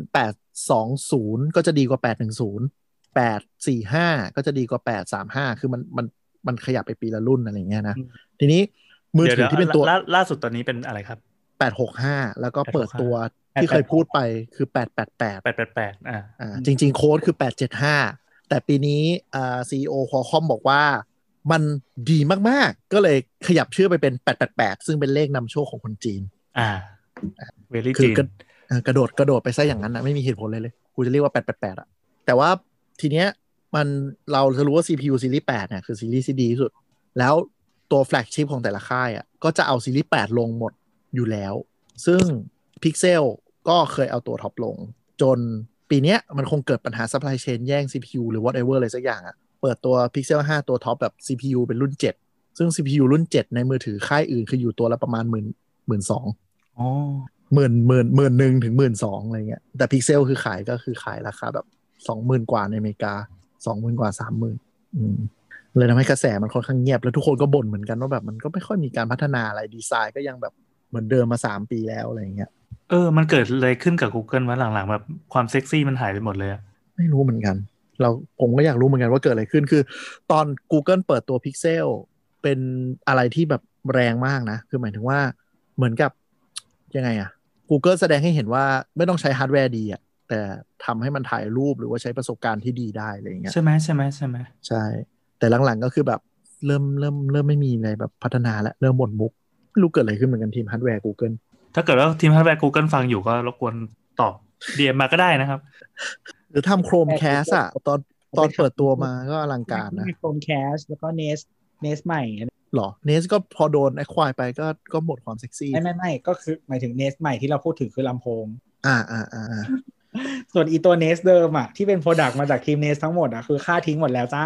820 ก็จะดีกว่า 810 845 ก็จะดีกว่า 835 คือมันมันมันขยับไปปีละรุ่นอะไรอย่างเงี้ยนะอืมทีนี้มือเดี๋ยวถือที่เป็นตัวล่าล่าสุดตอนนี้เป็นอะไรครับ 865 แล้วก็เปิดตัว865 ที่เคยพูดไปคือ888แปดแปดแปดอ่าอ่าจริง ๆ โค้ดคือ875แต่ปีนี้อ่า CEO Qualcomm บอกว่ามันดีมากๆ ก็เลยขยับชื่อไปเป็น888ซึ่งเป็นเลขนำโชคของคนจีน อ่าเวลี่คืจีอนกระเอ่อกระโดดกระโดดไปซะอย่างนั้นนะไม่มีเหตุผลเลยเลยกูจะเรียกว่า888อะแต่ว่าทีเนี้ยมันเราจะรู้ว่า CPU ซีรีส์8เนี่ยคือซีรีส์ที่ดีที่สุด แล้วตัว flagship ของแต่ละค่ายอะก็จะเอาซีรีส์8ลงหมดอยู่แล้ว ซึ่ง Pixel ก็เคยเอาตัวท็อปลง จนปีเนี้ยมันคงเกิดปัญหา supply chain แย่ง CPU หรือ whatever อะไรสักอย่างอะเปิดตัว Pixel 5 ตัวท็อปแบบ CPU เป็นรุ่น 7 ซึ่ง CPU รุ่น 7 ในมือถือค่ายอื่น คืออยู่ตัวละประมาณหมื่นหมื่นสองอ๋อหมื่นหมื่นหมื่นหนึ่งถึงหมื่นสองอะไรเงี้ยแต่พิกเซลคือขายก็คือขายราคาแบบสองหมื่นกว่าในอเมริกาสองหมื่นกว่าสามหมื่นเลยทำให้กระแสมันค่อนข้างเงียบ แล้วทุกคนก็บ่นเหมือนกันว่าแบบมันก็ไม่ค่อยมีการพัฒนาอะไรดีไซน์ก็ยังแบบเหมือนเดิมมาสามปีแล้วอะไรเงี้ย เออ มันเกิดอะไรขึ้นกับ Google วะหลังๆแบบความเซ็กซี่มันหายไปหมดเลยอะไม่รู้เหมือนกัน เราผมก็อยากรู้เหมือนกันว่าเกิดอะไรขึ้นคือ ตอน Google เปิดตัว Pixel เป็นอะไรที่แบบแรงมากนะ คือหมายถึงว่าเหมือนกับยังไงอะ Google แสดงให้เห็นว่าไม่ต้องใช้ฮาร์ดแวร์ดีอะแต่ทำให้มันถ่ายรูปหรือว่าใช้ประสบการณ์ที่ดีได้อะไรอย่างเงี้ยใช่ไหมใช่ไหมใช่ไหมใช่ แต่หลังๆก็คือแบบเริ่มเริ่มเริ่มไม่มีอะไรแบบพัฒนาแล้วเริ่มหมดมุกไม่รู้เกิดอะไรขึ้นเหมือนกันทีมฮาร์ดแวร์ Google ถ้าเกิดว่าทีมฮาร์ดแวร์ Google ฟังอยู่ก็รบกวนตอบ DM มาก็ได้นะครับ หรือทำ Chromecast อะตอนตอนเปิดตัวมาก็อลังการนะมีโคมแคสแล้วก็เนสเนสใหม่หรอเนสก็พอโดนไอ้ควายไปก็ก็หมดความเซ็กซี่ ไม่ไม่ไม่ก็คือหมายถึง Nest ใหม่ที่เราพูดถึงคือลำโพง อ่าอ่าอ่าอ่าส่วนอีตัว Nest เดิมอะที่เป็น product มาจากทีม Nest ทั้งหมดอะคือฆ่าทิ้งหมดแล้วจ้า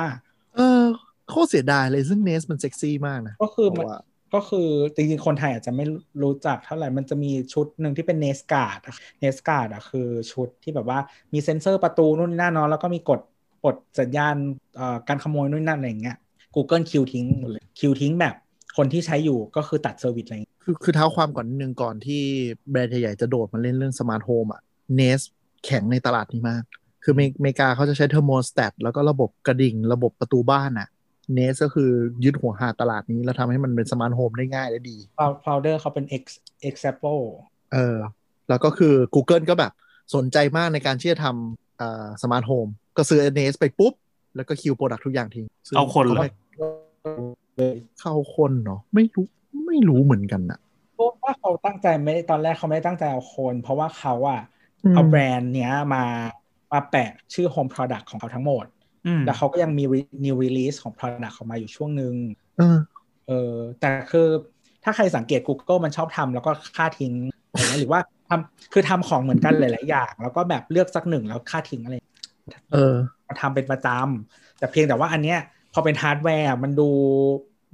เออโคตรเสียดายเลยซึ่ง Nest มันเซ็กซี่มากนะก็คือเพมันราะว่ามัน ก็คือจริงๆ คนไทยอาจจะไม่รู้จักเท่าไหร่ มันจะมีชุดหนึ่งที่เป็น Nest Guard Nest Guard อะคือชุดที่แบบว่ามีเซ็นเซอร์ประตูนู่นนี่นั่นเนาะแล้วก็มีกดกดสัญญาณการขโมยนู่นนั่นอะไรอย่างเงี้ย Google คิวทิ้งหมดเลยคิวทิ้งแบบคนที่ใช้อยู่ก็คือตัด service อะไรอย่างเงี้ยคือคือเท้าความก่อนนิดนึงก่อนที่แบรนด์ใหญ่ๆจะโดดมาเล่นเรื่อง smart home อะ Nest แข็งในตลาดนี้มาก คืออเมริกาเขาจะใช้ thermostat แล้วก็ระบบกระดิ่ง ระบบประตูบ้านอะ Nest ก็คือยึดหัวหาดตลาดนี้ แล้วทำให้มันเป็น smart home ได้ง่ายและดีfounder เขาเป็น ex-Apple เออ แล้วก็คือ Google ก็แบบสนใจมากในการที่จะทำอ่าสมาร์ทโฮมก็ซื้อ NS ไปปุ๊บ แล้วก็ kill product ทุกอย่างทิ้งซึ่งเอาคนเหรอไม่เข้าคนเนาะไม่รู้ไม่รู้เหมือนกันอะเพราะว่าเขาตั้งใจไม่ได้ตอนแรกเขาไม่ได้ตั้งใจเอาคน เพราะว่าเขาอะอืมเอาแบรนด์เนี้ยมามาแปะชื่อ Home Product ของเขาทั้งหมดอืม แล้วเขาก็ยังมี re- new release ของ Product ออกมาอยู่ช่วงหนึ่งเออเออแต่คือถ้าใครสังเกต Google มันชอบทำแล้วก็ฆ่าทิ้งอะไรเงี้ยหรือว่าทำคือทำของเหมือนกันหลาย ๆ อย่าง แล้วก็แบบเลือกสักหนึ่งแล้วฆ่าทิ้งอะไรเออมาทำเป็นประจำแต่เพียงแต่ว่าอันเนี้ยพอเป็นฮาร์ดแวร์มันดู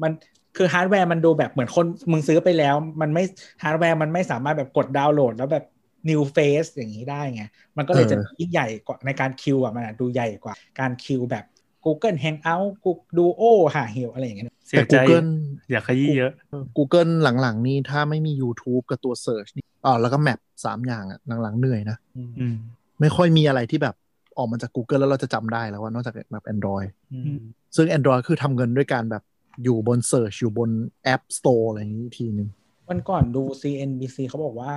มันคือฮาร์ดแวร์มันดูแบบเหมือนคนมึงซื้อไปแล้ว มันไม่ฮาร์ดแวร์มันไม่สามารถแบบกดดาวน์โหลด แล้วแบบ new face อย่างนี้ได้ไง มันก็เลยจะเออยิ่งใหญ่กว่าในการ kill อะมันอะดูใหญ่กว่าการคิวแบบ Google Hangout Google Duo หาเหวอะไรอย่างเงี้ยเสีแต่ยใจ Google อยากขยี้เยอะ Google หลังๆ นี่ถ้าไม่มี YouTube กับตัว Search นี่อ๋อแล้วก็แมปสามอย่างอะหลังๆ เหนื่อยนะอืมไม่ค่อยมีอะไรที่แบบออกมาจาก Google แล้วเราจะจำได้แล้วว่านอกจากแบบ Android อืมซึ่ง Android คือทำเงินด้วยการแบบอยู่บน Search อยู่บน App Store อะไรอย่างนี้อีกทีหนึ่งวันก่อนดู CNBC เขาบอกว่า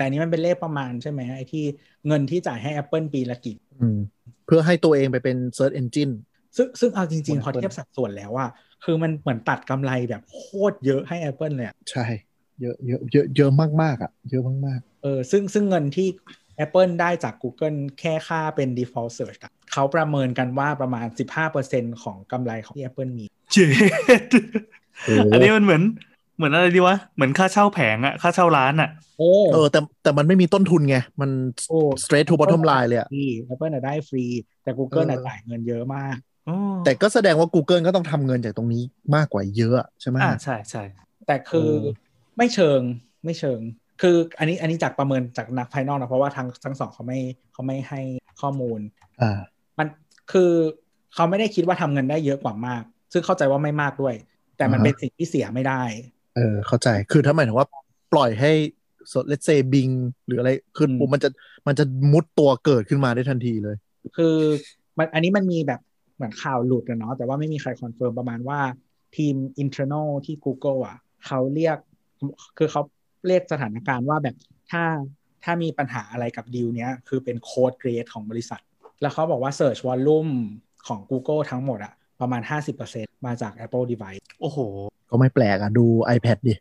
แต่อันนี้มันเป็นเลขประมาณใช่ไหมไอ้ที่เงินที่จ่ายให้ Apple ปีละกี่อืมเพื่อให้ตัวเองไปเป็น Search Engine ซึ่งซึ่งเอาจริงบนๆพอ Apple เทียบสัดส่วนแล้วอะคือมันเหมือนตัดกำไรแบบโคตรเยอะให้ Apple เลยอะใช่ เยอะเยอะเยอะเยอะมากๆอะเยอะมากเออซึ่งซึ่งเงินที่ Apple ได้จาก Google แค่ค่าเป็น default search อะเขาประเมินกันว่าประมาณ 15%ของกำไรของที่ Apple มี เจ็ดๆโอ้อันนี้มันเหมือน เหมือนอะไรดีวะ เหมือนค่าเช่าแผงอะค่าเช่าร้านอะโอ้เออแต่แต่มันไม่มีต้นทุนไง มัน โอ้ straight to bottom line เลยอะฟรี Apple น่ะได้ฟรี แต่ Google น่ะเออจ่ายเงินเยอะมากโอ้แต่ก็แสดงว่า Google ก็ต้องทำเงินจากตรงนี้มากกว่าเยอะใช่ไหมอ่าใช่ใช่แต่คือเออไม่เชิงไม่เชิง คืออันนี้อันนี้จากประเมินจากนักภายนอกนะเพราะว่าทั้งทั้งสองเขาไม่เขาไม่ให้ข้อมูลอ่ามันคือเขาไม่ได้คิดว่าทำเงินได้เยอะกว่ามาก ซึ่งเข้าใจว่าไม่มากด้วย แต่มันอ่าฮะเป็นสิ่งที่เสียไม่ได้ เออเข้าใจคือถ้าหมายถึงว่าปล่อยให้ so let's say Bing หรืออะไรขึ้นอืมปุ๊บมันจะมันจะมุดตัวเกิดขึ้นมาได้ทันทีเลย คือมันอันนี้มันมีแบบเหมือนข่าวหลุดนะเนาะแต่ว่าไม่มีใครคอนเฟิร์มประมาณว่าทีม internal ที่ Google อะ เขาเรียกคือเขาเรียกสถานการณ์ว่าแบบถ้าถ้ามีปัญหาอะไรกับดีลเนี้ย คือเป็น code red ของบริษัท แล้วเขาบอกว่า Search Volume ของ Google ทั้งหมดอะ ประมาณ 50%มาจาก Apple device โอ้โห ก็ไม่แปลกอะดู iPad ดิ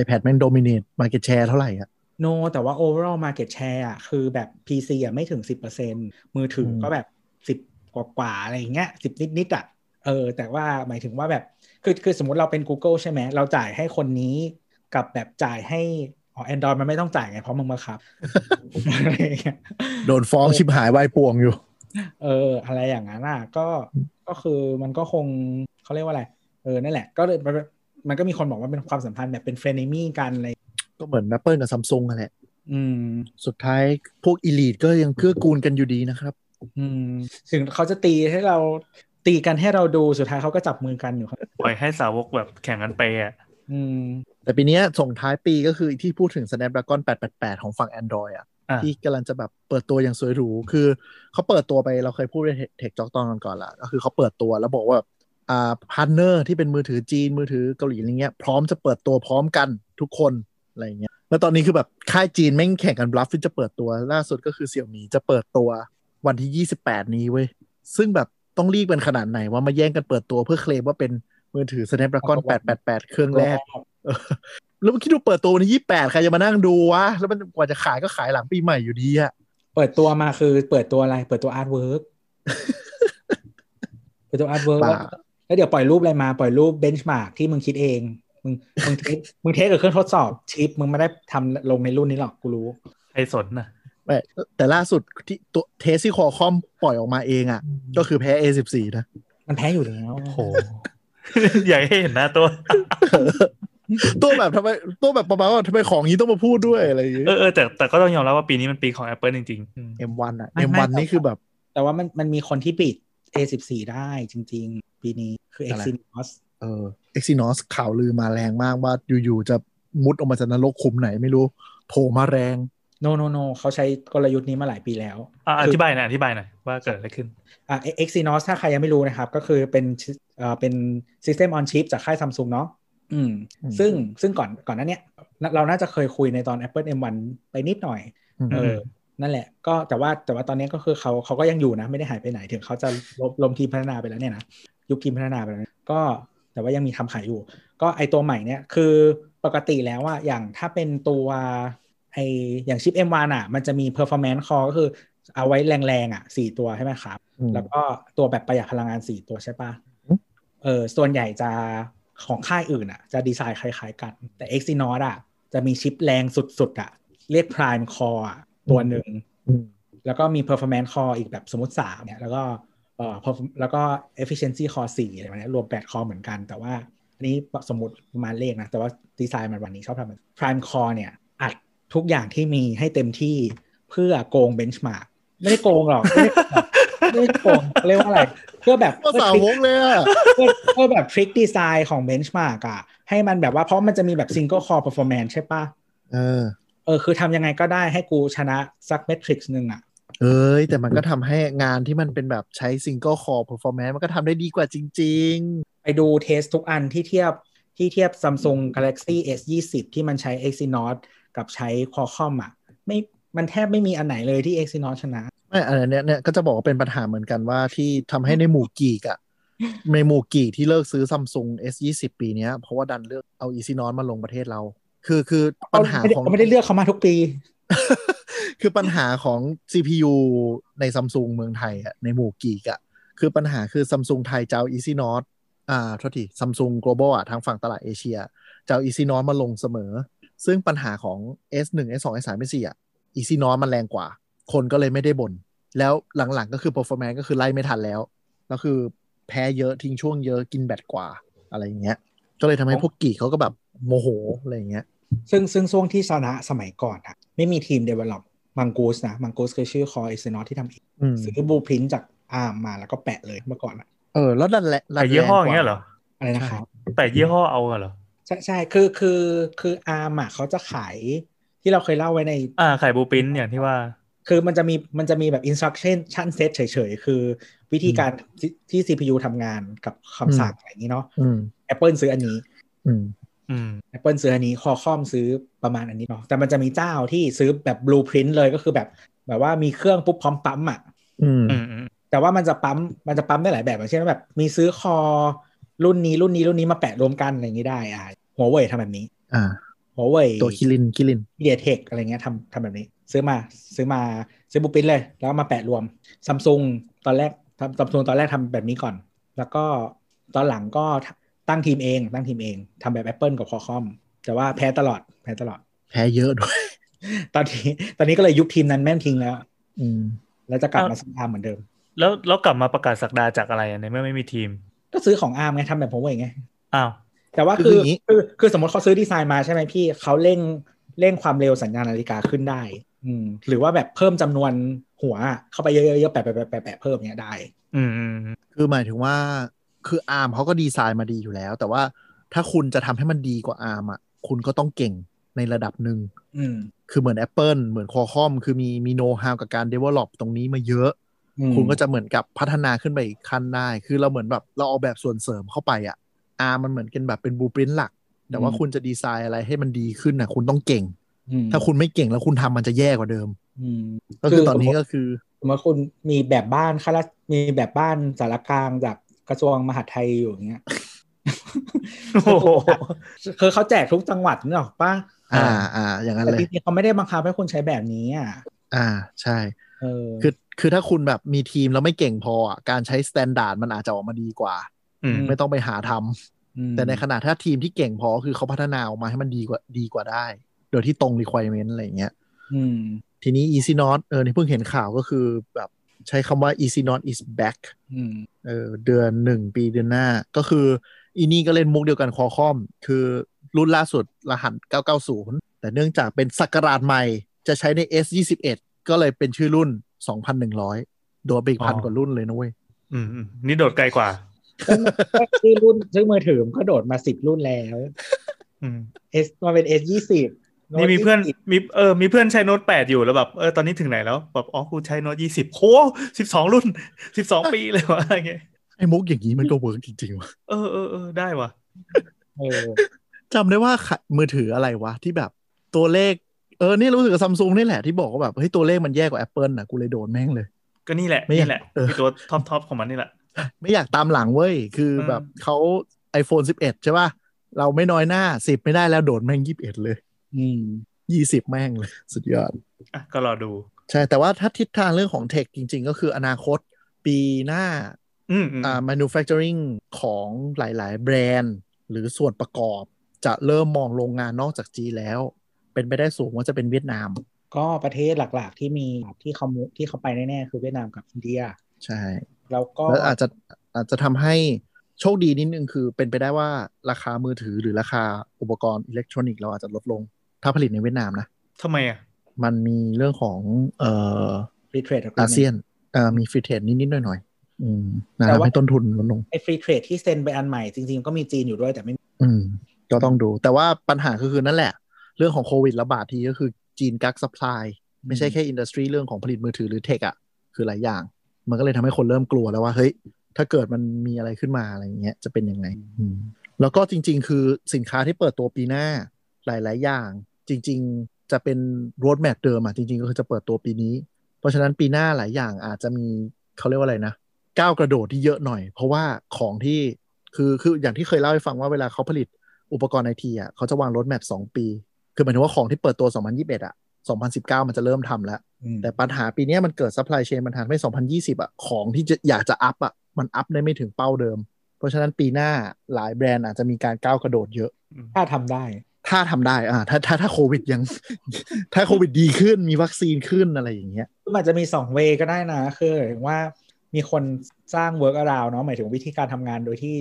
iPad แม่ง dominate market share เท่าไหร่อะโนแต่ว่า overall market share อะคือแบบ PC อะไม่ถึง 10%มือถืออมก็แบบ 10 กว่ากว่าๆอะไรอย่างเงี้ย10 นิดนิดๆอะเออ แต่ว่าหมายถึงว่าแบบ คือคือสมมุติเราเป็น Google ใช่ไหม เราจ่ายให้คนนี้กับแบบจ่ายให้อ๋อ Android มันไม่ต้องจ่ายไง เพราะมึงมาครับอะไรอย่างเงี้ยโดนฟ้องชิบหายวายป่วงอยู่ เออ อะไรอย่างนั้นอะก็ก็คือมันก็คงเขาเรียกว่าอะไรเออนั่นแหละ ก็เลยมันมันก็มีคนบอกว่าเป็นความสัมพันธ์แบบเป็นเฟรนมี่กันอะไรก็เหมือน Apple กับ Samsung นั่นแหละอืม สุดท้ายพวก elite ก็ยังเกื้อกูลกันอยู่ดีนะครับ อืม ถึงเขาจะตีให้เราตีกันให้เราดูสุดท้ายเขาก็จับมือกันอยู่ครับปล่อยให้สาวกแบบแข่งกันไปอะอืม แต่ปีเนี้ยส่งท้ายปีก็คือที่พูดถึง Snapdragon 888 ของฝั่ง Android อะอะ ที่กำลังจะแบบเปิดตัวอย่างสวยหรู คือเขาเปิดตัวไปเราเคยพูดในเทคจ็อกตอนก่อนละก็คือเขาเปิดตัวแล้วบอกว่าอ่า partner ที่เป็นมือถือจีนมือถือเกาหลีอะไรเงี้ยพร้อมจะเปิดตัวพร้อมกันทุกคนอะไรเงี้ยแล้วตอนนี้คือแบบค่ายจีนแม่งแข่งกัน bluff ที่จะเปิดตัวล่าสุดก็คือ Xiaomi จะเปิดตัววันที่ 28 นี้เว้ยซึ่งแบบต้องรีบเป็นขนาดไหนว่ามาแย่งกันเปิดตัวเพื่อเคลมว่าเป็นมือถือ Snapdragon 888 เครื่องแรก แล้วคิดดูเปิดตัววันที่ยี่แปดใครจะมานั่งดูวะ แล้วมันกว่าจะขายก็ขายหลังปีใหม่อยู่ดีอะเปิดตัวมาคือเปิดตัวอะไร เปิดตัว artwork เปิดตัว artwork ป่ะแล้วเดี๋ยวปล่อยรูปอะไรมาปล่อยรูป benchmark ที่มึงคิดเอง มึงมึง test มึง test กับเครื่องทดสอบชิป มึงไม่ได้ทำลงในรุ่นนี้หรอกกูรู้ใครสนนะไม่แต่ล่าสุดที่ตัว test ที่ Qualcommปล่อยออกมาเองอะก็คือแพ้ A14 นะ มันแพ้อยู่แล้วโอ้โห อยากให้เห็นหน้าตัว ตัวแบบทำไมตัวแบบประมาณว่าทำไมของนี้ต้องมาพูดด้วยอะไรอย่างเงี้ยเออเออแต่แต่ก็ต้องยอมรับว่าปีนี้มันปีของ Apple จริงๆอืม M1 อะไม่ไม่ M1 นี่คือแบบ แต่ว่ามันมันมีคนที่ปิด A14 ได้จริง ๆ ปีนี้คืออะไร Exynos เออ Exynos ข่าวลือมาแรงมากว่าอยู่ๆจะมุดออกมาจากนรกขุมไหนไม่รู้โผล่มาแรงโนโนโนเขาใช้กลยุทธ์นี้มาหลายปีแล้วอะอคือธิบายหน่อยอธิบายหน่อยว่าเกิดอะไรขึ้นอ่า Exynos ถ้าใครยังไม่รู้นะครับ ก็คือเป็นเอ่อเป็น System on Chip จากค่ายซัมซุงเนาะ อืมอืมซึ่งซึ่งก่อนก่อนหนั้นเนี้ยเราน่าจะเคยคุยในตอน Apple M1 ไปนิดหน่อยอืมเออนั่นแหละ ก็แต่ว่าแต่ว่าตอนนี้ก็คือเขาเขาก็ยังอยู่นะ ไม่ได้หายไปไหนถึงเขาจะลบลมทีมพัฒนาไปแล้วเนี่ยนะยุคทีมพัฒนาไปแล้วนะก็แต่ว่ายังมีทำขายอยู่ ก็ไอตัวใหม่เนี่ยคือปกติแล้วอะอย่างถ้าเป็นตัวไออย่างชิป M1 อะมันจะมี performance core ก็คือเอาไว้แรงๆอะสี่ตัวใช่ไหมครับอืมแล้วก็ตัวแบบประหยัดพลังงานสี่ตัวใช่ปะอืมเออส่วนใหญ่จะ ของค่ายอื่นอะจะดีไซน์คล้าย ๆ กัน แต่ Exynos อะจะมีชิปแรงสุดๆอะเรียก Prime Core อะตัวหนึ่งอืมแล้วก็มี performance core อีกแบบสมมติ3เนี่ย แล้วก็เอ่อ perform- แล้วก็ efficiency core 4อะไรแบบเนี้ยรวม 8 core เหมือนกัน แต่ว่าอันนี้สมมติประมาณเลขนะ แต่ว่าดีไซน์มันวันนี้ชอบทำแบบ prime core เนี่ย อัดทุกอย่างที่มีให้เต็มที่เพื่อโกง benchmark ไม่ได้โกงหรอกไม่ได้ไม่ได้โกงเรียกว่าอะไร เพื่อแบบก็สาวกเลยอะเพื่อเพื่อแบบทริคดีไซน์ของ benchmark อะให้มันแบบว่าเพราะมันจะมีแบบ single core performance ใช่ปะเออเออคือทำยังไงก็ได้ให้กูชนะสักเมทริกซ์หนึ่งอะเอ้ยแต่มันก็ทำให้งานที่มันเป็นแบบใช้ single core performance มันก็ทำได้ดีกว่าจริงไปดูเทสทุกอันที่เทียบที่เทียบ Samsung Galaxy S 2 0ที่มันใช้ Exynos กับใช้ Qualcomm อะไม่มันแทบไม่มีอันไหนเลยที่ Exynos ชนะๆ ไม่อันเนี้ยเนี่ยก็จะบอกว่าเป็นปัญหาเหมือนกันว่าที่ทำให้ในหมู่กีกอะในหมู่กีกที่เลิกซื้อ Samsung S 2 0ปีเนี้ยเพราะว่าดันเลือกเอา Exynos มาลงประเทศเรา คือคือปัญหาไม่ได้ของไม่ได้เลือกเขามาทุกปี คือปัญหาของ CPU ในซัมซุงเมืองไทยอะในหมู่กีกอะคือปัญหาคือซัมซุงไทยจะเอา Exynos อ่าโทษทีซัมซุง global อะทางฝั่งตลาดเอเชียจะเอา Exynos มาลงเสมอ ซึ่งปัญหาของ S1 S2 S3 S4 อะ Exynos มันแรงกว่า คนก็เลยไม่ได้บน่นแล้วหลังๆก็คือ performance ก็คือไล่ไม่ทันแล้ว ก็คือแพ้เยอะทิ้งช่วงเยอะกินแบตกว่าอะไรอย่างเงี้ย ก็เลยทำให้พวกกีกเขาก็แบบโมโหอะไรอย่างเงี้ย ซึ่งซึ่งช่วงที่ชนะสมัยก่อนอะไม่มีทีม develop มังกูสนะมังกูสคือชื่อ Core Exynos ที่ทำเองอืมซื้อบูพินจากอาร์มมาแล้วก็แปะเลยเมื่อก่อนอะเออแล้วดันแหละแต่ยี่ห้ออย่างเงี้ยเหรออะไรนะครับแต่ยี่ห้อเอาเหรอใช่ใช่คือคือคืออาร์มอะเขาจะขายที่เราเคยเล่าไว้ในอ่าขายบูปินอย่างที่ว่า คือมันจะมีมันจะมีแบบ instruction ชั่นเซตเฉยๆ คือวิธีการที่ที่ CPU ทำงานกับคำสั่งอะไรอย่างนี้เนาะอืม Apple ซื้ออันนี้อืมอืม Apple ซื้ออันนี้ Qualcomm ซื้อประมาณอันนี้เนาะ แต่มันจะมีเจ้าที่ซื้อแบบ blueprint เลยก็คือแบบ แบบว่ามีเครื่องปุ๊บพร้อมปั๊มอะอืมอืมอืมแต่ว่ามันจะปั๊มมันจะปั๊มได้หลายแบบอย่างเช่นแบบ มีซื้อคอรุ่นนี้รุ่นนี้รุ่นนี้มาแปะรวมกันอะไรอย่างนี้ได้อ่าหัวเว่ยทำแบบนี้ อ่าหัวเว่ยตัวคิรินคิรินเดียเทคอะไรเงี้ยทำทำแบบนี้ ซื้อมาซื้อมาซื้อบุปผินเลย แล้วเอามาแปะรวมซัมซุงตอนแรกทำซัมซุงตอนแรกทำแบบนี้ก่อน แล้วก็ตอนหลังก็ตั้งทีมเอง ตั้งทีมเองทำแบบ Apple กับ Qualcomm แต่ว่าแพ้ตลอดแพ้ตลอด แพ้เยอะด้วย ตอนนี้ตอนนี้ก็เลยยุบทีมนั้นแม่งทิ้งแล้ว อืม แล้วจะกลับมาซื้อ ARM เหมือนเดิม แล้วแล้วกลับมาประกาศศักดาจากอะไรอะในเมื่อไม่มีทีม ก็ซื้อของ ARM ไงทำแบบผมเองไงอ้าวแต่ว่าคือคืออย่างนี้คือคือสมมติเขาซื้อดีไซน์มาใช่ไหมพี่เขาเร่งเร่งความเร็วสัญญาณนาฬิกาขึ้นได้ อืมหรือว่าแบบเพิ่มจำนวนหัวเข้าไปเยอะๆๆแปะแปะแปะแปะแปะเพิ่มเนี้ยได้อืมอืมอืมคือหมายถึงว่าคืออาร์มเขาก็ดีไซน์มาดีอยู่แล้ว แต่ว่าถ้าคุณจะทำให้มันดีกว่าอาร์มอะคุณก็ต้องเก่งในระดับหนึ่งอืมคือเหมือน Apple เหมือน Qualcomm คือมีมีโน้ตฮาวกับการ develop ตรงนี้มาเยอะอืมคุณก็จะเหมือนกับพัฒนาขึ้นไปอีกขั้นได้ คือเราเหมือนแบบเราเอาแบบส่วนเสริมเข้าไปอะARM มันเหมือนกันแบบเป็น blueprint หลัก แต่ว่าคุณจะดีไซน์อะไรให้มันดีขึ้นนะคุณต้องเก่งอืม ถ้าคุณไม่เก่งแล้วคุณทำมันจะแย่กว่าเดิม อืมก็คือตอนนี้ก็คือสมมติคุณมีแบบบ้านข้าราชมีแบบบ้านศาลากลางจากกระทรวงมหาดไทยอยู่อย่างเงี้ยโอ้โหคือเขาแจกทุกจังหวัดนึกออกปะอ่า อ่า อย่างนั้นแต่เลยจริงๆเขาไม่ได้บังคับให้คุณใช้แบบนี้อะอ่าใช่เออคือคือถ้าคุณแบบมีทีมแล้วไม่เก่งพออะการใช้ standard มันอาจจะออกมาดีกว่าอืมไม่ต้องไปหาทำมแต่ในขณะถ้าทีมที่เก่งพอคือเขาพัฒนาออกมาให้มันดีกว่าดีกว่าได้ โดยที่ตรง requirement อะไรอย่างเงี้ยอืมทีนี้ Easy Not เออนี่เพิ่งเห็นข่าวก็คือแบบใช้คำว่า Easy Not is back อืมเออเดือนหนึ่งปีเดือนหน้า ก็คืออีนี่ก็เล่นมุกเดียวกันคอคอม คือรุ่นล่าสุดรหัส 990 แต่เนื่องจากเป็นสักราชใหม่จะใช้ใน S21 ก็เลยเป็นชื่อรุ่น 2,100 โดดไปอีกพันกว่ารุ่นเลยนะเว้ยอืมอืมนี่โดดไกลกว่าซึ่งรุ่นซึ่งมือถือมันก็โดดมาสิบรุ่นแล้วอืม S มาเป็น S ยี่สิบ นี่มีเพื่อนมีเออมีเพื่อนใช้โน้ตแปดอยู่แล้วแบบเออตอนนี้ถึงไหนแล้วแบบอ๋อกูใช้โน้ตยี่สิบโหสิบสองรุ่นสิบสองปีเลยวะอะไรเงี้ยไอ้มุกอย่างนี้มันก็ work จริงๆว่ะเออเออเออได้ว่ะเออจำได้ว่าขะมือถืออะไรวะ ที่แบบตัวเลข เออนี่รู้สึกกับซัมซุงนี่แหละที่บอกว่าแบบเฮ้ยตัวเลขมันแย่กว่า Apple นะกูเลยโดดแม่งเลย ก็นี่แหละไม่อยากนี่แหละเออคือตัว top top ของมันนี่แหละ ไม่อยากตามหลังเว้ย คือเออแบบเขา iPhone 11 ใช่ป่ะเราไม่น้อยหน้า10ไม่ได้แล้วโดดแม่ง21เลย อืม20แม่งเลย สุดยอดอะก็รอดู ใช่ แต่ว่าถ้าทิศทางเรื่องของ tech จริง ๆ ก็คืออนาคตปีหน้าอืมอืมอ่า manufacturing ของหลายๆ แบรนด์ หรือส่วนประกอบ จะเริ่มมองโรงงานนอกจากจีนแล้ว เป็นไปได้สูงว่าจะเป็นเวียดนาม ก็ประเทศหลักๆที่มีที่เขามุที่เขาไปแน่ๆ คือเวียดนามกับอินเดีย ใช่ แล้วก็แล้วอาจจะอาจจะทำให้โชคดีนิดนึงคือเป็นไปได้ว่าราคามือถือหรือราคาอุปกรณ์อิเล็กทรอนิกส์เราอาจจะลดลง ถ้าผลิตในเวียดนามนะทำไมอะ มันมีเรื่องของเอ่อ free trade อาเซียนเอ่อมี free trade นิด ๆ หน่อย ๆ อืมนะแต่ว่าให้ต้นทุนลดลงไอ้อ free trade ที่เซ็นไปอันใหม่ จริง ๆ ก็มีจีนอยู่ด้วยแต่ไม่ อืม ก็ต้องดู แต่ว่าปัญหาก็คือนั่นแหละ เรื่องของโควิดระบาดทีก็คือจีนกัก supply ไม่ใช่แค่ industry เรื่องของผลิตมือถือหรือ tech อะคือหลายอย่าง มันก็เลยทำให้คนเริ่มกลัวแล้วว่าเฮ้ยถ้าเกิดมันมีอะไรขึ้นมาอะไรอย่างเงี้ยจะเป็นยังไงอืมแล้วก็จริง ๆ คือสินค้าที่เปิดตัวปีหน้าหลาย ๆ อย่าง จริง ๆ จะเป็น roadmap เดิมอะจริง ๆ ก็คือจะเปิดตัวปีนี้ เพราะฉะนั้นปีหน้าหลายอย่างอาจจะมีเขาเรียกว่าอะไรนะก้าวกระโดดที่เยอะหน่อย เพราะว่าของที่คือคืออย่างที่เคยเล่าให้ฟังว่าเวลาเขาผลิตอุปกรณ์ไอทีอะเขาจะวาง roadmap สองปี คือหมายถึงว่าของที่เปิดตัว 2021 อะ 2019 มันจะเริ่มทำแล้วอืมแต่ปัญหาปีเนี้ยมันเกิด supply chain มันทำให้2020 อะ ของที่จะอยากจะ up อะ มัน up ได้ไม่ถึงเป้าเดิม เพราะฉะนั้นปีหน้าหลายแบรนด์อาจจะมีการก้าวกระโดดเยอะ ถ้าทำได้ ถ้าทำได้อ่าถ้าถ้าถ้าโควิดยัง ถ้าโควิดดีขึ้นมีวัคซีนขึ้นอะไรอย่างเงี้ยมันอาจจะมีสอง way ก็ได้นะ คือหมายถึงว่ามีคนสร้าง workaround เนาะหมายถึงวิธีการทำงานโดยที่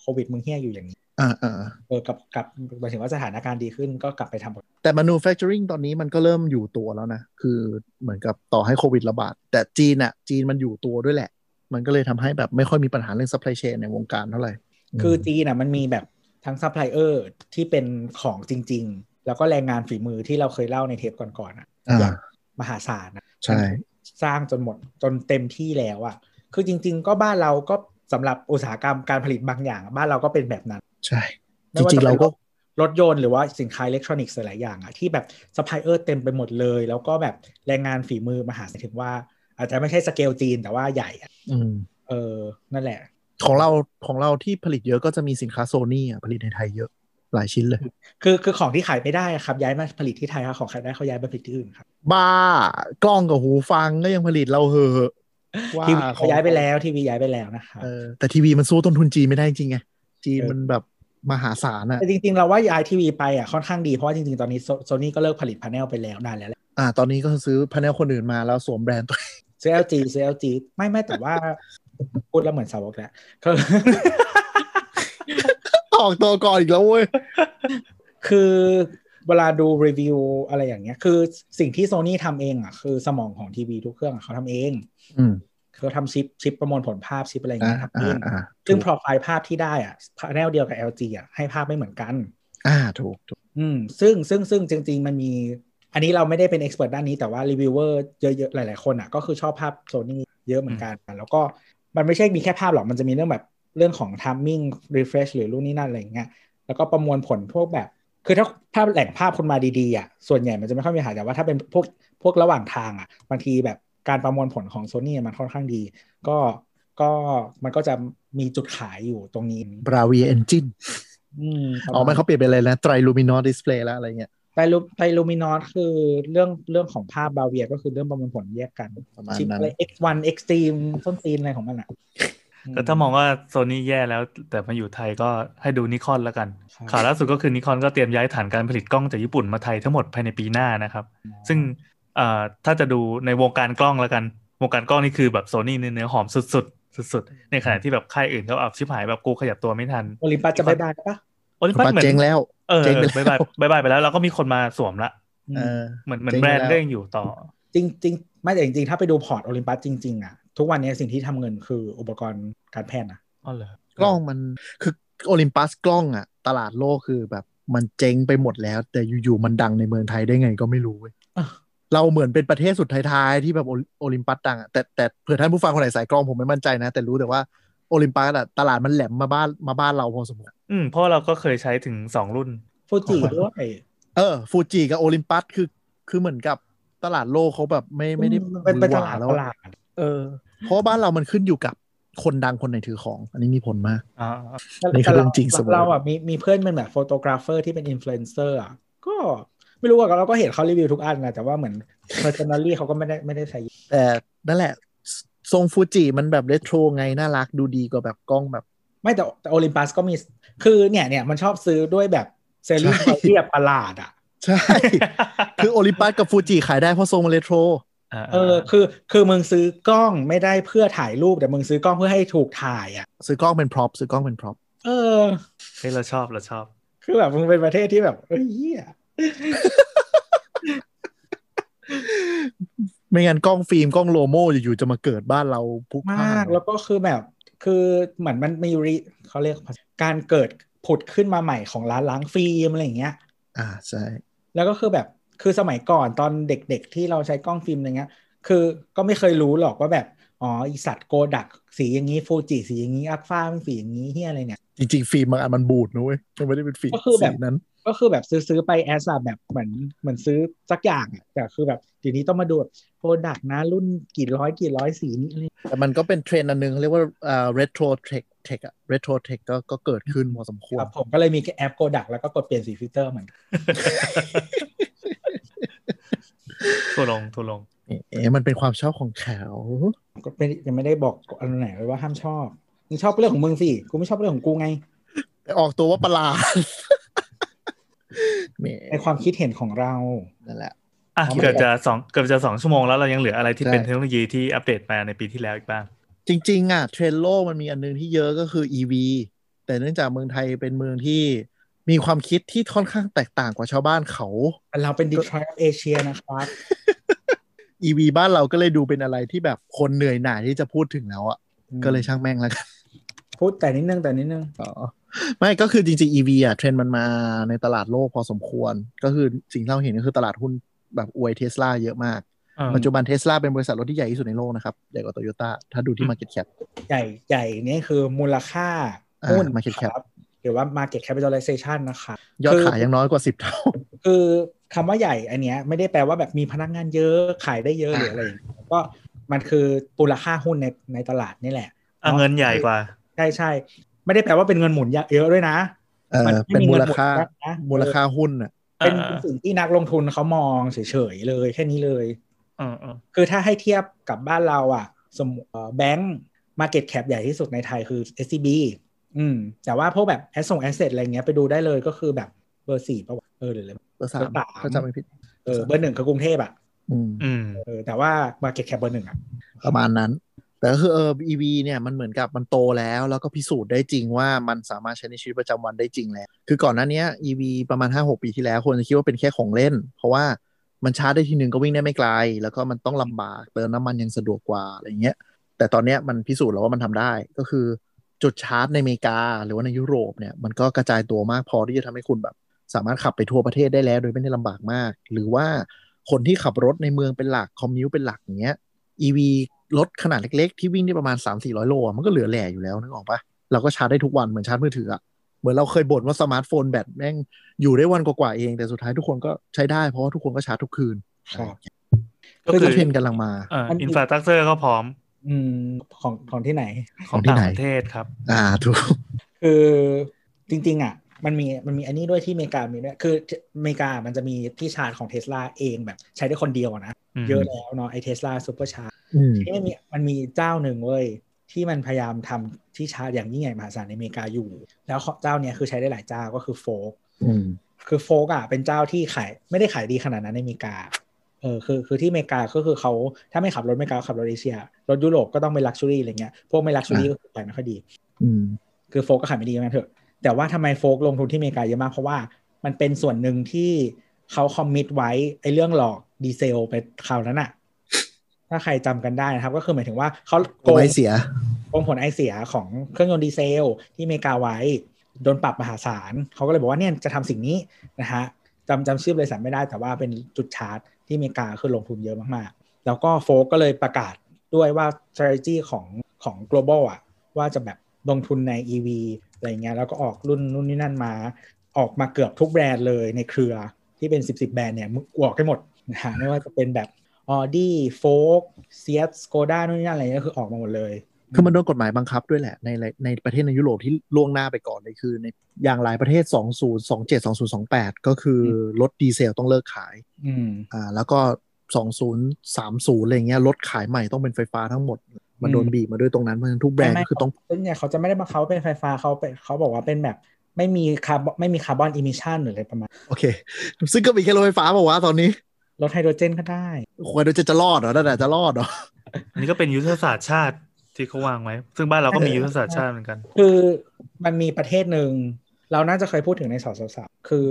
โควิดมึงเฮี้ยอยู่อย่างนี้อ่าอ่าเออกับกับหมายถึงว่าสถานการณ์ดีขึ้นก็กลับไปทำแต่ manufacturing ตอนนี้มันก็เริ่มอยู่ตัวแล้วนะ คือเหมือนกับต่อให้โควิดระบาด แต่จีนอะจีนมันอยู่ตัวด้วยแหละ มันก็เลยทำให้แบบไม่ค่อยมีปัญหาเรื่อง supply chain ในวงการเท่าไหร่ คือมจีนน่ะมันมีแบบ ทั้งซัพพลายเออร์ที่เป็นของจริง ๆ แล้วก็แรงงานฝีมือที่เราเคยเล่าในเทปก่อนๆอะอ่าอย่างมหาศาลนะใช่สร้างจนหมดจนเต็มที่แล้วอะ คือจริง ๆ ก็บ้านเราก็สำหรับอุตสาหกรรมการผลิตบางอย่าง บ้านเราก็เป็นแบบนั้น ใช่จริงๆเราเป็นรถยนต์หรือว่าสินค้าอิเล็กทรอนิกส์หลายๆอย่างอะที่แบบซัพพลายเออร์เต็มไปหมดเลย แล้วก็แบบแรงงานฝีมือมหาศาลถึงว่า อาจจะไม่ใช่สเกจีนแต่ว่าใหญ่อะอืมเออนั่นแหละ ของเราของเราที่ผลิตเยอะก็จะมีสินค้าโซนี่อะผลิตในไทยเยอะหลายชิ้นเลย คือคือของที่ขายไม่ได้อะครับย้ายมาผลิตที่ไทยครับของขายได้เขาย้ายไปผลิตที่อื่นครับบ้ากล้องกับหูฟังก็ยังผลิตเราเหอะว่าทีวีขเขาองย้ายไปแล้วทีวีย้ายไปแล้วนะครับเออแต่ทีวีมันสู้ต้นทุนจีนไม่ได้จริงไงจีนมันแบบมหาศาลอะแต่จริงๆ เราว่าย้ายทีวีไปอะค่อนข้างดีเพราะว่าจริงๆ ตอนนี้โซนี่ก็เลิกผลิตพาเนลไปแล้วนานแล้วแหละอ่า ตอนนี้ก็ซื้อพาเนลคนอื่นมาแล้วสวมแบรนด์ตัวเองซื้อ LG ซื้อ LG ไม่ไม่แต่ว่า พูดแล้วเหมือนสาวกแล้วก็ออกตัวก่อนอีกแล้วเว้ย คือเวลาดูรีวิวอะไรอย่างเงี้ย คือสิ่งที่โซนี่ทำเองอะ คือสมองของทีวีทุกเครื่องอะเขาทำเองอืมเขาทำชิปชิปประมวลผลภาพชิปอะไรอย่างอ่าเงี้ยทำเออ่างอ่าซึ่งถูกโปรไฟล์ภาพที่ได้อะพาเนลเดียวกับ LG อะให้ภาพไม่เหมือนกัน อ่าถูกถูกอืมซึ่งซึ่งซึ่งจริง ๆ มันมีอันนี้เราไม่ได้เป็น expert ด้านนี้แต่ว่ารีวิวเวอร์เยอะๆ หลาย ๆ คนอะ ก็คือชอบภาพโซนี่เยอะเหมือนกัน แล้วก็ มันไม่ใช่มีแค่ภาพหรอกมันจะมีเรื่องแบบเรื่องของ timing refresh หรือรุ่นนี้นั่นอะไรอย่างเงี้ยแล้วก็ประมวลผลพวกแบบ คือถ้าภาพแหล่งภาพคุณมาดีๆอะส่วนใหญ่มันจะไม่ค่อยมีปัญหาแต่ว่าถ้าเป็นพวกพวกระหว่างทางอะบางทีแบบการประมวลผลของโซนี่มันค่อนข้างดี ก็ก็มันก็จะมีจุดขายอยู่ตรงนี้ Bravia Engineอืมอ๋อมันเขาเปลี่ยนเป็นอะไรนะ Triluminos Display แล้วอะไรเงี้ย Trilu Trilu minos คือเรื่องเรื่องของภาพบาเวียก็คือเรื่องประมวลผลแยกกันประมาณชิปนั้นอะไร X1 Extreme ต้นตีนอะไรของมันอะแต่ถ้ามองว่าโซนี่แย่แล้ว แต่มาอยู่ไทยก็ให้ดูนิคอนแล้วกันครับข่าวล่าสุดก็คือนิคอนก็เตรียมย้ายฐานการผลิตกล้องจากญี่ปุ่นมาไทยทั้งหมดภายในปีหน้านะครับ ซึ่งเอ่อถ้าจะดูในวงการกล้องแล้วกัน วงการกล้องนี่คือแบบโซนี่เนื้อหอมสุดๆสุดๆในขณะที่แบบค่ายอื่นเขาเอาชิบหายแบบกูขยับตัวไม่ทันโอลิมปัสจะ bye bye ปะโอลิมปัสปัดเหมือนเจ๊งแล้ว เออเจ๊งไปบายแล้บายว bye bye bye bye ไปแล้วเราก็มีคนมาสวมละเออเหมือนเหมือนเจ๊งไปแล้วแบรนด์แล้วก็ยังอยู่ต่อ จริงจริงไม่แต่จริงๆ ถ้าไปดู port โอลิมปัสจริง ๆ อะ ทุกวันนี้สิ่งที่ทำเงินคืออุปกรณ์การแพทย์นะอ๋อเหรอกล้องมันคือโอลิมปัสกล้องอะตลาดโลกคือแบบมันเจ๊งไปหมดแล้ว แต่อยู่ๆมันดังในเมืองไทยได้ไงก็ไม่รู้เว้ยอะเราเหมือนเป็นประเทศสุดท้ายๆที่แบบโอโอลิมปัสดังอะแต่แต่เผื่อท่านผู้ฟังคนไหนสายกล้องผมไม่มั่นใจนะ แต่รู้แต่ว่า โอลิมปัสอะตลาดมันแหลมมาบ้านมาบ้านเราพอสมควรอืมเพราะเราก็เคยใช้ถึงสองรุ่นฟูจิด้วยเออฟูจิกับโอลิมปัสคือคือเหมือนกับตลาดโลกเขาแบบไม่ไม่ได้เป็นเป็นตลาดหตลาดแล้วอะเออ เพราะว่าบ้านเรามันขึ้นอยู่กับคนดังคนไหนถือของ อันนี้มีผลมากอ่านี่คือเรื่องจริงเสมอเราอะมีมีเพื่อนเป็นแบบ photographer ที่เป็นอินฟลูเอนเซอร์อะก็ไม่รู้อะเราก็เห็นเขารีวิวทุกอันนะแต่ว่าเหมือน personally เขาก็ไม่ได้ไม่ได้ใช้แต่นั่นแหละ ทรงฟูจิมันแบบเรโทรไงน่ารักดูดีกว่าแบบกล้องแบบ ไม่แต่แต่โอลิมปัสก็มีคือเนี่ยเนี่ยมันชอบซื้อด้วยแบบ selling ใช่ที่แบบประหลาดอะ ใช่ คือโอลิมปัสกับฟูจิขายได้เพราะทรงมันเรโทรอ่าเออคือคือมึงซื้อกล้องไม่ได้เพื่อถ่ายรูปแต่มึงซื้อกล้องเพื่อให้ถูกถ่ายอะ ซื้อกล้องเป็น prop ซื้อกล้องเป็น propเออเฮ้ยเราชอบเราชอบ คือแบบมึงเป็นประเทศที่แบบเอ้ยเหี้ย ไม่งั้นกล้องฟิล์มกล้อง Lomo อยู่ๆจะมาเกิดบ้านเราพลุกพล่านมาก แล้วก็คือแบบคือเหมือนมันมีริเขาเรียกการเกิดผุดขึ้นมาใหม่ของร้านล้างฟิล์มอะไรอย่างเงี้ย อ่าใช่ แล้วก็คือแบบคือสมัยก่อนตอนเด็กๆ ที่เราใช้กล้องฟิล์มอะไรเงี้ย คือก็ไม่เคยรู้หรอกว่าแบบอ๋ออีสัตว์โกดัก สีอย่างนี้ฟูจิสีอย่างนี้ Agfa เป็นสีอย่างนี้เหี้ยอะไรเนี่ย จริงๆ ฟิล์มบางอันมันบูดนะเว้ยมันไม่ได้เป็นฟิล์มก็คือแบบสีนั้น ก็คือแบบซื้อซื้อไปแอสอะแบบเหมือนเหมือนซื้อสักอย่างอะแต่คือแบบทีนี้ต้องมาดู product นะรุ่นกี่ร้อยกี่ร้อยสีนี่อะไรแต่มันก็เป็นเทรนด์อันหนึ่งเขาเรียกว่าอ่า retro tech tech อะ retro tech ก็ก็เกิดขึ้นพอสมควครับผมก็เลยมีแอปโกดักแล้วก็กดเปลี่ยนสีฟิลเตอร์เหมือนกันทัวร์ลงทัวร์ลงเอ๊ะมันเป็นความชอบของเขาก็ไม่ยังไม่ได้บอกอันไหนเลยว่าห้ามชอบมึงชอบเรื่องของมึงสิกูไม่ชอบเรื่องของกูไงแต่ออกตัวว่าประหลาดแหม ในความคิดเห็นของเรานั่นแหละอะอ๋อไม่เกือบจะสองเกือบจะสองชั่วโมงแล้วเรายังเหลืออะไรที่ใช่เป็นเทคโนโลยีที่อัปเดตมาในปีที่แล้วอีกบ้าง จริง ๆ อะ เทรนด์โลกมันมีอันนึงที่เยอะก็คือ EV แต่เนื่องจากเมืองไทยเป็นเมืองที่มีความคิดที่ค่อนข้างแตกต่างกว่าชาวบ้านเขา เราเป็น Detroit of Asia นะครับ EV บ้านเราก็เลยดูเป็นอะไรที่แบบคนเหนื่อยหน่ายที่จะพูดถึงแล้วอะก็เลยช่างแม่งแล้วกันพูดแต่นิดนึงแต่นิดนึงอ๋อ ไม่ก็คือจริงๆ EV อะเทรนด์มันมาในตลาดโลกพอสมควร ก็คือสิ่งที่เราเห็นก็คือตลาดหุ้นแบบอวยเทสลาเยอะมากอืมปัจจุบันเทสลาเป็นบริษัทรถที่ใหญ่ที่สุดในโลกนะครับ ใหญ่กว่าโตโยต้าถ้าดูที่ Market Cap ใหญ่ใหญ่นี่คือมูลค่าอ่าหุ้น market cap ครับหรือว่า market capitalization นะคะยอดคือขายยังน้อยกว่า 10 เท่า คือคำว่าใหญ่อันเนี้ยไม่ได้แปลว่าแบบมีพนักงานเยอะขายได้เยอะหรืออะไรอย่างเงี้ยก็มันคือมูลค่าหุ้นในในตลาดนี่แหละอะเงินใหญ่กว่า ใช่ใช่ ไม่ได้แปลว่าเป็นเงินหมุนเยอะด้วยนะเออมันเป็นไม่มีมูเงินหมุนนะมูลค่าหุ้นอะเป็นอ่าสิ่งที่นักลงทุนเขามองเฉยๆเลยแค่นี้เลยเออเออคือถ้าให้เทียบกับบ้านเราอะ สมมติแบงก์ market cap ใหญ่ที่สุดในไทยคือ SCB อืม แต่ว่าพวกแบบ asset ส่ง asset อะไรเงี้ยไปดูได้เลยก็คือแบบเบอร์สี่ป่าวะเออหรืออะไรเบอร์สามเบอร์สามถ้าจำไม่ผิดเออเบอร์หนึ่งคือกรุงเทพอะอืมอืมเออแต่ว่า market cap เบอร์หนึ่งอะ ประมาณนั้น แต่ก็คือเออ EV เนี่ยมันเหมือนกับมันโตแล้ว แล้วก็พิสูจน์ได้จริงว่ามันสามารถใช้ในชีวิตประจำวันได้จริงแล้ว คือก่อนหน้าเนี้ย EV ประมาณ 5-6 ปีที่แล้วคนจะคิดว่าเป็นแค่ของเล่น เพราะว่ามันชาร์จได้ทีหนึ่งก็วิ่งได้ไม่ไกล แล้วก็มันต้องลำบากเติมน้ำมันยังสะดวกกว่าอะไรเงี้ย แต่ตอนเนี้ยมันพิสูจน์แล้วว่ามันทำได้ก็คือจุดชาร์จในอเมริกา หรือว่าในยุโรปเนี่ยมันก็กระจายตัวมากพอที่จะทำให้คุณแบบ สามารถขับไปทั่วประเทศได้แล้ว โดยไม่ได้ลำบากมาก หรือว่าคนที่ขับรถในเมืองเป็นหลัก commute เป็นหลักอย่างเงี้ย EV รถขนาดเล็กๆ ที่วิ่งได้ประมาณ 3-400 โลอะมันก็เหลือแหล่อยู่แล้วนึกออกปะเราก็ชาร์จได้ทุกวันเหมือนชาร์จมือถืออะเหมือนเราเคยบ่นว่าสมาร์ทโฟนแบตแม่งอยู่ได้วันกว่าๆเอง แต่สุดท้ายทุกคนก็ใช้ได้เพราะว่าทุกคนก็ชาร์จทุกคืนครับก็คือคือเทรนด์กำลังมาเอ่อมันมี infra structure ก็พร้อม อืมของของที่ไหน ของที่ไหน ต่างประเทศครับ อ่าถูกคือจริง ๆ อะ มันมีมันมีอันนี้ด้วยที่อเมริกามีด้วยคืออเมริกามันจะมีที่ชาร์จของเทสลาเองแบบใช้ได้คนเดียวอะนะอืมเยอะแล้วเนาะไอ Tesla Supercharge อืมที่มันมีมันมีเจ้าหนึ่งเว้ยที่มันพยายามทำที่ชาร์จอย่างยิ่งใหญ่มหาศาลในอเมริกาอยู่ แล้วเจ้าเนี้ยคือใช้ได้หลายเจ้าก็คือ Volk อืมคือ Volk อะเป็นเจ้าที่ขายไม่ได้ขายดีขนาดนั้นในอเมริกาเออคือคือที่อเมริกาก็คือเขาถ้าไม่ขับรถอเมริกาขับรถเอเชียรถยุโรปก็ต้องเป็น luxury อะไรเงี้ยพวกไม่ luxury อ่าก็ขายไม่ค่อยดี อืมคือ Volk ก็ขายไม่ดีเหมือนกันเถอะ แต่ว่าทำไม Volk ลงทุนที่อเมริกาเยอะมาก เพราะว่ามันเป็นส่วนหนึ่งที่เขา commit ไว้ไอ้เรื่องหลอกดีเซลไปคราวนั้นอะถ้าใครจำกันได้นะครับ ก็คือหมายถึงว่าเขาโกงไว้เสียโกงผลไอเสียของเครื่องยนต์ดีเซล ที่อเมริกาไว้โดนปรับมหาศาลเขาก็เลยบอกว่าเนี่ยจะทำสิ่งนี้นะฮะจำจำชื่อบริษัทไม่ได้แต่ว่าเป็นจุดชาร์จที่อเมริกาคือลงทุนเยอะมากๆ แล้วก็โฟกก็เลยประกาศด้วยว่า strategy ของของ global อะว่าจะแบบลงทุนใน EV อะไรเงี้ยแล้วก็ออกรุ่นนู่นนี่นั่นมา ออกมาเกือบทุกแบรนด์เลยในเครือที่เป็น 10บสแบรนด์เนี่ยมึงออกให้หมดนะฮะไม่ว่าจะเป็นแบบ Audi f o g s e a t Skoda นู่นนี่นั่นอะไรเงี้ยคือออกมาหมดเลยคือมันโดนกฎหมายบังคับด้วยแหละ ในในประเทศในยุโรปที่ล่วงหน้าไปก่อนเลยคือ ในอย่างหลายประเทศ 2027 2028 ก็คือรถดีเซลต้องเลิกขายอืมอ่าแล้วก็ 2030 อะไรเงี้ยรถขายใหม่ต้องเป็นไฟฟ้าทั้งหมด มันโดนอืมบีบมาด้วยตรงนั้นเพราะฉะนั้นทุกแบรนด์ไม่ก็คือต้องซึ่งเนี่ยเขาจะไม่ได้มาเขาเป็นไฟฟ้าเขาเป็นเขาบอกว่าเป็นแบบไม่มีคาร์บอนไม่มี carbon emission หรืออะไรประมาณ โอเค ซึ่งก็มีแค่รถไฟฟ้าบอกว่าวะตอนนี้ รถไฮโดรเจนก็ได้ควรจะจะรอดเหรอนั่นแหละจะรอดเหรอ อันนี้ก็เป็นยุทธศาสตร์ชาติที่เขาวางไว้ ซึ่งบ้านเราก็มียุทธศาสตร์ชาติเหมือนกัน คือมันมีประเทศหนึ่ง เราน่าจะเคยพูดถึงในสาวสาวๆคือ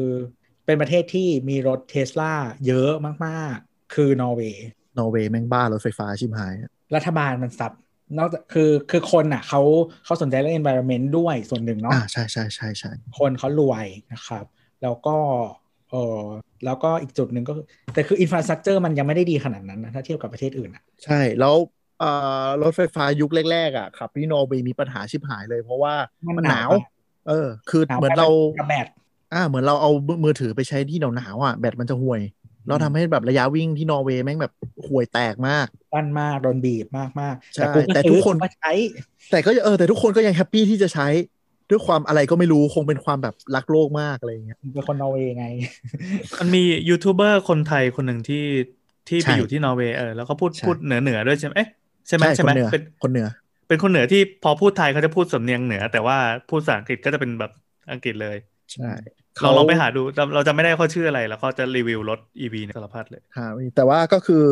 เป็นประเทศที่มีรถเทสลาเยอะมากๆ คือนอร์เวย์ นอร์เวย์แม่งบ้ารถไฟฟ้าชิบหาย รัฐบาลมัน sub นอกจากคือคือคนอะเขาเขาสนใจเรื่อง environment ด้วยส่วนหนึ่งเนาะอ่าใช่ใช่ใช่ใช่คนเขารวยนะครับ แล้วก็เออแล้วก็อีกจุดหนึ่งก็คือแต่คือ infrastructure มันยังไม่ได้ดีขนาดนั้นนะถ้าเทียบกับประเทศอื่นอะ ใช่แล้วเอ่อรถไฟฟ้ายุคแรกๆอะขับที่นอร์เวย์มีปัญหาชิบหายเลย เพราะว่ามันมันหนานาวเออ คือหนาวเหมือนเรากระแบดอ่าเหมือนเราเอามือถือไปใช้ที่หนาวๆอะแบตมันจะห่วย เราทำให้แบบระยะวิ่งที่นอร์เวย์แม่งแบบห่วยแตกมากปั้นมากโดนบีบมากมากๆใช่กูแต่ทุกคนก็ใช้ แต่ก็เออแต่ทุกคนก็ยัง happy ที่จะใช้ด้วยความอะไรก็ไม่รู้คงเป็นความแบบรักโลกมากอะไรอย่างเงี้ยเป็นคนนอร์เวย์ไง มันมียูทูบเบอร์คนไทยคนหนึ่งที่ที่ไปใช่อยู่ที่นอร์เวย์เออแล้วก็พูดใช่พูดเหนือเหนือด้วยใช่ไหมเอ๊ะใช่ไหมใช่ใช่ไหมคนเหนือเป็นคนเหนือ เป็นคนเหนือที่พอพูดไทยเขาจะพูดสำเนียงเหนือ แต่ว่าพูดภาษาอังกฤษก็จะเป็นแบบอังกฤษเลย ใช่ เราลองไปหาดูเราเราจะไม่ได้เขาชื่ออะไร แล้วก็จะรีวิวรถ EV ในสารพัดเลยหาแต่ว่าก็คือ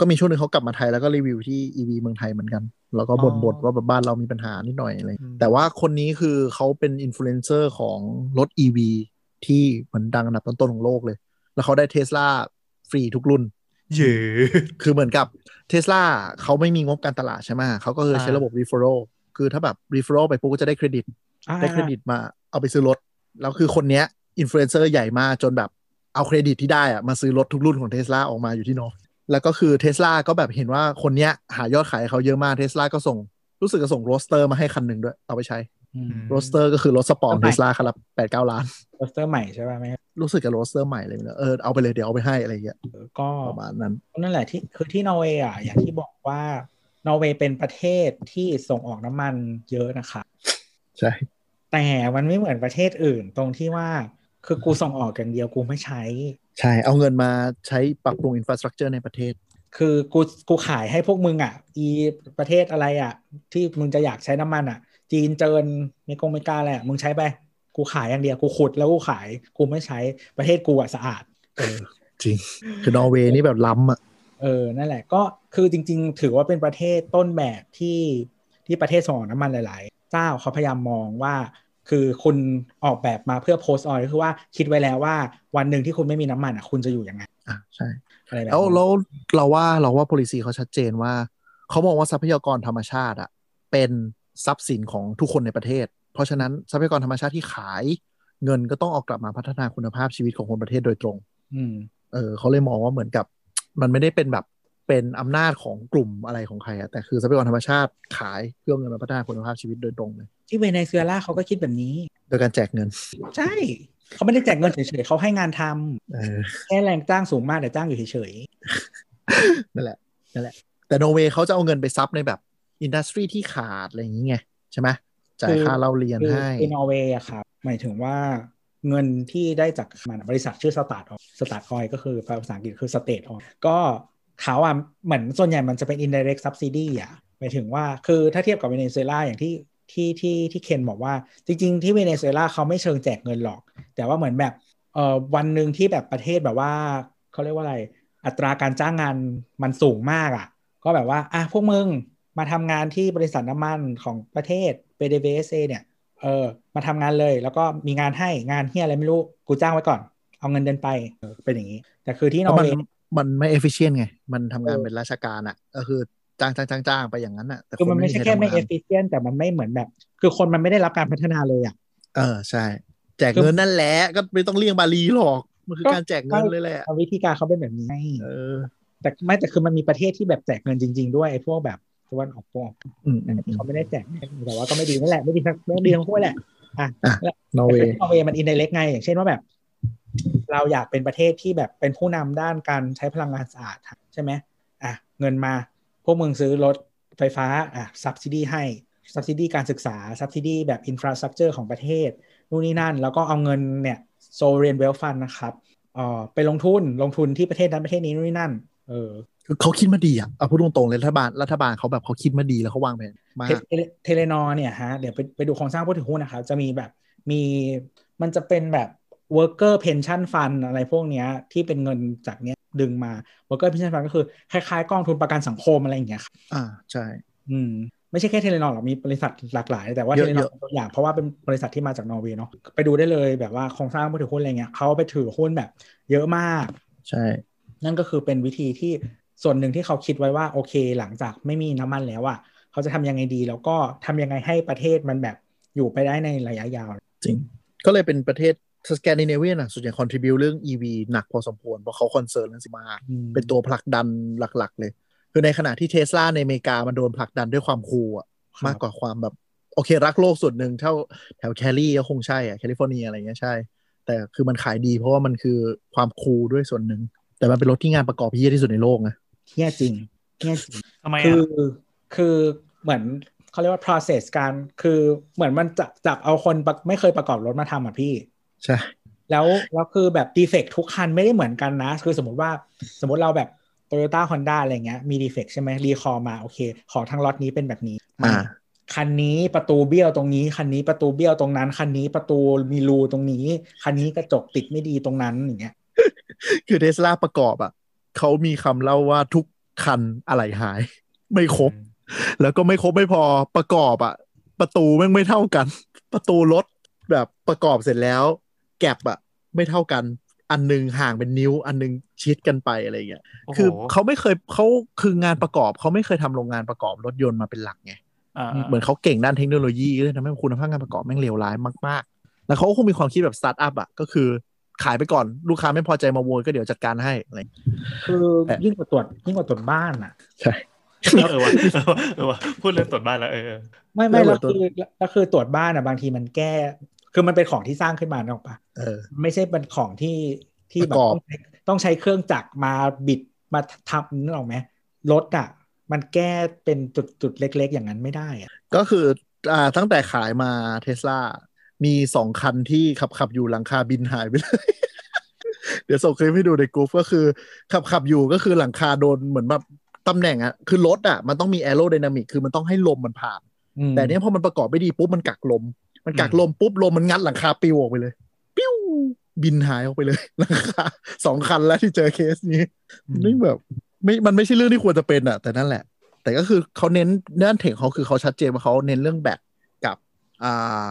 ก็มีช่วงหนึ่งเขากลับมาไทยแล้วก็รีวิวที่ EV เมืองไทยเหมือนกัน แล้วก็บ่นอ๋อบ่นว่าแบบบ้านเรามีปัญหานิดหน่อยอะไรอืมแต่ว่าคนนี้คือเขาเป็นอินฟลูเอนเซอร์ของรถ EV ที่เหมือนดังอันดับต้นๆของโลกเลย แล้วเขาได้เทสลาฟรีทุกรุ่นเย้คือเหมือนกับเทสลาเขาไม่มีงบการตลาดใช่ไหมเขาก็คือใช้อ่าระบบ referral คือถ้าแบบ referral ไปปุ๊บก็จะได้เครดิตอ่าได้เครดิตมาเอาไปซื้อรถ แล้วคือคนเนี้ยอินฟลูเอนเซอร์ใหญ่มากจนแบบเอาเครดิตที่ได้อะมาซื้อรถทุกรุ่นของเทสลาออกมาอยู่ที่นอร์เวย์แล้วก็คือเทสลาก็แบบเห็นว่าคนเนี้ยหายอดขายให้เขาเยอะมากเทสลาก็ส่งรู้สึกจะส่ง Roadster มาให้คันหนึ่งด้วย เอาไปใช้อืม Roadster ก็คือรถสปอร์ตทำไมเทสลาคันละแปดเก้าล้าน Roadster ใหม่ใช่ป่ะไหมรู้สึกกับ Roadster ใหม่เลยนะเออเอาไปเลยเดี๋ยวเอาไปให้อะไรอย่างเงี้ยเออก็ประมาณนั้นนั่นแหละที่คือที่นอร์เวย์อะอย่างที่บอกว่านอร์เวย์เป็นประเทศที่ส่งออกน้ำมันเยอะนะคะ ใช่ แต่มันไม่เหมือนประเทศอื่นตรงที่ว่าคือกูส่งออกอย่างเดียวกูไม่ใช้ ใช่เอาเงินมาใช้ปรับปรุง infrastructure ในประเทศ คือกูกูขายให้พวกมึงอะ อีประเทศอะไรอะ ที่มึงจะอยากใช้น้ำมันอะ จีนเจินเมกงเมกาอะไรอะมึงใช้ไป กูขายอย่างเดียวกูขุดแล้วกูขาย กูไม่ใช้ประเทศกูอะสะอาดเออจริง คือนอร์เวย์นี่แบบล้ำอะเออนั่นแหละก็คือจริง ๆ ถือว่าเป็นประเทศต้นแบบที่ที่ประเทศส่งออกน้ำมันหลายๆ เจ้าเขาพยายามมองว่า คือคุณออกแบบมาเพื่อโพสต์ออยก็คือว่าคิดไว้แล้วว่าวันหนึ่งที่คุณไม่มีน้ำมันอะคุณจะอยู่ยังไงอะใช่อะไรแบบแล้วนี้แล้วเราว่าเราว่า policy เขาชัดเจนว่า เขามองว่าทรัพยากรธรรมชาติอะเป็นทรัพย์สินของทุกคนในประเทศ เพราะฉะนั้นทรัพยากรธรรมชาติที่ขายเงินก็ต้องเอากลับมาพัฒนาคุณภาพชีวิตของคนประเทศโดยตรง อืม เออเขาเลยมองว่าเหมือนกับ มันไม่ได้เป็นแบบ เป็นอำนาจของกลุ่มอะไรของใครอะแต่คือทรัพยากรธรรมชาติขายเพื่อเงินมาพัฒนาคุณภาพชีวิตโดยตรงเลย ที่เวเนซุเอลาเขาก็คิดแบบนี้ โดยการแจกเงิน ใช่เขาไม่ได้แจกเงินเฉยๆเขาให้งานทำเออแค่แรงจ้างสูงมากแต่จ้างอยู่เฉยนั่นแหละนั่นแหละ แต่นอร์เวย์เขาจะเอาเงินไป sub ในแบบ industry ที่ขาดอะไรอย่างนี้ไงใช่ไหมจ่ายค่าเล่าเรียนๆคือให้คือนอร์เวย์อะครับหมายถึงว่าเงินที่ได้จากมันบริษัทชื่อ Statoil Statoil ก็คือภาษาอังกฤษคือ State Oil ก็ เขาอะเหมือนส่วนใหญ่มันจะเป็น indirect subsidy อะหมายถึงว่าคือถ้าเทียบกับเวเนซุเอลาอย่างที่ที่ที่ที่เคนบอกว่า จริง ๆ ที่เวเนซุเอลาเขาไม่เชิงแจกเงินหรอก แต่ว่าเหมือนแบบเอ่อวันหนึ่งที่แบบประเทศแบบว่าเขาเรียกว่าอะไร อัตราการจ้างงานมันสูงมากอะ ก็แบบว่าอะพวกมึงมาทำงานที่บริษัทน้ำมันของประเทศ PDVSA เนี่ยเออมาทำงานเลยแล้วก็มีงานให้งานเฮียอะไรไม่รู้ กูจ้างไว้ก่อน เอาเงินเดือนไปเป็นอย่างนี้ แต่คือที่นอร์เวย์ มันไม่ efficient ไง มันทำงานเออเป็นราชการอะ ก็คือจ้างจ้างจ้างจ้างไปอย่างนั้นอะแต่คือมันไม่ใช่แค่ไม่ทำงาน efficient แต่มันไม่เหมือนแบบ คือคนมันไม่ได้รับการพัฒนาเลยอะ เออใช่ แจกเงินนั่นแหละก็ไม่ต้องเลี่ยงบาลีหรอก มันคือก็การแจกเงินเลยแหละเอาวิธีการเขาเป็นแบบนี้เออ แต่ไม่แต่คือมันมีประเทศที่แบบแจกเงินจริง ๆ ด้วยไอ้พวกแบบตะวันออกตะวันออกอืมอืมอืมเขาไม่ได้แจกแต่ว่าก็ไม่ดีนั่นแหละไม่ดีทั้งไม่ดีทั้งคู่แหละอะอะแล้วนอร์เวย์แต่ที่นอร์เวย์มัน indirect ไงอย่างเช่นว่าแบบ เราอยากเป็นประเทศที่แบบเป็นผู้นำด้านการใช้พลังงานสะอาดใช่ไหมอะเงินมาพวกมึงซื้อรถไฟฟ้าอะ subsidy ให้ subsidy การศึกษา subsidy แบบ infrastructure ของประเทศนู่นนี่นั่น แล้วก็เอาเงินเนี่ย sovereign wealth fund นะครับเอ่อไปลงทุนลงทุนที่ประเทศนั้นประเทศนี้นู่นนี่นั่นเออคือเขาคิดมาดีอะเอาพูดตรงๆเลยรัฐบาลรัฐบาลเขาแบบเขาคิดมาดีแล้วเขาวางแผนมากเทเล Telenor เนี่ยฮะเดี๋ยวไปไปดูโครงสร้างผู้ถือหุ้นนะครับจะมีแบบมีมันจะเป็นแบบ worker pension fund อะไรพวกเนี้ยที่เป็นเงินจากเนี้ยดึงมา worker pension fund ก็คือคล้ายๆ กองทุนประกันสังคมอะไรอย่างเงี้ยครับอ่าใช่ อืมไม่ใช่แค่ Telenor หรอกมีบริษัทหลากหลาย แต่ว่า Telenor เป็นตัวอย่างเพราะว่าเป็นบริษัทที่มาจากนอร์เวย์เนาะไปดูได้เลยแบบว่าโครงสร้างผู้ถือหุ้นอะไรเงี้ยเขาไปถือหุ้นแบบ เยอะมาก ใช่ นั่นก็คือเป็นวิธีที่ส่วนหนึ่งที่เขาคิดไว้ว่าโอเค หลังจากไม่มีน้ำมันแล้วอะเขาจะทำยังไงดี แล้วก็ทำยังไงให้ประเทศมันแบบอยู่ไปได้ในระยะยาว จริง ก็เลยเป็นประเทศ สแกนดิเนเวียนอะส่วนใหญ่ contribute เรื่อง EV หนักพอสมควร เพราะเขา concern เรื่องสิมากเป็นตัวผลักดันหลัก ๆ เลย คือในขณะที่เทสลาในอเมริกา มันโดนผลักดันด้วยความ cool อะครับมากกว่าความแบบ โอเค รักโลกส่วนหนึ่งเท่าแถวแคลิฟก็คงใช่อะแคลิฟอร์เนียอะไรเงี้ยใช่ แต่คือมันขายดีเพราะว่ามันคือความ cool ด้วยส่วนหนึ่ง แต่มันเป็นรถที่งานประกอบที่แย่ที่สุดในโลกนะเที่ยจริงเที่ยจริงทำไมคือะอคือเหมือนเขาเรียกว่า process การคือเหมือนมันจะจับเอาคนประไม่เคยประกอบรถมาทำอะพี่ ใช่แล้วแล้วคือแบบดีเฟกทุกคันไม่ได้เหมือนกันนะ คือสมมติว่าสมมติเราแบบ Toyota Honda อะไรเงี้ยมีดีเฟกใช่ไหมรีคอมาโอเค ขอทั้งล็อตนี้เป็นแบบนี้อ่าคันนี้ประตูเบี้ยวตรงนี้ คันนี้ประตูเบี้ยวตรงนั้น คันนี้ประตูมีรูตรงนี้ คันนี้กระจกติดไม่ดีตรงนั้นอย่างเงี้ยคือเทสลาประกอบอะเขามีคำเล่าว่าทุกคันอะไรหาย ไม่ครบ แล้วก็ไม่ครบไม่พอประกอบอะประตูแม่งไม่เท่ากัน ประตูรถแบบประกอบเสร็จแล้ว แก็บอะไม่เท่ากัน อันหนึงห่างเป็นนิ้ว อันหนึงชิดกันไปอะไรอย่างเงี้ยโอ้โหคือเขาไม่เคยเขาคืองานประกอบเขาไม่เคยทำโรงงานประกอบรถยนต์มาเป็นหลักไงอ่าเหมือนเขาเก่งด้านเทคโนโลยีก็เลยทำให้คุณภาพงานประกอบแม่งเลวร้ายมากๆ แล้วเขาก็คงมีความคิดแบบสตาร์ทอัพอะก็คือขายไปก่อนลูกค้าไม่พอใจมาโวยก็เดี๋ยวจัดการให้อะไรอย่างเงี้ยคือแต่ยิ่งกว่าตรวจยิ่งกว่าตรวจบ้านอะใช่เออวะเออวะเออวะพูดเรื่องตรวจบ้านแล้วเออเออไม่ไม่แล้แล้ววตรวจคือแล้วคือตรวจบ้านอะบางทีมันแก้ คือมันเป็นของที่สร้างขึ้นมานึกออกปะเออ ไม่ใช่เป็นของที่ที่แบประบกอบต้องใช้ต้องใช้เครื่องจักรมาบิดมาทำนึกออกไหมรถอะ มันแก้เป็นจุดจุดๆเล็ก ๆ อย่างนั้นไม่ได้อะก็คืออ่าตั้งแต่ขายมาเทสลามีสองคันที่ขับขับอยู่หลังคาบินหายไปเลยเดี๋ยวส่งคลิปให้ดูในกรุ๊ปก็คือ ขับขับอยู่ก็คือหลังคาโดนเหมือนแบบตำแหน่งอะคือรถอะมันต้องมีแอโร d y นามิกคือมันต้องให้ลมมันผ่านอืมแต่เนี้ยพอมันประกอบไม่ดีปุ๊บมันกักลม มันกักลมปุ๊บลมมันงัดหลังคาปลิวออกไปเลย ปลิวบินหายออกไปเลยหลังคาสองคันแล้วที่เจอเคสนี้นี่แบบ ไม่มันไม่ใช่เรื่องที่ควรจะเป็นอะแต่นั่นแหละ แต่ก็คือเขาเน้นเรื่อง tech เขาคือเขาชัดเจนว่าเขาเน้นเรื่องแบตกับอ่า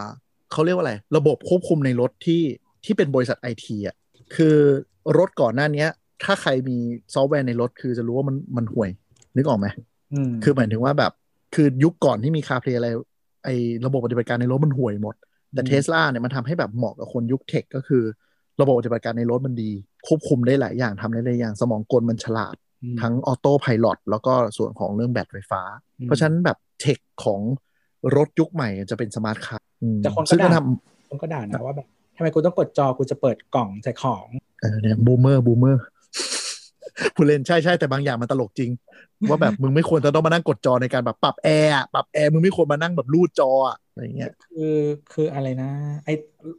เขาเรียกว่าอะไร ระบบควบคุมในรถที่ที่เป็นบริษัทไอทีอะคือรถก่อนหน้าเนี้ย ถ้าใครมีซอฟต์แวร์ในรถ คือจะรู้ว่ามันมันห่วย นึกออกไหมอืมคือหมายถึงว่าแบบ คือยุคก่อนที่มี CarPlay อะไร ไอระบบปฏิบัติการในรถมันห่วยหมด แต่อืมเทสลาเนี่ยมันทำให้แบบเหมาะกับคนยุค tech ก็คือ ระบบปฏิบัติการในรถมันดี ควบคุมได้หลายอย่างทำได้หลายอย่างสมองกลมันฉลาดอืมทั้ง autopilot แล้วก็ส่วนของเรื่องแบตไฟฟ้าอืมเพราะฉะนั้นแบบ tech ของรถยุคใหม่จะเป็น smart car แต่คนก็ซึ่งก็ด่าคนก็ด่านะว่าแบบทำไมกูต้องกดจอกูจะเปิดกล่องใส่ของำเออเนี่ย boomer boomer ผู้เล่นใช่ใช่แต่บางอย่างมันตลกจริง ว่าแบบมึงไม่ควรจะต้องมานั่งกดจอในการแบบปรับแอร์อะปรับแอร์มึงไม่ควรมานั่งแบบรูดจออะอะไรอย่างเงี้ยคือคืออะไรนะ ไอ้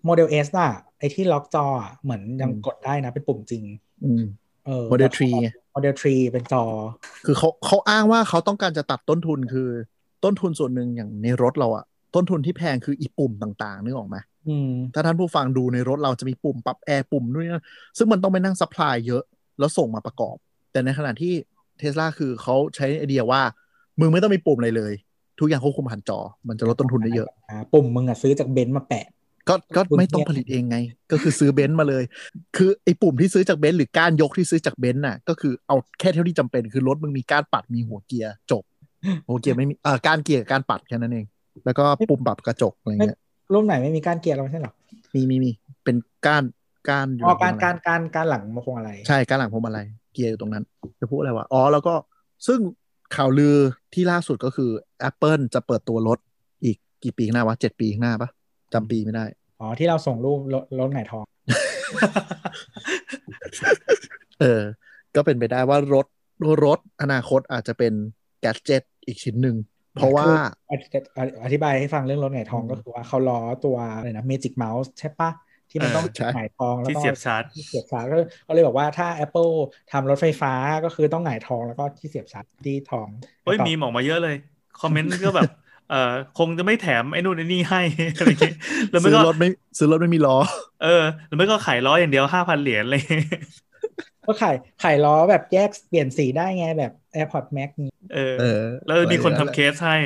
Model S อะไอ้ที่ล็อกจออะเหมือนยังอืมกดได้นะ เป็นปุ่มจริงอืมเออ Model Threeไง Model Three เป็นจอ คือเขาเขาอ้างว่าเขาต้องการจะตัดต้นทุนคือ ต้นทุนส่วนหนึ่งอย่างในรถเราอะต้นทุนที่แพงคืออีปุ่มต่างๆนึกออกไหมอืมถ้าท่านผู้ฟังดูในรถเราจะมีปุ่มปรับแอร์ปุ่มด้วยนะซึ่งมันต้องไปนั่ง supply เยอะ แล้วส่งมาประกอบ แต่ในขณะที่เทสลาคือเขาใช้ไอเดียว่ามึงไม่ต้องมีปุ่มอะไรเลย ทุกอย่างควบคุมผ่านจอ มันจะลดต้นทุนได้เยอะอ่าปุ่มมึงอะซื้อจากเบนซ์มาแปะก็ก็ปุ่มไม่ต้องเนี่ยผลิตเองไง ก็คือซื้อเบนซ์มาเลย คือไอ้ปุ่มที่ซื้อจากเบนซ์หรือก้านยกที่ซื้อจากเบนซ์น่ะ ก็คือเอาแค่เท่าที่จำเป็นคือรถมึงมีก้านปัดมีหัวเกียร์จบ หัวเกียร์ไม่มีเอ่อก้านเกียร์กับก้านปัดแค่นั้นเอง แล้วก็ปุ่มปรับกระจกอะไรเงี้ยรุ่นไหนไม่มีก้านเกียร์แล้วไม่ใช่เหรอมีมีมีเป็นก้าน ก้านอยู่อ๋อหลัการงพวงมาลัยการการการหลังมาคงอะไร ใช่ก้านหลังพวงมาลัยเกียร์อยู่ตรงนั้นจะพูดอะไรวะอ๋อแล้วก็ซึ่งข่าวลือที่ล่าสุดก็คือ Apple จะเปิดตัวรถอีกกี่ปีข้างหน้าวะเจ็ดปีข้างหน้าปะจำปีไม่ได้ อ๋อ ที่เราส่งรูปรถรถไหนทอง เออ ก็เป็นไปได้ว่ารถรถอนาคตอาจจะเป็นแกจ e t อีกชิ้นหนึ่ง เพราะว่าอธิอธิอธิบายให้ฟังเรื่องรถไหนทองอืมก็คือว่าเขาล้อตัวอะไรนะ Magic Mouse ใช่ปะ ที่มันต้องใช่หงายทองแล้วที่ก็เสียบชาร์จที่เสียบชาร์จก็ก็เลยบอกว่าถ้า Apple ทำรถไฟฟ้าก็คือต้องหงายทองแล้วก็ที่เสียบชาร์จที่ทองเฮ้ยต่อมีหมออกมาเยอะเลย คอมเมนต์ก็แบบเอ่อคงจะไม่แถมไอ้นู่นไอ้นี่ให้อะไรอย่างเงี้ยแล้วไม่ซื้อก็รถไม่ซื้อรถไม่มีล้อ เออหรือไม่ก็ขายล้ออย่างเดียวห้าพันเหรียญอะไรอย่างเลยก็ขายขายล้อแบบแยกเปลี่ยนสีได้ไงแบบ AirPods Max นี้เออเออ แล้วมีคนทำเคสให้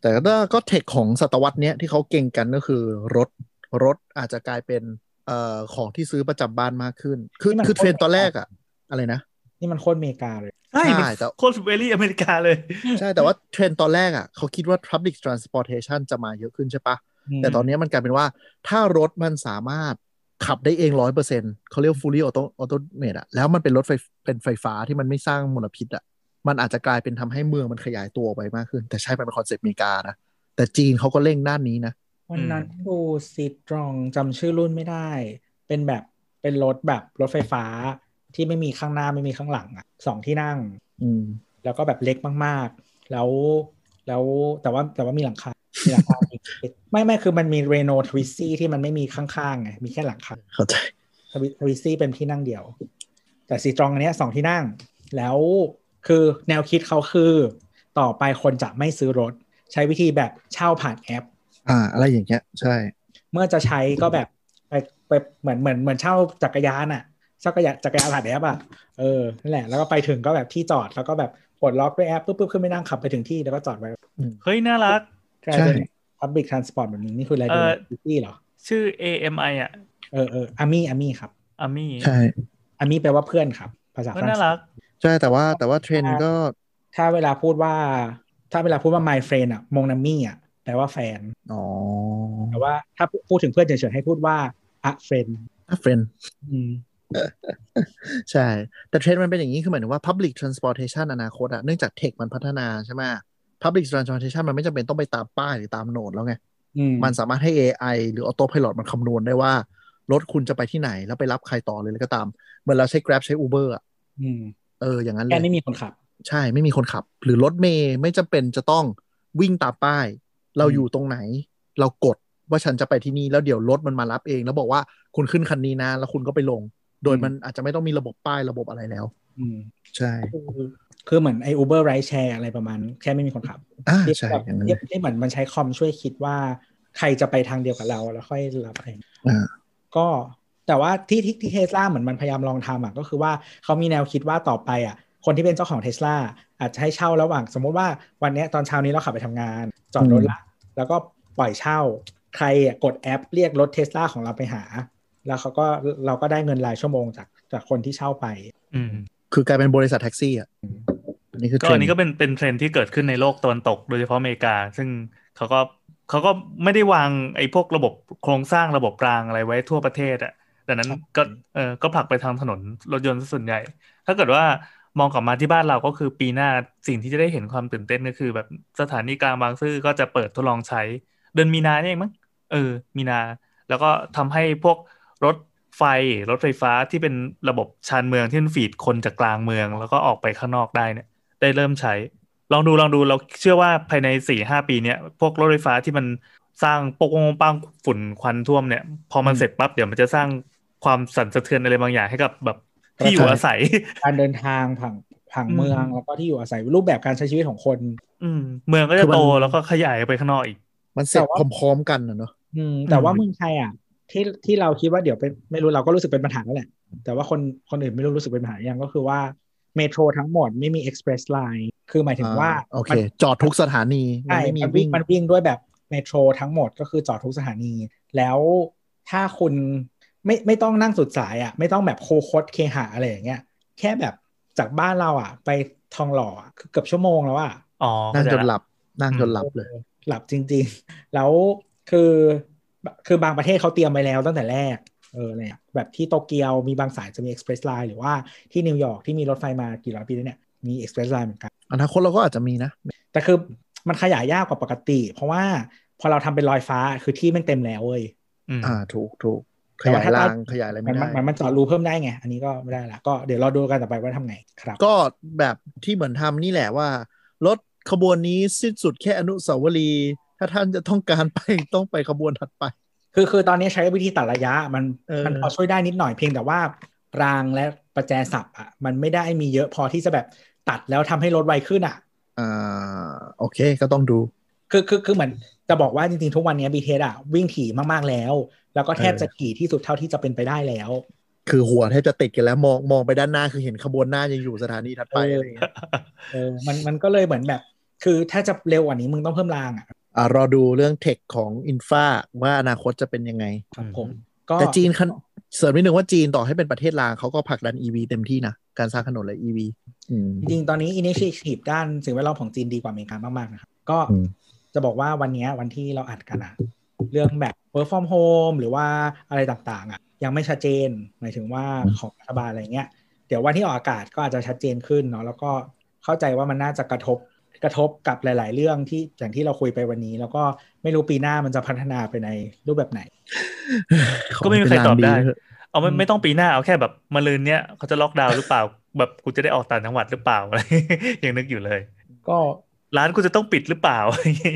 แต่ก็ก็ tech ของศตวรรษเนี้ยที่เขาเก่งกันก็คือรถ รถอาจจะกลายเป็นเอ่อของที่ซื้อประจำบ้านมากขึ้น คือคือเทรนด์ตอนแรกอะอะไรนะ นี่มันโคตรอเมริกาเลย ใช่ใช่มันแต่โคตร very อเมริกาเลย ใช่แต่ว่าเทรนด์ตอนแรกอะเขาคิดว่า public transportation จะมาเยอะขึ้นใช่ปะแต่ตอนนี้มันกลายเป็นว่าถ้ารถมันสามารถขับได้เองร้อยเปอร์เซ็นเขาเรียก fully auto automate อะแล้วมันเป็นรถไฟเป็นไฟฟ้าที่มันไม่สร้างมลพิษอะมันอาจจะกลายเป็นทำให้เมืองมันขยายตัวออกไปมากขึ้น แต่ใช่มันเป็นคอนเซ็ปต์อเมริกานะแต่จีนเขาก็เร่งด้านนี้นะ วันนั้นดู Citroën จำชื่อรุ่นไม่ได้ เป็นแบบเป็นรถแบบรถไฟฟ้าที่ไม่มีข้างหน้าไม่มีข้างหลังอะสองที่นั่ง อืม แล้วก็แบบเล็กมากๆ แล้วแล้วแต่ว่าแต่ว่ามีหลังคามีหลังคาอีกไม่ไม่คือมันมี Renault Twizy ที่มันไม่มีข้างๆไงมีแค่หลังคาเข้าใจTwizy เป็นที่นั่งเดียว แต่ Citroën อันเนี้ยสองที่นั่ง แล้วคือแนวคิดเขาคือต่อไปคนจะไม่ซื้อรถ ใช้วิธีแบบเช่าผ่านแอป อ่า อะไรอย่างเงี้ย ใช่ เมื่อจะใช้ก็แบบไปไปเหมือนเหมือนเหมือนเช่าจักรยานอะเช่าจักรยานจักรยานผ่านแอปอะเออนั่นแหละแล้วก็ไปถึงก็แบบที่จอดแล้วก็แบบปลดล็อกด้วยแอปปุ๊บปุ๊บขึ้นไปนั่งขับไปถึงที่แล้วก็จอดไว้เฮ้ยน่ารักกลายเป็น public transport แบบนี้นี่คืออะไรเอดูอซิตี้เหรอ ชื่อ AMI อะเออเอออามี่อามี่ครับอามี่ใช่อามี่แปลว่าเพื่อนครับ ภาษาฝก็รั่งน่าเศรัสกใช่แต่ว่าแต่ว่าเทรนด์ก็ ถ้าเวลาพูดว่า ถ้าเวลาพูดว่า my friend อะมงนามี่อะ แปลว่าแฟนอ๋อแต่ว่าถ้าพูดถึงเพื่อนเฉยๆให้พูดว่า a friend เฟรนอืมใช่ แต่เทรนด์มันเป็นอย่างนี้คือหมายถึงว่า public transportation อนาคตอะเนื่องจากเทคมันพัฒนาใช่ไหม public transportation มันไม่จำเป็นต้องไปตามป้ายหรือตามโหนดแล้วไงอืมมันสามารถให้ AI หรือ Autopilot มันคำนวณได้ว่า รถคุณจะไปที่ไหนแล้วไปรับใครต่อเลยแล้วก็ตาม เหมือนเราใช้ Grab ใช้ Uber อะอืมเออ อย่างนั้นเลแค่ยไม่มีคนขับ ใช่ไม่มีคนขับ หรือรถเมย์ไม่จำเป็นจะต้องวิ่งตามป้าย เราอืมอยู่ตรงไหน เรากดว่าฉันจะไปที่นี่แล้วเดี๋ยวรถมันมารับเอง แล้วบอกว่าคุณขึ้นคันนี้นะ แล้วคุณก็ไปลง โดยมันอาจจะไม่ต้องมีระบบป้ายระบบอะไรแล้ว อืมใช่ คือคือเหมือนไอ้ Uber Ride Share อะไรประมาณ แค่ไม่มีคนขับอ่าที่ใช่แบบอย่างนั้นที่ที่เหมือนมันใช้คอมช่วยคิดว่าใครจะไปทางเดียวกับเราแล้วค่อยรับเองอ่าก็แต่ว่าที่ที่ที่เทสลาเหมือนมันพยายามลองทำอะก็คือว่าเขามีแนวคิดว่าต่อไปอะคนที่เป็นเจ้าของเทสลาอาจจะให้เช่าระหว่าง สมมุติว่าวันเนี้ยตอนเช้านี้เราขับไปทำงาน จอดรถละ แล้วก็ปล่อยเช่า ใครอะกดแอปเรียกรถเทสลาของเราไปหา แล้วเขาก็เราก็ได้เงินรายชั่วโมงจากจากคนที่เช่าไปอืมคือกลายเป็นบริษัทแท็กซี่อะอันนี้คือก็อันนี้ก็เป็นเป็นเทรนด์ที่เกิดขึ้นในโลกตะวันตก โดยเฉพาะอเมริกา ซึ่งเขาก็เขาก็ไม่ได้วางไอ้พวกระบบโครงสร้างระบบรางอะไรไว้ทั่วประเทศอะดังนั้นก็เออก็ผลักไปทางถนนรถยนต์ส่วนใหญ่ ถ้าเกิดว่า มองกลับมาที่บ้านเราก็คือปีหน้าสิ่งที่จะได้เห็นความตื่นเต้นก็คือ แบบสถานีกลางบางซื่อก็จะเปิดทดลองใช้ เดือนมีนาเนี่ยเองมั้งเออ มีนา แล้วก็ทำให้พวกรถไฟรถไฟฟ้าที่เป็นระบบชานเมืองที่มันฟีดคนจากกลางเมือง แล้วก็ออกไปข้างนอกได้เนี่ย ได้เริ่มใช้ ลองดูลองดูเราเชื่อว่าภายในสี่ห้าปีเนี้ยพวกรถไฟฟ้าที่มันสร้างปกงปังฝุ่นควันท่วมเนี่ย พอมันเสร็จปั๊บเดี๋ยวมันจะสร้างความสั่นสะเทือนอะไรบางอย่างให้กับแบบ ที่อยู่อาศัย การเดินทางผังผังเมืองแล้วก็ที่อยู่อาศัยรูปแบบการใช้ชีวิตของคน อืมเมืองก็จะโตแล้วก็ขยายไปข้างนอกอีก มันเสร็จพร้อมๆกันนะเนาะอืมแต่ว่าเมืองไทยอะที่ที่เราคิดว่าเดี๋ยวเป็นไม่รู้เราก็รู้สึกเป็นปัญหาแล้วแหละ แต่ว่าคนคนอื่นไม่รู้รู้สึกเป็นปัญหาอย่างก็คือว่า metro ทั้งหมดไม่มี express line คือหมายถึงว่าโอเคจอดทุกสถานีใช่มันวิ่งมันวิ่งด้วยแบบ metro ทั้งหมดก็คือจอดทุกสถานี แล้วถ้าคุณ ไม่ไม่ต้องนั่งสุดสายอะไม่ต้องแบบโคโคดเคหะอะไรอย่างเงี้ยแค่แบบจากบ้านเราอะ ไปทองหล่อคือเกือบชั่วโมงแล้วอะอ๋อนั่งจนหลับนั่งจนหลับเลย หลับจริง ๆ แล้วคือคือบางประเทศเขาเตรียมไว้แล้วตั้งแต่แรกเออเนี่ยแบบที่โตเกียวมีบางสายจะมี express line หรือว่าที่นิวยอร์กที่มีรถไฟมากี่ร้อยปีแล้วเนี่ยมี express line เหมือนกันอนาคตเราก็อาจจะมีนะ แต่คือมันขยายยากกว่าปกติ เพราะว่าพอเราทำเป็นลอยฟ้าคือที่มันเต็มแล้วเว้ยอ่าถูกถูก ขยายรางขยายอะไรไม่ได้มันมันจอดรูเพิ่มได้ไง อันนี้ก็ไม่ได้ละก็เดี๋ยวเราดูกันต่อไปว่าทำไงครับ ก็แบบที่เหมือนทำนี่แหละว่ารถขบวนนี้สิ้นสุดแค่อนุสาวรีย์ถ้าท่านจะต้องการไปต้องไปขบวนถัดไป คือคือตอนนี้ใช้วิธีตัดระยะมันเออมันพอช่วยได้นิดหน่อยเพียงแต่ว่ารางและประแจสับอะมันไม่ได้มีเยอะพอที่จะแบบตัดแล้วทำให้รถไวขึ้นอะอ่าโอเคก็ต้องดู คือคือคือเหมือนจะบอกว่าจริงๆ ทุกวันนี้บีเทสอะวิ่งถี่มากๆแล้ว แล้วก็แทบจะถี่ที่สุดเท่าที่จะเป็นไปได้แล้ว คือหัวแทบจะติดกันแล้วมองมองไปด้านหน้าคือเห็นขบวนหน้ายังอยู่สถานีถัดไปเออออะไรเงี้ยเออมันมันก็เลยเหมือนแบบ คือถ้าจะเร็วกว่านี้มึงต้องเพิ่มรางอะอ่ารอดูเรื่องเทคของอินฟาว่าอนาคตจะเป็นยังไงครับผมก็แต่จีนคันเสริมนิดนึงว่าจีนต่อให้เป็นประเทศรางเขาก็ผลักดัน EV เต็มที่นะ การสร้างถนนและ EV อืมจริงๆตอนนี้ initiative ด้านสิ่งแวดล้อมของจีนดีกว่าอเมริกามากๆนะครับก็อืม จะบอกว่าวันเนี้ยวันที่เราอัดกันอะเรื่องแบบ work from home หรือว่าอะไรต่างๆอะยังไม่ชัดเจนหมายถึงว่าของรัฐบาลอะไรเงี้ยเดี๋ยววันที่ออกอากาศก็อาจจะชัดเจนขึ้นเนาะแล้วก็เข้าใจว่ามันน่าจะกระทบกระทบกับหลาย ๆ เรื่องที่อย่างที่เราคุยไปวันนี้ แล้วก็ไม่รู้ปีหน้ามันจะพัฒนาไปในรูปแบบไหน ก็ไม่มีใครตอบได้ขให้เป็นรางเถะเอาไม่ไม่ต้องปีหน้าเอาแค่แบบมาลืนเนี้ยเขาจะล็อกดาวน์หรือเปล่า แบบกูจะได้ออกต่างจังหวัดหรือเปล่าอะไรยังนึกอยู่เลย ก็ ร้านกูจะต้องปิดหรือเปล่า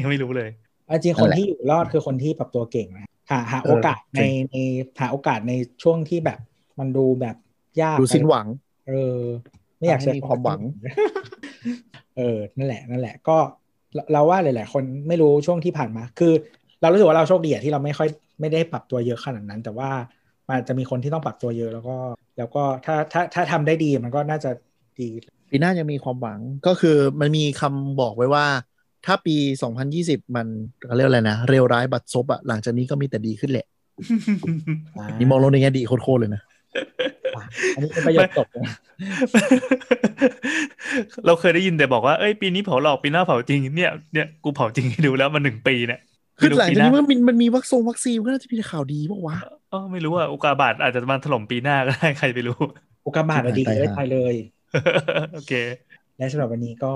ยังไม่รู้เลยเอาจริงคนที่อยู่รอดคือคนที่ปรับตัวเก่งนะหาหาโอกาสในในหาโอกาสในช่วงที่แบบ มันดูแบบยากดูสิ้นหวัง เออ ไม่อยากทำให้มีความหวัง เออ นั่นแหละ นั่นแหละ ก็เราเราว่าหลาย ๆ คนไม่รู้ช่วงที่ผ่านมา คือ เรารู้สึกว่าเราโชคดีอะที่เราไม่ค่อยไม่ได้ปรับตัวเยอะขนาดนั้น แต่ว่ามันอาจจะมีคนที่ต้องปรับตัวเยอะแล้วก็ แล้วก็ถ้าถ้าถ้าทำได้ดีมันก็น่าจะดี ปีหน้ายังมีความหวังก็คือมันมีคำบอกไว้ว่า ถ้าปี 2020 มันเขาเรียกอะไรนะเร็วร้ายบัดซบอะหลังจากนี้ก็มีแต่ดีขึ้นแหละนี่มองโลกในแง่ดีโคตรๆเลยนะอะอันนี้เป็นประโยคจบนะเราเคยได้ยินแต่บอกว่าเอ้ยปีนี้เผาหลอกปีหน้าเผาจริงเนี่ยเนี่ยกูเผาจริงให้ดูแล้วมันหนึ่งปีเนี่ยคือหลังปีจากน้านี้มันมีมันมีวัคซงวัคซีนก็น่าจะมีแต่ข่าวดีปะวะเออไม่รู้อะอุกาบาตอาจจะมาถล่มปีหน้าก็ได้ใครไปรู้ อุกกาบาตอะดีไปได้หาไปเลย โอเค และสำหรับวันนี้ก็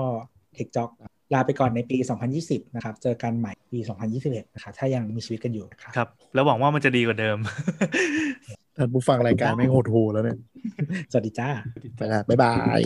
เทคจ็อกลาไปก่อนในปี 2020 นะครับ เจอกันใหม่ปี 2021 นะครับ ถ้ายังมีชีวิตกันอยู่นะครับครับ แล้วหวังว่ามันจะดีกว่าเดิม ท่านผู้ฟังรายการไม่งโหดหูแล้วเนี่ย สวัสดีจ้าไปละบ๊ายบาย「